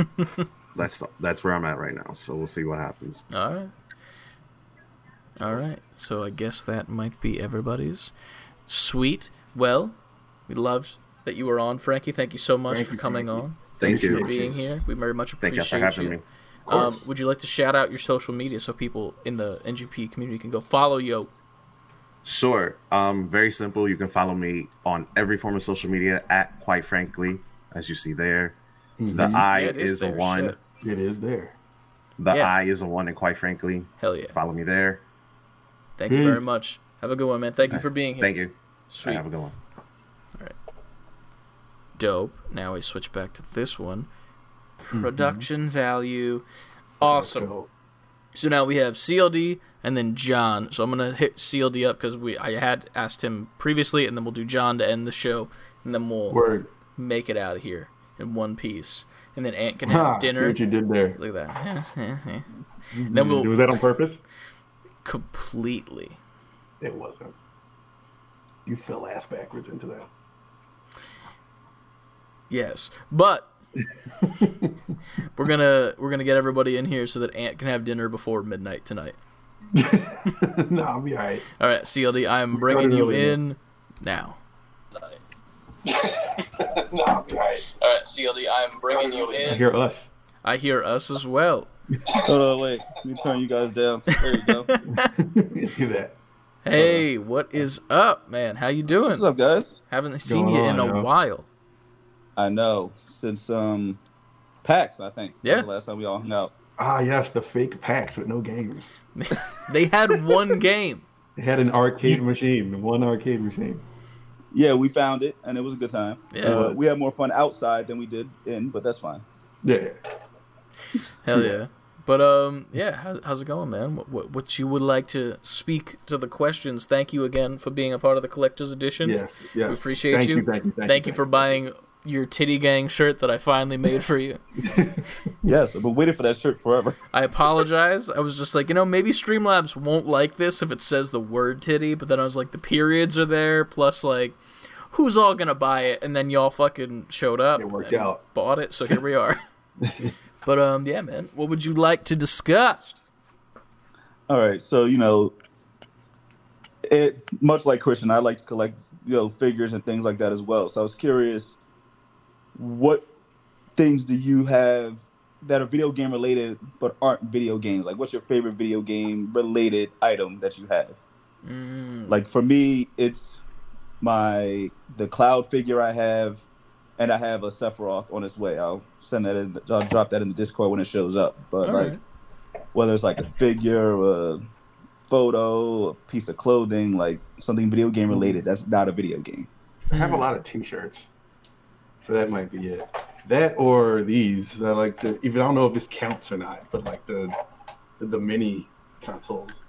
that's that's where I'm at right now. So we'll see what happens.
All right. All right. So I guess that might be everybody's. Sweet. Well, we loved that you were on, Frankie. Thank you so much
Thank
for coming
Frankie.
on,
Thank you for
being here. We very much
appreciate you.
Thank you
for having
you.
me.
Um, would you like to shout out your social media so people in the NGP community can go follow you?
Sure. Um, very simple. You can follow me on every form of social media at quite frankly, as you see there. The
Mhm.
I
Yeah, it
is, a one.
shit.
It is there.
The
Yeah.
I is a one, and quite frankly,
Hell yeah.
follow me there.
Thank you very much. Have a good one, man. Thank you for being here.
Thank you.
Sweet.
Have a good one.
Dope. Now we switch back to this one.
Mm-hmm.
Production value. Awesome.
So,
now we have CLD and then John. So I'm gonna hit CLD up because we I had asked him previously, and then we'll do John to end the show, and then we'll
word.
make it out of here in one piece. And then Ant can
Ha,
have
see
dinner.
what you did there.
Look at that. then we'll
Was that on purpose?
completely.
It wasn't. You fell ass backwards into that.
Yes, but we're gonna we're gonna get everybody in here so that Ant can have dinner before midnight tonight.
nah, I'll be alright.
All right, CLD, I am bringing you
early,
in now.
nah, I'll be alright.
All right, CLD, I am bringing you in.
I hear us.
I hear us as well.
Hold on, wait. Let me turn you guys down. There you go.
Do that.
Hey, what is up, man? How you doing?
What's up, guys?
Haven't seen
Going
you in a
yo?
while.
I know since um, PAX, I think.
Yeah.
the last time we all hung out.
Ah, yes, the fake packs with no games.
They had one game.
They had an arcade machine, one arcade machine.
Yeah, we found it, and it was a good time.
Yeah.
Uh, we had more fun outside than we did in, but that's fine.
Yeah.
Hell yeah. But um, yeah. How, how's it going, man? What, what what you would like to speak to the questions? Thank you again for being a part of the collector's edition.
Yes. Yes.
We appreciate
thank
you.
you. Thank you. Thank,
Thank you for buying your Titty Gang shirt that I finally made for you.
Yes, I've been waiting for that shirt forever.
I apologize. I was just like, you know, maybe Streamlabs won't like this if it says the word titty, but then I was like, the periods are there, plus like who's all gonna buy it, and then y'all fucking showed up.
It worked
and
out.
Bought it, so here we are. but um, yeah, man. What would you like to discuss?
All right, so you know, it much like Christian, I like to collect you know figures and things like that as well. So I was curious, what things do you have that are video game related but aren't video games? Like, what's your favorite video game related item that you have?
Mm,
Like for me, it's my the cloud figure I have, and I have a Sephiroth on its way. I'll send that in. I'll drop that in the Discord when it shows up. But
All
like,
right.
whether it's like a figure, a photo, a piece of clothing, like something video game related, that's not a video game.
I have a lot of T-shirts, so that might be it. That or these. I like the. Even I don't know if this counts or not, but like the the, the mini consoles.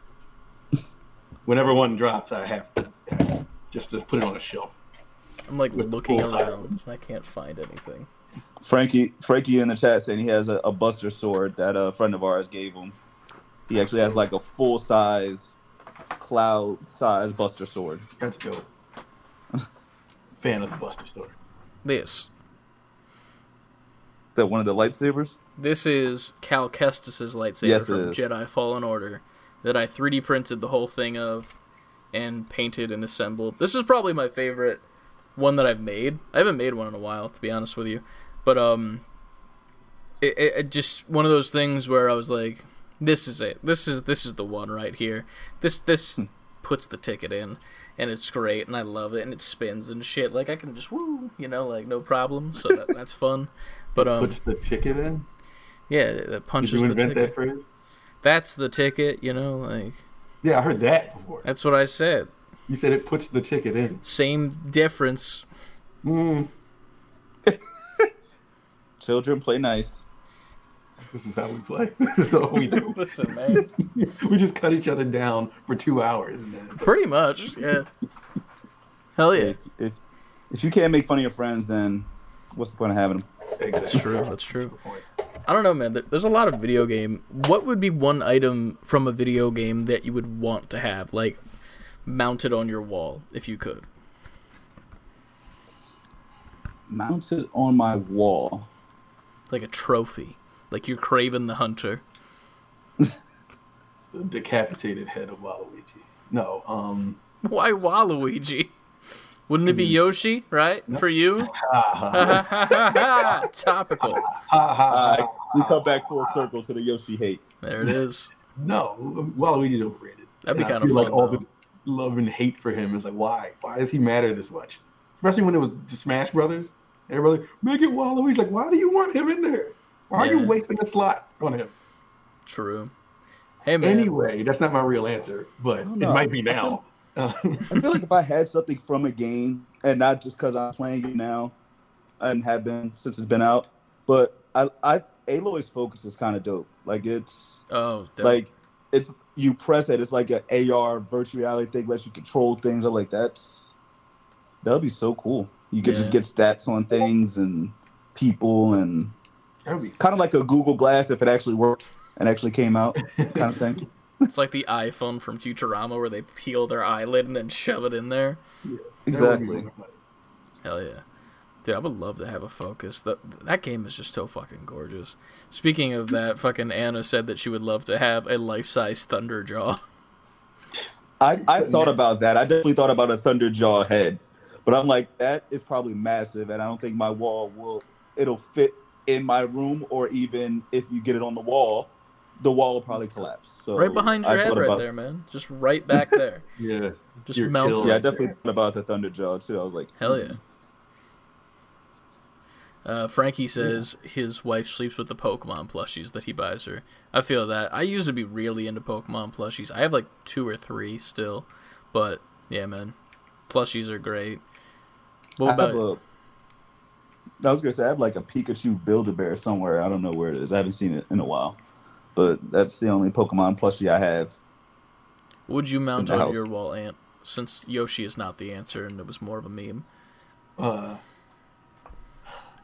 Whenever one drops, I have to have just to put it on a shelf.
I'm like looking around. and I can't find anything.
Frankie, Frankie in the chat saying he has a, a Buster sword that a friend of ours gave him. He actually has like a full size, cloud size Buster sword.
That's dope. Fan of the Buster Sword.
This.
Is that one of the lightsabers?
This is Cal Kestis's lightsaber
Yes,
from
is.
Jedi Fallen Order that I 3D printed the whole thing of and painted and assembled. This is probably my favorite one that I've made. I haven't made one in a while, to be honest with you. But um it, it, it just one of those things where I was like this is it. This is this is the one right here. This this puts the ticket in and it's great and I love it and it spins and shit. Like I can just woo, you know, like no problem. So that, that's fun. But um
Puts the ticket in.
yeah, that
Did
punches
you
the
invent
ticket.
that phrase?
That's the ticket, you know, like
Yeah, I heard that before.
that's what I said.
You said it puts the ticket in.
Same difference.
Mm,
Children play nice.
This is how we play. This is all we do.
Listen, man.
we just cut each other down for two hours, and then it's
Pretty much, yeah. Hell yeah.
If, if if you can't make fun of your friends, then what's the point of having them?
exactly.
That's true, that's
That's
true.
the.
I don't know, man. There's a lot of video game. What would be one item from a video game that you would want to have, like, mounted on your wall, if you could?
Mounted on my wall.
Like a trophy. Like you're Kraven the Hunter.
The decapitated head of Waluigi. No, um,
Why Waluigi? Wouldn't it be Yoshi, right? For you?
ha ha ha
Topical.
ha ha.
Uh, we come back full circle to the Yoshi hate.
There it is.
No, Waluigi's overrated.
That'd be
And I
kinda
feel like all
though.
this love and hate for him is like, why? Why does he matter this much? Especially when it was the Smash Brothers. Everybody, make it Waluigi. Like, why do you want him in there? Why are you wasting a slot on him?
True. Hey, man.
Anyway, that's not my real answer, but it might be now. Uh,
I feel like if I had something from a game, and not just because I'm playing it now, and have been since it's been out, but I, I Aloy's focus is kind of dope. Like it's
Oh, dope.
like it's you press it, it's like an AR virtual reality thing, lets you control things. I'm like that's that'd be so cool. You could
Yeah.
just get stats on things and people, and
that'd be
kind of like a Google Glass if it actually worked and actually came out, kind of thing.
It's like the iPhone from Futurama where they peel their eyelid and then shove it in there.
that would be
Exactly.
Hell yeah. Dude, I would love to have a focus. That that game is just so fucking gorgeous. Speaking of that, fucking Anna said that she would love to have a life-size Thunderjaw.
I, I thought about that. I definitely thought about a Thunderjaw head, but I'm like, that is probably massive, and I don't think my wall will. It'll fit in my room, or even if you get it on the wall, the wall will probably collapse. So
Right behind your
I
head right
about-
there, man. Just right back there.
Yeah.
Just
You're
mount
chilling.
Yeah, I
it.
definitely thought about the Thunderjaw too. I was like,
Hell yeah. Uh, Frankie says his wife sleeps with the Pokemon plushies that he buys her. I feel that. I used to be really into Pokemon plushies. I have like two or three still, but yeah, man, plushies are great. What
I have
about
a. I was gonna say I have like a Pikachu Build a Bear somewhere. I don't know where it is. I haven't seen it in a while, but that's the only Pokemon plushie I have.
would you mount
the
on
house.
your wall, Ant? Since Yoshi is not the answer and it was more of a meme.
Uh,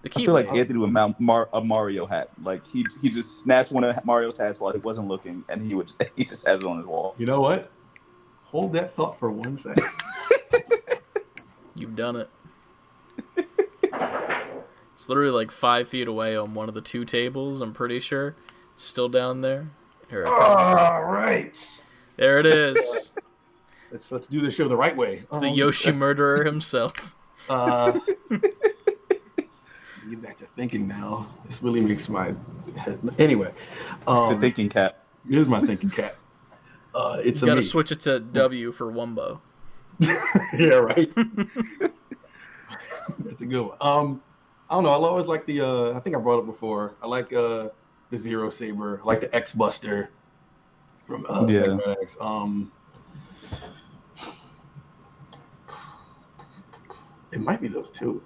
The key
I
key
feel like Anthony would mount Mar- a Mario hat. Like he he just snatched one of Mario's hats while he wasn't looking, and he would he just has it on his wall.
you know what? Hold that thought for one second.
you've done it. It's literally like five feet away on one of the two tables. I'm pretty sure, still down there. Here it comes.
All right.
There it is.
Let's let's do the show the right way.
It's the Yoshi murderer himself.
Uh, get back to thinking now. This really makes my head. Anyway,
the
um,
thinking cap.
here's my thinking cat. Uh, it's
You gotta
me.
switch it to W for Wumbo.
yeah, right. That's a good one. Um, I don't know. I always like the. Uh, I think I brought it before. I like uh, the Zero Saber. I like the X Buster from uh,
Yeah.
X. Um, it might be those two.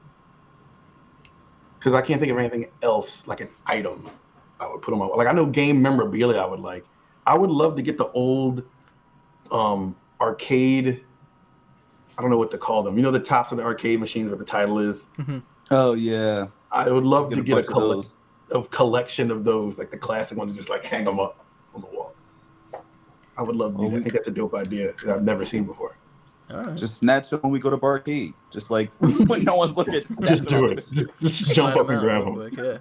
Because I can't think of anything else like an item I would put on my like. I know game memorabilia I would like. I would love to get the old um, arcade. I don't know what to call them. You know the tops of the arcade machines where the title is.
Oh yeah.
I would love to get a
bunch of
of collection of those, like the classic ones, and just like hang them up on the wall. I would love to do
Well,
that. I
we-
think that's a dope idea that I've never seen before.
All right.
Just snatch them when we go to Barcade. Just like when no one's looking.
Just do it. Just, just jump up and grab them.
quick, yeah.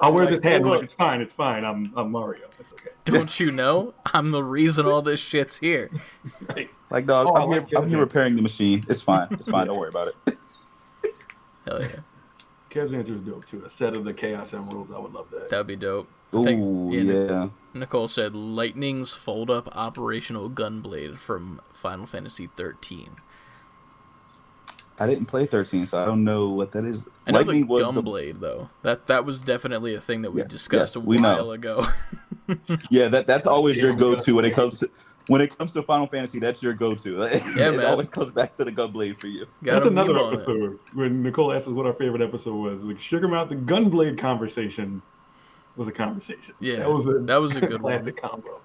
I'll wear
Like,
this hat. and be
hey,
Like,
look.
it's fine. It's fine. I'm I'm Mario. It's okay.
Don't you know? I'm the reason all this shit's here.
Like no,
Oh, I
I'm, here,
like your
I'm here repairing the machine. It's fine. It's fine. Don't worry about it.
Hell yeah.
Kev's answer is dope too. A set of the Chaos Emeralds. I would love that.
That would be dope. I think- yeah,
yeah.
Nicole said Lightning's fold up operational gunblade from Final Fantasy 13.
I didn't play 13, so I don't know what that is.
I know
Lightning
the
was the
gunblade though. That that was definitely a thing that we
Yes,
discussed
yes,
a
we know.
while ago.
yeah. That that's always your go-to when it comes to when it comes to Final Fantasy. That's your go-to. Yeah, it
man.
always comes back to the gunblade for you.
Got
That's another
on it.
episode when Nicole asked us what our favorite episode was. Like Sugar Mount, the Gunblade conversation was a conversation.
Yeah,
that was a
that was a good one.
classic combo.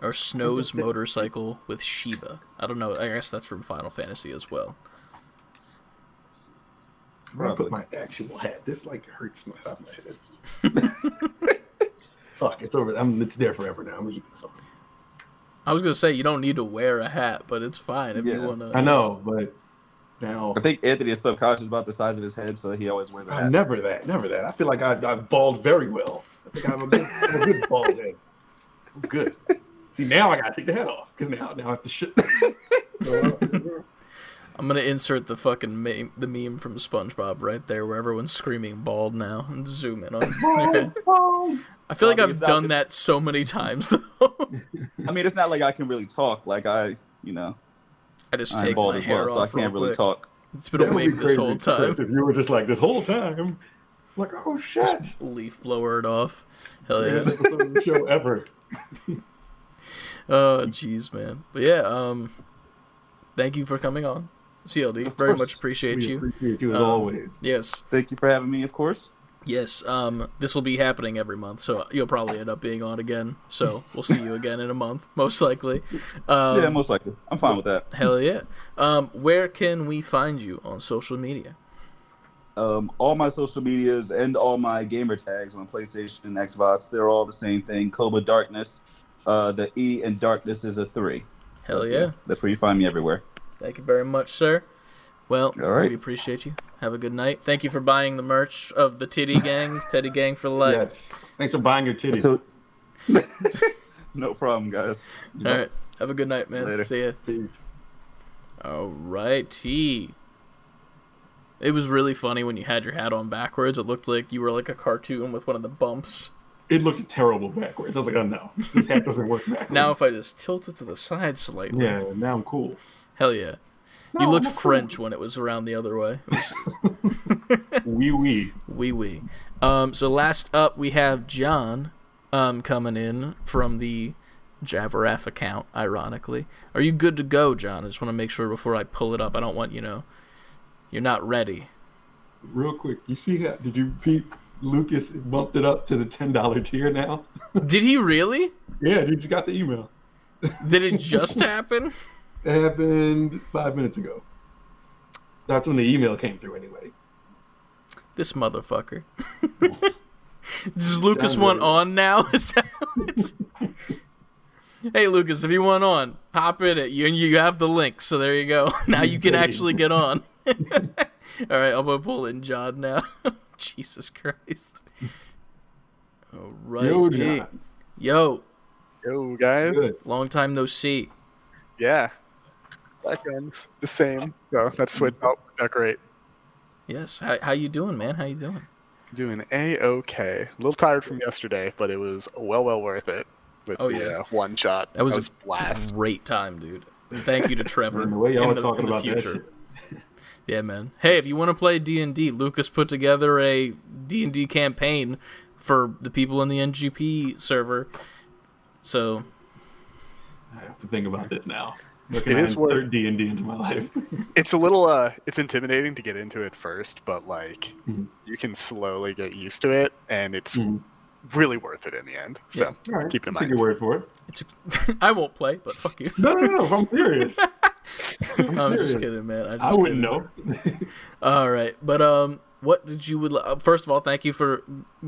Or Snow's motorcycle with Shiva. I don't know. I guess that's from Final Fantasy as well.
Where I put my actual hat. This like hurts my top of my head. Fuck, it's over. I'm, it's there forever now. I'm gonna keep this on.
I was gonna say you don't need to wear a hat, but it's fine if you wanna.
I know, but now
I think Anthony is subconscious about the size of his head, so he always wears a
I'm
hat.
never that. Never that. I feel like I, I bald very well. I think I have a good, I have a good bald head. I'm good. See, now I gotta take the hat off because now, now I have to shit.
I'm gonna insert the fucking meme, the meme from SpongeBob right there, where everyone's screaming bald now, and zoom in on. I feel like
Bobby,
I've
not-
done
it's-
that so many times.
I mean, it's not like I can really talk. Like I, you know,
I just
I'm
take
bald
my
as
hair
well, so I can't really
quick.
talk.
It's been a
That would be
this whole time.
If you were just like this whole time, like oh shit,
Leaf blower it off. Hell yeah.
greatest episode of the show ever.
Oh jeez, man. But yeah, um, thank you for coming on, CLD.
Of
Very
course.
much appreciate
We
you.
appreciate you as
Um,
always.
Yes,
Thank you for having me, of course.
Yes. Um, this will be happening every month, so you'll probably end up being on again. So we'll see you again in a month, most likely. Um,
yeah, most likely. I'm fine with that.
hell yeah. Um, where can we find you on social media?
Um, all my social medias and all my gamer tags on PlayStation and Xbox, they're all the same thing. Cobra Darkness. Uh, the E in darkness is a three.
Hell
But,
yeah.
That's where you find me everywhere.
Thank you very much, sir. Well,
All right.
we appreciate you. Have a good night. Thank you for buying the merch of the Titty Gang, Teddy Gang for life.
Yes. Thanks for buying your titties.
So, no problem, guys.
All right. Have a good night, man.
Later.
See ya.
Peace.
All righty. It was really funny when you had your hat on backwards. It looked like you were like a cartoon with one of the bumps.
It looked terrible backwards. I was like, oh no, this hat doesn't work backwards.
Now, if I just tilt it to the side slightly,
yeah, now I'm cool.
hell yeah. You looked
I'm cool.
French when it was around the other way.
Wee wee.
wee wee. Um, so last up, we have John um, coming in from the Javaraff account, ironically. Are you good to go, John? I just want to make sure before I pull it up. I don't want, you know, you're not ready.
Real quick, you see that? Did you peep? Lucas bumped it up to the ten dollar tier now.
Did he really?
yeah, dude, you just got the email.
Did it just happen?
It happened five minutes ago. That's when the email came through, anyway.
This motherfucker. Does Lucas
John
want
Ritter.
on now? Is that it's- hey Lucas, if you want on, hop in it. You you have the link, so there you go. Now you can actually get on. All right, I'm gonna pull in John now. Jesus Christ. All right.
Yo,
hey.
John.
Yo,
Yo, guys.
Long time no see.
Yeah. Background's the same. So that's what. Oh, not great.
Yes. How, how you doing, man? How you doing?
Doing a okay. A little tired from yesterday, but it was well, well worth it. With
Oh,
the
yeah.
uh, one shot.
That was a
blast.
Great time, dude. And thank you to Trevor.
And the way y'all
in
were
the-
talking
in the
about that
future.
shit.
Yeah, man. Hey, if you want to play D and D, Lucas put together a D and D campaign for the people in the NGP server. So
I have to think about this now. Looking
It
at
is worth-
D and D into my life.
It's a little uh it's intimidating to get into it first, but like
Mhm.
you can slowly get used to it and it's
Mhm.
really worth it in the end. So
All right,
keep it in
I'll take
mind.
your word for it.
it's. I won't play, but fuck you.
No, no, no. I'm serious.
I'm just
serious.
kidding, man. I'm just
I wouldn't
kidding.
know.
All right, but um, what did you would? li- uh, First of all, thank you for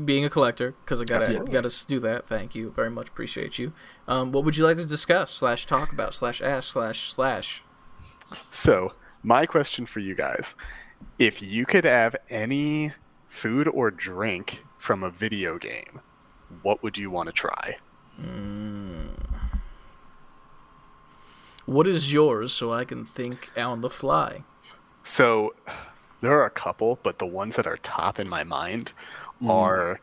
being a collector because I gotta
Absolutely.
gotta do that. Thank you very much. Appreciate you. Um, what would you like to discuss slash talk about slash ask slash slash?
So, my question for you guys if you could have any food or drink from a video game, what would you want to try?
What is yours so I can think on the fly?
So, there are a couple, but the ones that are top in my mind
Mm.
are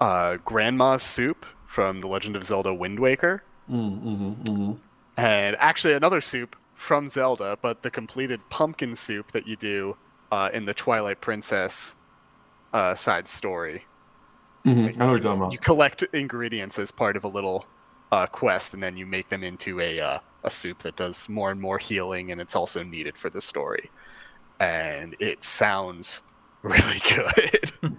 uh, Grandma's Soup from The Legend of Zelda Wind Waker,
Mm, mhm, mhm.
and actually another soup from Zelda, but the completed pumpkin soup that you do uh, in the Twilight Princess uh, side story.
Mhm. I know what you're talking about.
you collect ingredients as part of a little uh, quest, and then you make them into a uh, a soup that does more and more healing, and it's also needed for the story. And it sounds really good.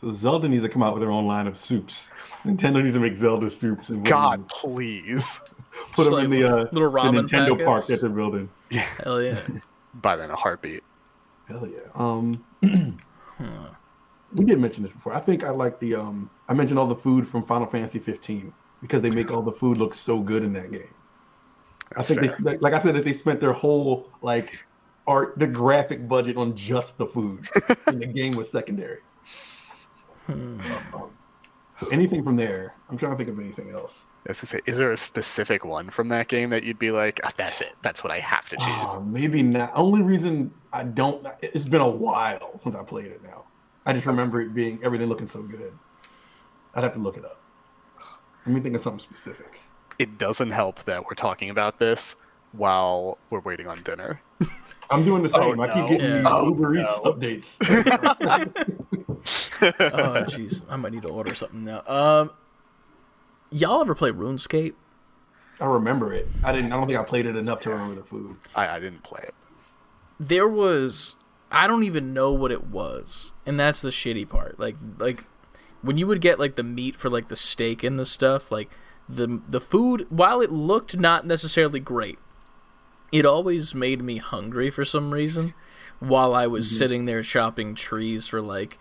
So Zelda needs to come out with their own line of soups. Nintendo needs to make Zelda soups and
God, please.
put
Just
them
like
in the, uh,
little
the Nintendo
packets?
park that they're building.
Hell yeah.
By then, a heartbeat.
Hell yeah. Um, we did mention this before. I think I like the um. I mentioned all the food from Final Fantasy 15 because they make all the food look so good in that game.
That's
I think
fair.
they like, like I said that they spent their whole like art the graphic budget on just the food, and the game was secondary.
Hmm.
Um, so anything from there, I'm trying to think of anything else.
As to say, is there a specific one from that game that you'd be like, "Ah, that's it. That's what I have to choose.
Ah, maybe not. Only reason I don't. It's been a while since I played it. Now I just remember it being everything looking so good. I'd have to look it up. Let me think of something specific.
It doesn't help that we're talking about this while we're waiting on dinner.
I'm doing the
Oh,
same. I keep getting
Yeah.
these
Oh,
Uber Eats
no.
updates.
oh jeez, I might need to order something now. Um, y'all ever play RuneScape?
I remember it. I didn't. I don't think I played it enough to remember the food.
I, I didn't play it.
There was I don't even know what it was, and that's the shitty part. Like like when you would get like the meat for like the steak and the stuff, like the the food while it looked not necessarily great, it always made me hungry for some reason. While I was sitting there chopping trees for like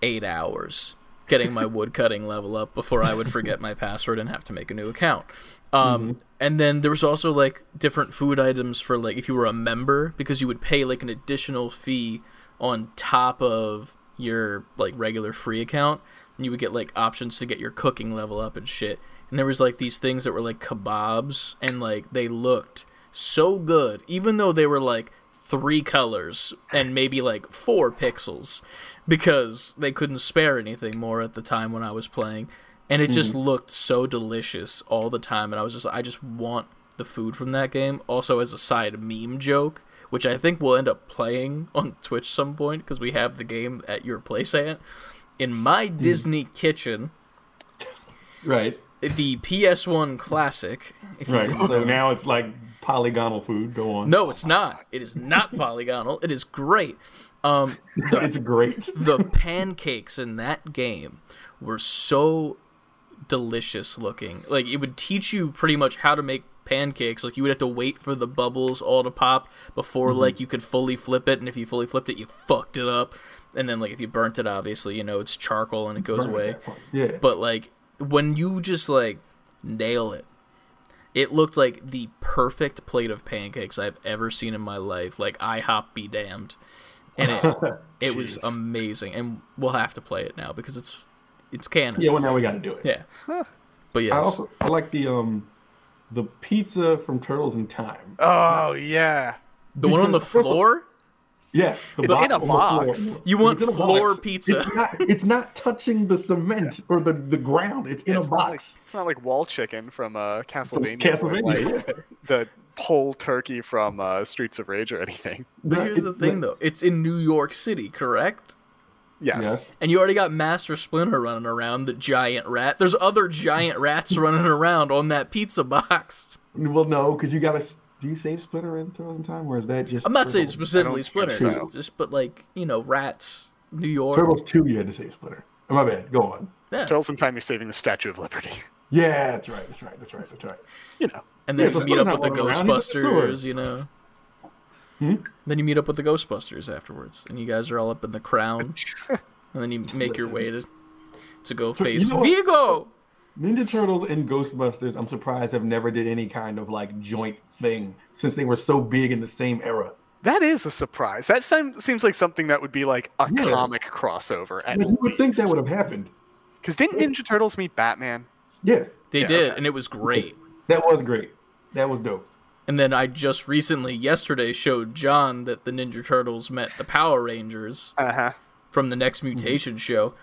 eight hours, getting my wood cutting level up before I would forget my password and have to make a new account. Um, And then there was also like different food items for like if you were a member because you would pay like an additional fee on top of your like regular free account. And you would get like options to get your cooking level up and shit. And there was like these things that were like kebabs and like they looked so good, even though they were like three colors and maybe like four pixels because they couldn't spare anything more at the time when I was playing. And it just mm-hmm. looked so delicious all the time. And I was just, I just want the food from that game. Also, as a side meme joke, which I think we'll end up playing on Twitch some point because we have the game at your place, Ant. In my mm. Disney kitchen,
Right.
the PS1 Classic.
Right. So now it's like polygonal food. Go on.
no, it's not. It is not polygonal. It is great. Um, the,
it's great.
the pancakes in that game were so delicious looking. Like it would teach you pretty much how to make pancakes. Like you would have to wait for the bubbles all to pop before like you could fully flip it. And if you fully flipped it, you fucked it up. And then like if you burnt it, obviously you know it's charcoal and it goes
Burn
away.
Yeah.
But like when you just like nail it, It looked like the perfect plate of pancakes I've ever seen in my life. Like IHOP be damned, and it it was amazing. And we'll have to play it now because it's it's canon.
yeah, well now we got to do it.
Yeah. But yes,
I also I like the um the pizza from Turtles in Time.
Oh yeah.
the one on the
because of-
floor.
Yes, the
It's in a box.
You want
It's in
floor
box.
pizza.
It's not. It's not touching the cement or the, the ground. It's in
It's
a
not like-
box.
It's not like wall chicken from uh, Castlevania. or
Castlevania.
like the whole turkey from uh, Streets of Rage or anything.
But here's
it-
the thing, though. It's in New York City, correct?
Yes.
Yes.
And you already got Master Splinter running around, the giant rat. There's other giant rats running around on that pizza box.
Well, no, because you gotta. Do you save Splinter in Turtles in Time, or is that just?
I'm not saying specifically Splinter,
so.
just but like you know, rats, New York.
Turtles two. You had to save Splinter. Oh, my bad. Go on.
Yeah.
Turtles in Time, you're saving the Statue of Liberty.
Yeah, that's right. That's right. That's right. That's right.
You know.
And then
Yeah, so
you meet up with the
not running around, he's a sword.
Ghostbusters, you know.
Hmm?
Then you meet up with the Ghostbusters afterwards, and you guys are all up in the crown, and then you make your way to to go
you
face
know what?
Vigo.
Ninja Turtles and Ghostbusters, I'm surprised have never did any kind of like joint thing since they were so big in the same era.
That is a surprise. That seem, seems like something that would be like a
Yeah.
comic crossover. At
Like, you would think that would have happened.
Because didn't Ninja Turtles meet Batman?
Yeah,
They
Yeah,
did,
okay.
and it was great.
that was great. That was dope.
And then I just recently, yesterday, showed John that the Ninja Turtles met the Power Rangers
Uh huh.
from the Next
Mm-hmm.
Mutation show.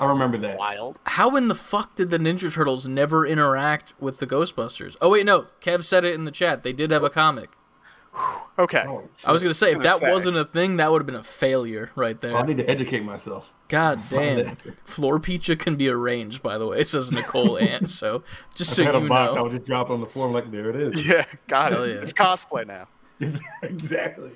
I remember that.
Wild.
How in the fuck did the Ninja Turtles never interact with the Ghostbusters? Oh wait, no. Kev said it in the chat. They did have a comic.
Okay.
Oh,
I was gonna say if that
say.
wasn't a thing, that would have been a failure right there.
I need to educate myself.
God damn.
it.
Floor pizza can be arranged, by the way, says Nicole Ant. So just so
I had a
you
box, I
know.
would just drop it on the floor. I'm like, there it is.
Yeah, got it.
Yeah.
It's cosplay now.
exactly.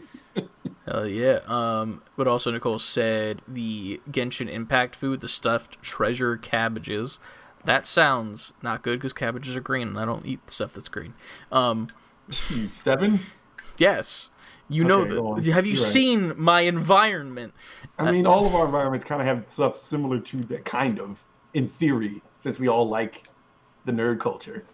Hell yeah. Um, but also Nicole said the Genshin Impact food, the stuffed treasure cabbages. That sounds not good because cabbages are green, and I don't eat stuff that's green. Um,
Seven.
yes, you know
Okay,
that. Have you
You're right.
seen my environment?
I mean, all of our environments kind of have stuff similar to that, kind of, in theory, since we all like the nerd culture.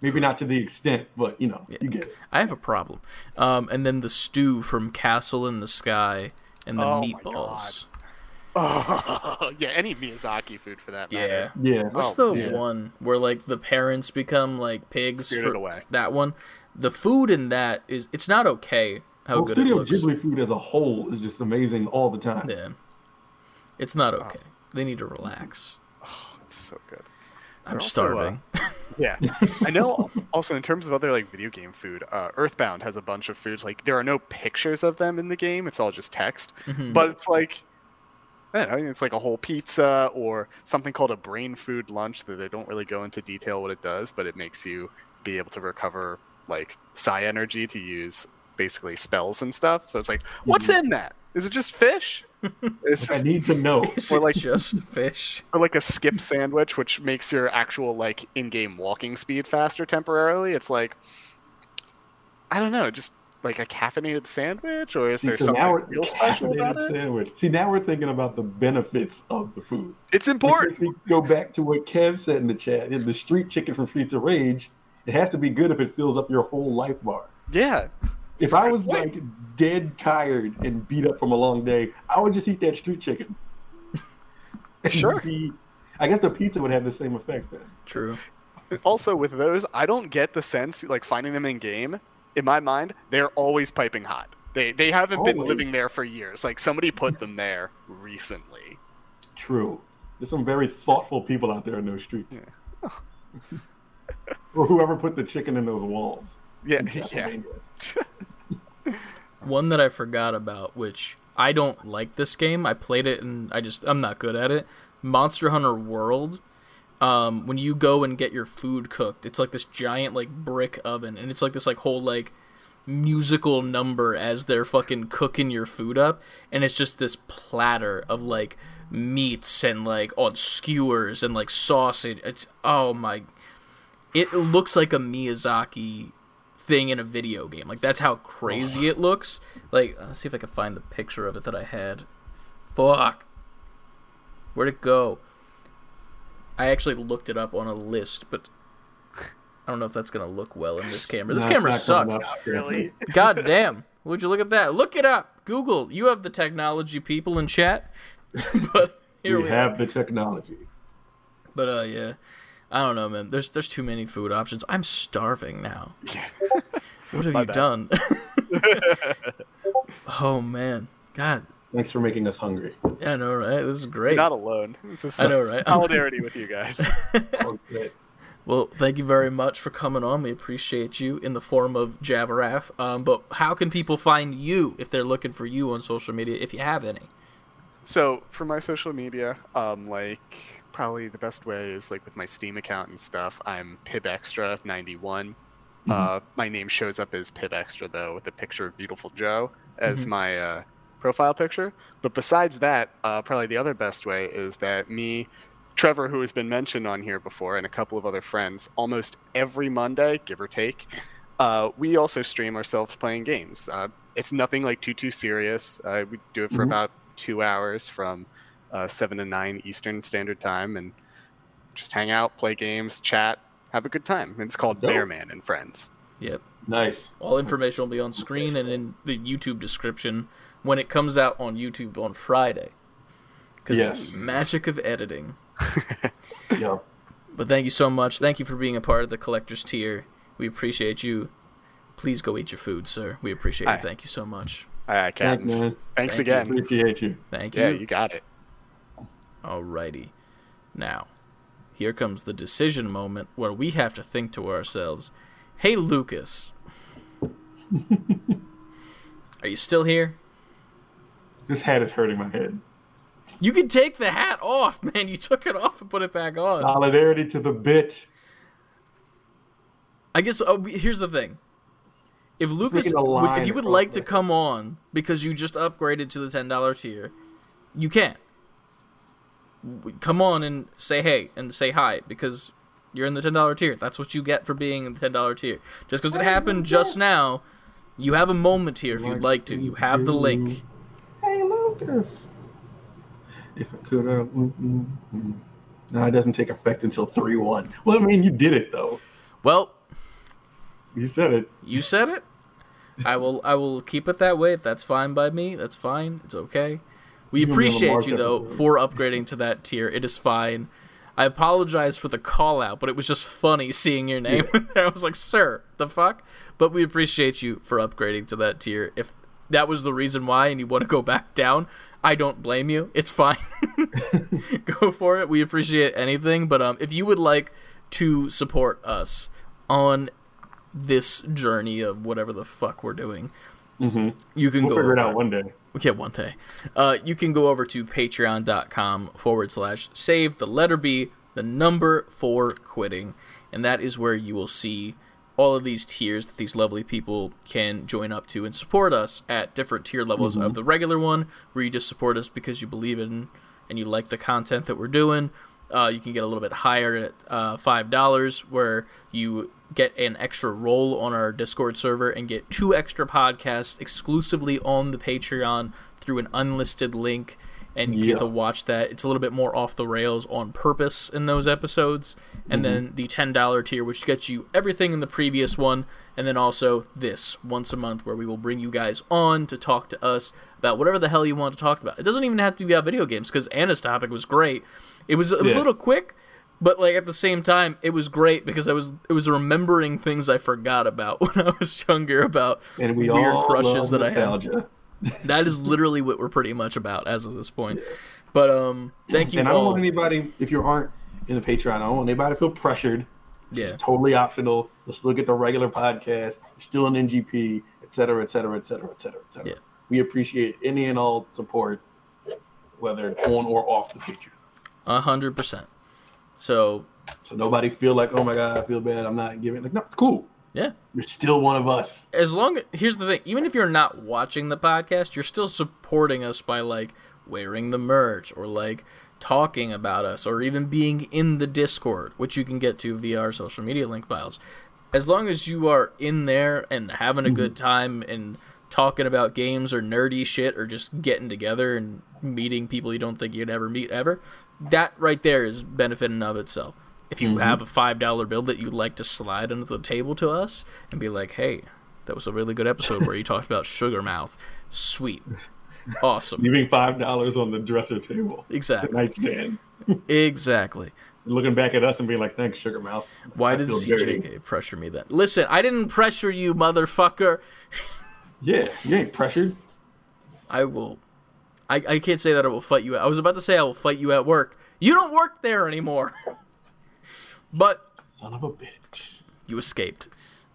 Maybe not to the extent, but you know, you get it.
I have a problem. Um, and then the stew from Castle in the Sky and the
Oh my
meatballs.
Oh, yeah, any Miyazaki food for that
Yeah.
matter.
Yeah. yeah.
What's
Oh,
the
yeah.
one where like the parents become like pigs?
Spirited
for
Away.
That one. The food in that is it's not okay how
Well,
good
Studio
it looks.
Ghibli food as a whole is just amazing all the time.
Yeah. It's not okay. They need to relax.
Oh, it's so good.
I'm
also,
starving.
Yeah, I know. Also, in terms of other like video game food, uh, Earthbound has a bunch of foods. Like there are no pictures of them in the game; it's all just text.
Mhm.
But it's like, I don't know, it's like a whole pizza or something called a brain food lunch that they don't really go into detail what it does, but it makes you be able to recover like psi energy to use basically spells and stuff. So it's like, what's in that? Is it just fish? It's
I
just,
need to know.
Is
or like-
just fish?
or like a skip sandwich, which makes your actual like in-game walking speed faster temporarily. It's like, I don't know, just like a caffeinated sandwich, or is
See,
there
so
something
now we're
real special about it?
sandwich. See, now we're thinking about the benefits of the food.
It's important.
Because we go back to what Kev said in the chat. In the street chicken from Streets of Rage, it has to be good if it fills up your whole life bar.
Yeah,
If I was like dead tired and beat up from a long day, I would just eat that street chicken.
Sure.
the- I guess the pizza would have the same effect then.
True.
also with those, I don't get the sense like finding them in game. In my mind, they're always piping hot. They they haven't been living there for years. Like somebody put them there recently.
True. There's some very thoughtful people out there in those streets. or whoever put the chicken in those walls.
Yeah, yeah.
One that I forgot about, which I don't like this game. I played it and I just I'm not good at it. Monster Hunter World. Um, when you go and get your food cooked, it's like this giant like brick oven, and it's like this like whole like musical number as they're fucking cooking your food up, and it's just this platter of like meats and like on skewers and like sausage. It's oh my, it looks like a Miyazaki thing in a video game. Like that's how crazy it looks. Like let's see if I can find the picture of it that I had. Fuck. Where'd it go? I actually looked it up on a list, but I don't know if that's gonna look well in this camera. This
Not-
camera
not
sucks.
coming.
Really?
God damn. Would you look at that? Look it up. Google. You have the technology people in chat. but here
we
we,
have
are.
the technology.
But uh yeah. I don't know, man. There's there's too many food options. I'm starving now.
Yeah.
What have
My
you
bad.
done? oh man. God.
Thanks for making us hungry.
Yeah, I know, right? This is
You're
great.
not alone. It's a
I know, right?
Solidarity with you guys.
Okay.
Well, thank you very much for coming on. We appreciate you in the form of Javarath. Um, but how can people find you if they're looking for you on social media, if you have any?
So for my social media, um, like probably the best way is like with my Steam account and stuff. I'm pibextra91. Uh, my name shows up as pibextra though, with a picture of Viewtiful Joe as
Mhm.
my uh, profile picture. But besides that, uh, probably the other best way is that me, Trevor, who has been mentioned on here before, and a couple of other friends, almost every Monday, give or take, uh, we also stream ourselves playing games. Uh, it's nothing like too too serious. Uh, we do it for
Mhm.
about two hours from uh, seven to nine Eastern Standard Time, and just hang out, play games, chat, have a good time. It's called
Dope.
Bearman and Friends.
Yep.
Nice.
All information will be on screen and in the YouTube description when it comes out on YouTube on Friday. 'Cause
Yes.
magic of editing.
Yeah.
But thank you so much. Thank you for being a part of the collector's tier. We appreciate you. Please go eat your food, sir. We appreciate you.
Aye.
Thank you so much.
All right,
Thank
Captains.
man.
Thanks
Thank you.
again.
Appreciate you.
Thank
Yeah,
you.
you got it.
Alrighty. Now, here comes the decision moment where we have to think to ourselves, hey, Lucas. Are you still here?
This hat is hurting my head.
You can take the hat off, man. You took it off and put it back on.
Solidarity to the bit.
I guess uh, here's the thing. If Lucas, would, if you would like to come on because you just upgraded to the ten dollar tier, you can. Come on and say hey and say hi because you're in the ten dollar tier. That's what you get for being in the ten dollar tier. Just because it happened just now, you have a moment here if you'd like to. You have the link.
Hey, Lucas. If I could have. Mm, mm, mm. No, it doesn't take effect until 3 1. Well, I mean, you did it, though.
Well,
You said it.
you said it. I will. I will keep it that way. If that's fine by me, that's fine. It's okay. We
You can have a
appreciate you though for upgrading to that tier. It is fine. I apologize for the call out, but it was just funny seeing your name. I was like, "Sir, the fuck?" But we appreciate you for upgrading to that tier. If that was the reason why, and you want to go back down, I don't blame you. It's fine. go for it. We appreciate anything. But um, if you would like to support us on this journey of whatever the fuck we're doing,
Mm-hmm.
you can
We'll
go
figure it out one day.
Yeah, one day. Uh, you can go over to patreon.com forward slash save the letter B, the number for quitting. And that is where you will see all of these tiers that these lovely people can join up to and support us at different tier levels of the regular one, where you just support us because you believe in and you like the content that we're doing. Uh, you can get a little bit higher at uh, five dollars, where you get an extra role on our Discord server and get two extra podcasts exclusively on the Patreon through an unlisted link, and you
Yeah.
get to watch that. It's a little bit more off the rails on purpose in those episodes, and then mm-hmm. the ten dollar tier, which gets you everything in the previous one, and then also this once a month, where we will bring you guys on to talk to us about whatever the hell you want to talk about. It doesn't even have to be about video games because Anna's topic was great. It was it was a little quick, but like at the same time, it was great because I was it was remembering things I forgot about when I was younger about
And we
weird
all
crushes that I had. That is literally what we're pretty much about as of this point. But um, thank you
And I don't
all.
want anybody, if you aren't in the Patreon, I don't want anybody to feel pressured. This
Yeah.
is totally optional. Let's look at the regular podcast. You're still an NGP, et cetera, et cetera, et cetera, et cetera, et cetera.
Yeah.
We appreciate any and all support, whether on or off the Patreon.
A hundred percent. So
So nobody feel like, oh my God, I feel bad. I'm not giving. Like, no, it's cool.
yeah,
You're still one of us.
as long here's the thing even if you're not watching the podcast you're still supporting us by like wearing the merch or like talking about us or even being in the discord which you can get to via our social media link files as long as you are in there and having a good mm-hmm. time and talking about games or nerdy shit or just getting together and meeting people you don't think you'd ever meet ever that right there is benefit in of itself If you mm-hmm. have a five dollar bill that you'd like to slide under the table to us and be like, "Hey, that was a really good episode where you talked about Sugar Mouth," sweet, awesome,
Leaving five dollars on the dresser table, the
exactly,
nightstand,
exactly.
looking back at us and being like, "Thanks, Sugar Mouth."
Why
I
did
feel dirty.
CJK pressure me then? Listen, I didn't pressure you, motherfucker.
Yeah, you ain't pressured.
I will. I, I can't say that I will fight you. I was about to say I will fight you at work. You don't work there anymore. but
Son of a bitch.
you escaped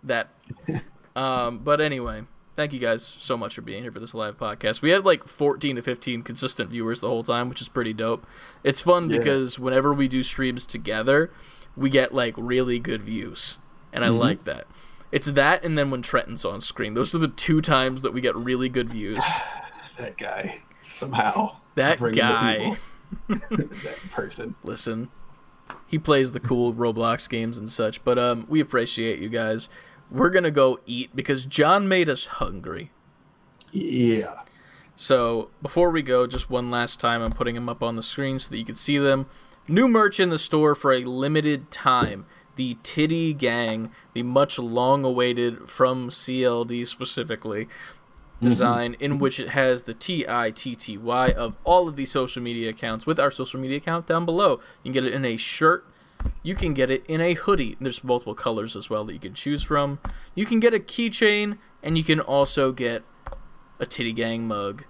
that. um, but anyway, thank you guys so much for being here for this live podcast. We had like 14 to 15 consistent viewers the whole time, which is pretty dope. It's fun
Yeah.
because whenever we do streams together, we get like really good views, and I
Mm-hmm.
like that. It's that, and then when Trenton's on screen, those are the two times that we get really good views.
That guy somehow.
That guy.
that person.
listen. He plays the cool Roblox games and such, but um, we appreciate you guys. We're gonna go eat because John made us hungry.
Yeah.
So before we go, just one last time, I'm putting them up on the screen so that you can see them. New merch in the store for a limited time. The Titty Gang, the much long-awaited from CLD specifically design, in mm-hmm. which it has the T I T T Y of all of the social media accounts with our social media account down below. You can get it in a shirt. You can get it in a hoodie. There's multiple colors as well that you can choose from. You can get a keychain, and you can also get a Titty Gang mug.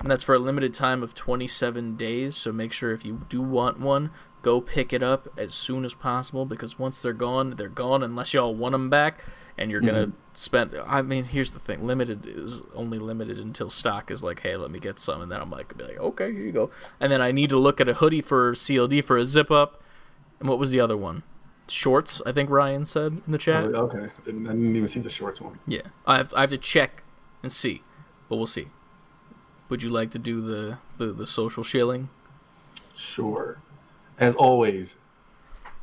And that's for a limited time of 27 days. So make sure if you do want one, go pick it up as soon as possible because once they're gone, they're gone unless y'all want them back. And you're going to mm-hmm. spend. I mean, here's the thing limited is only limited until stock is like, hey, let me get some. And then I'm like, be like, okay, here you go. And then I need to look at a hoodie for CLD for a zip up. And what was the other one? Shorts, I think Ryan said in the chat.
Oh, okay. I didn't I didn't even see the shorts one.
Yeah, I have I have to check and see, but we'll see. Would you like to do the the, the social shilling?
Sure. As always,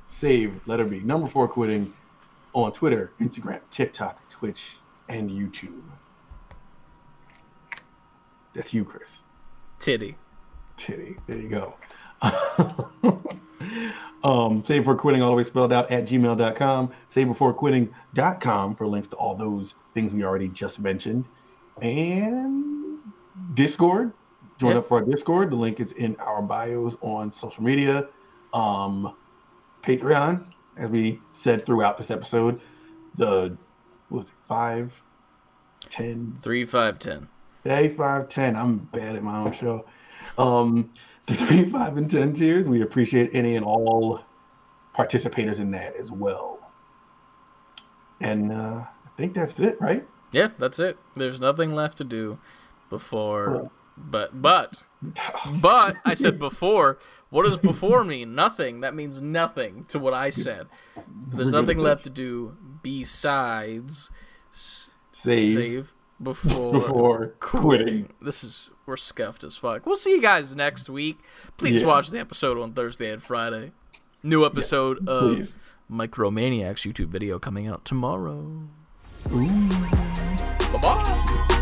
save letter B number four quitting on Twitter, Instagram, TikTok, Twitch, and YouTube. That's you, Chris.
Titty.
Titty. There you go. um, save for quitting all the way spelled out at gmail.com. Save before quitting.com for links to all those things we already just mentioned. And Discord. Join
Yep.
up for our Discord. The link is in our bios on social media. Um, Patreon, as we said throughout this episode, the was it five, ten,
Three five ten.
Hey, five, ten. I'm bad at my own show. Um, the three, five, and ten tiers. We appreciate any and all participators in that as well. And uh, I think that's it, right?
Yeah, that's it. There's nothing left to do before.
Cool.
But but but I said before. What does before mean? Nothing. That means nothing to what I said. There's
We're
nothing left
this.
to do besides
Save,
save before
before quitting.
This is we're scuffed as fuck. We'll see you guys next week. Please
Yeah.
watch the episode on Thursday and Friday. New episode of
Please.
Micromaniacs YouTube video coming out tomorrow. Bye bye.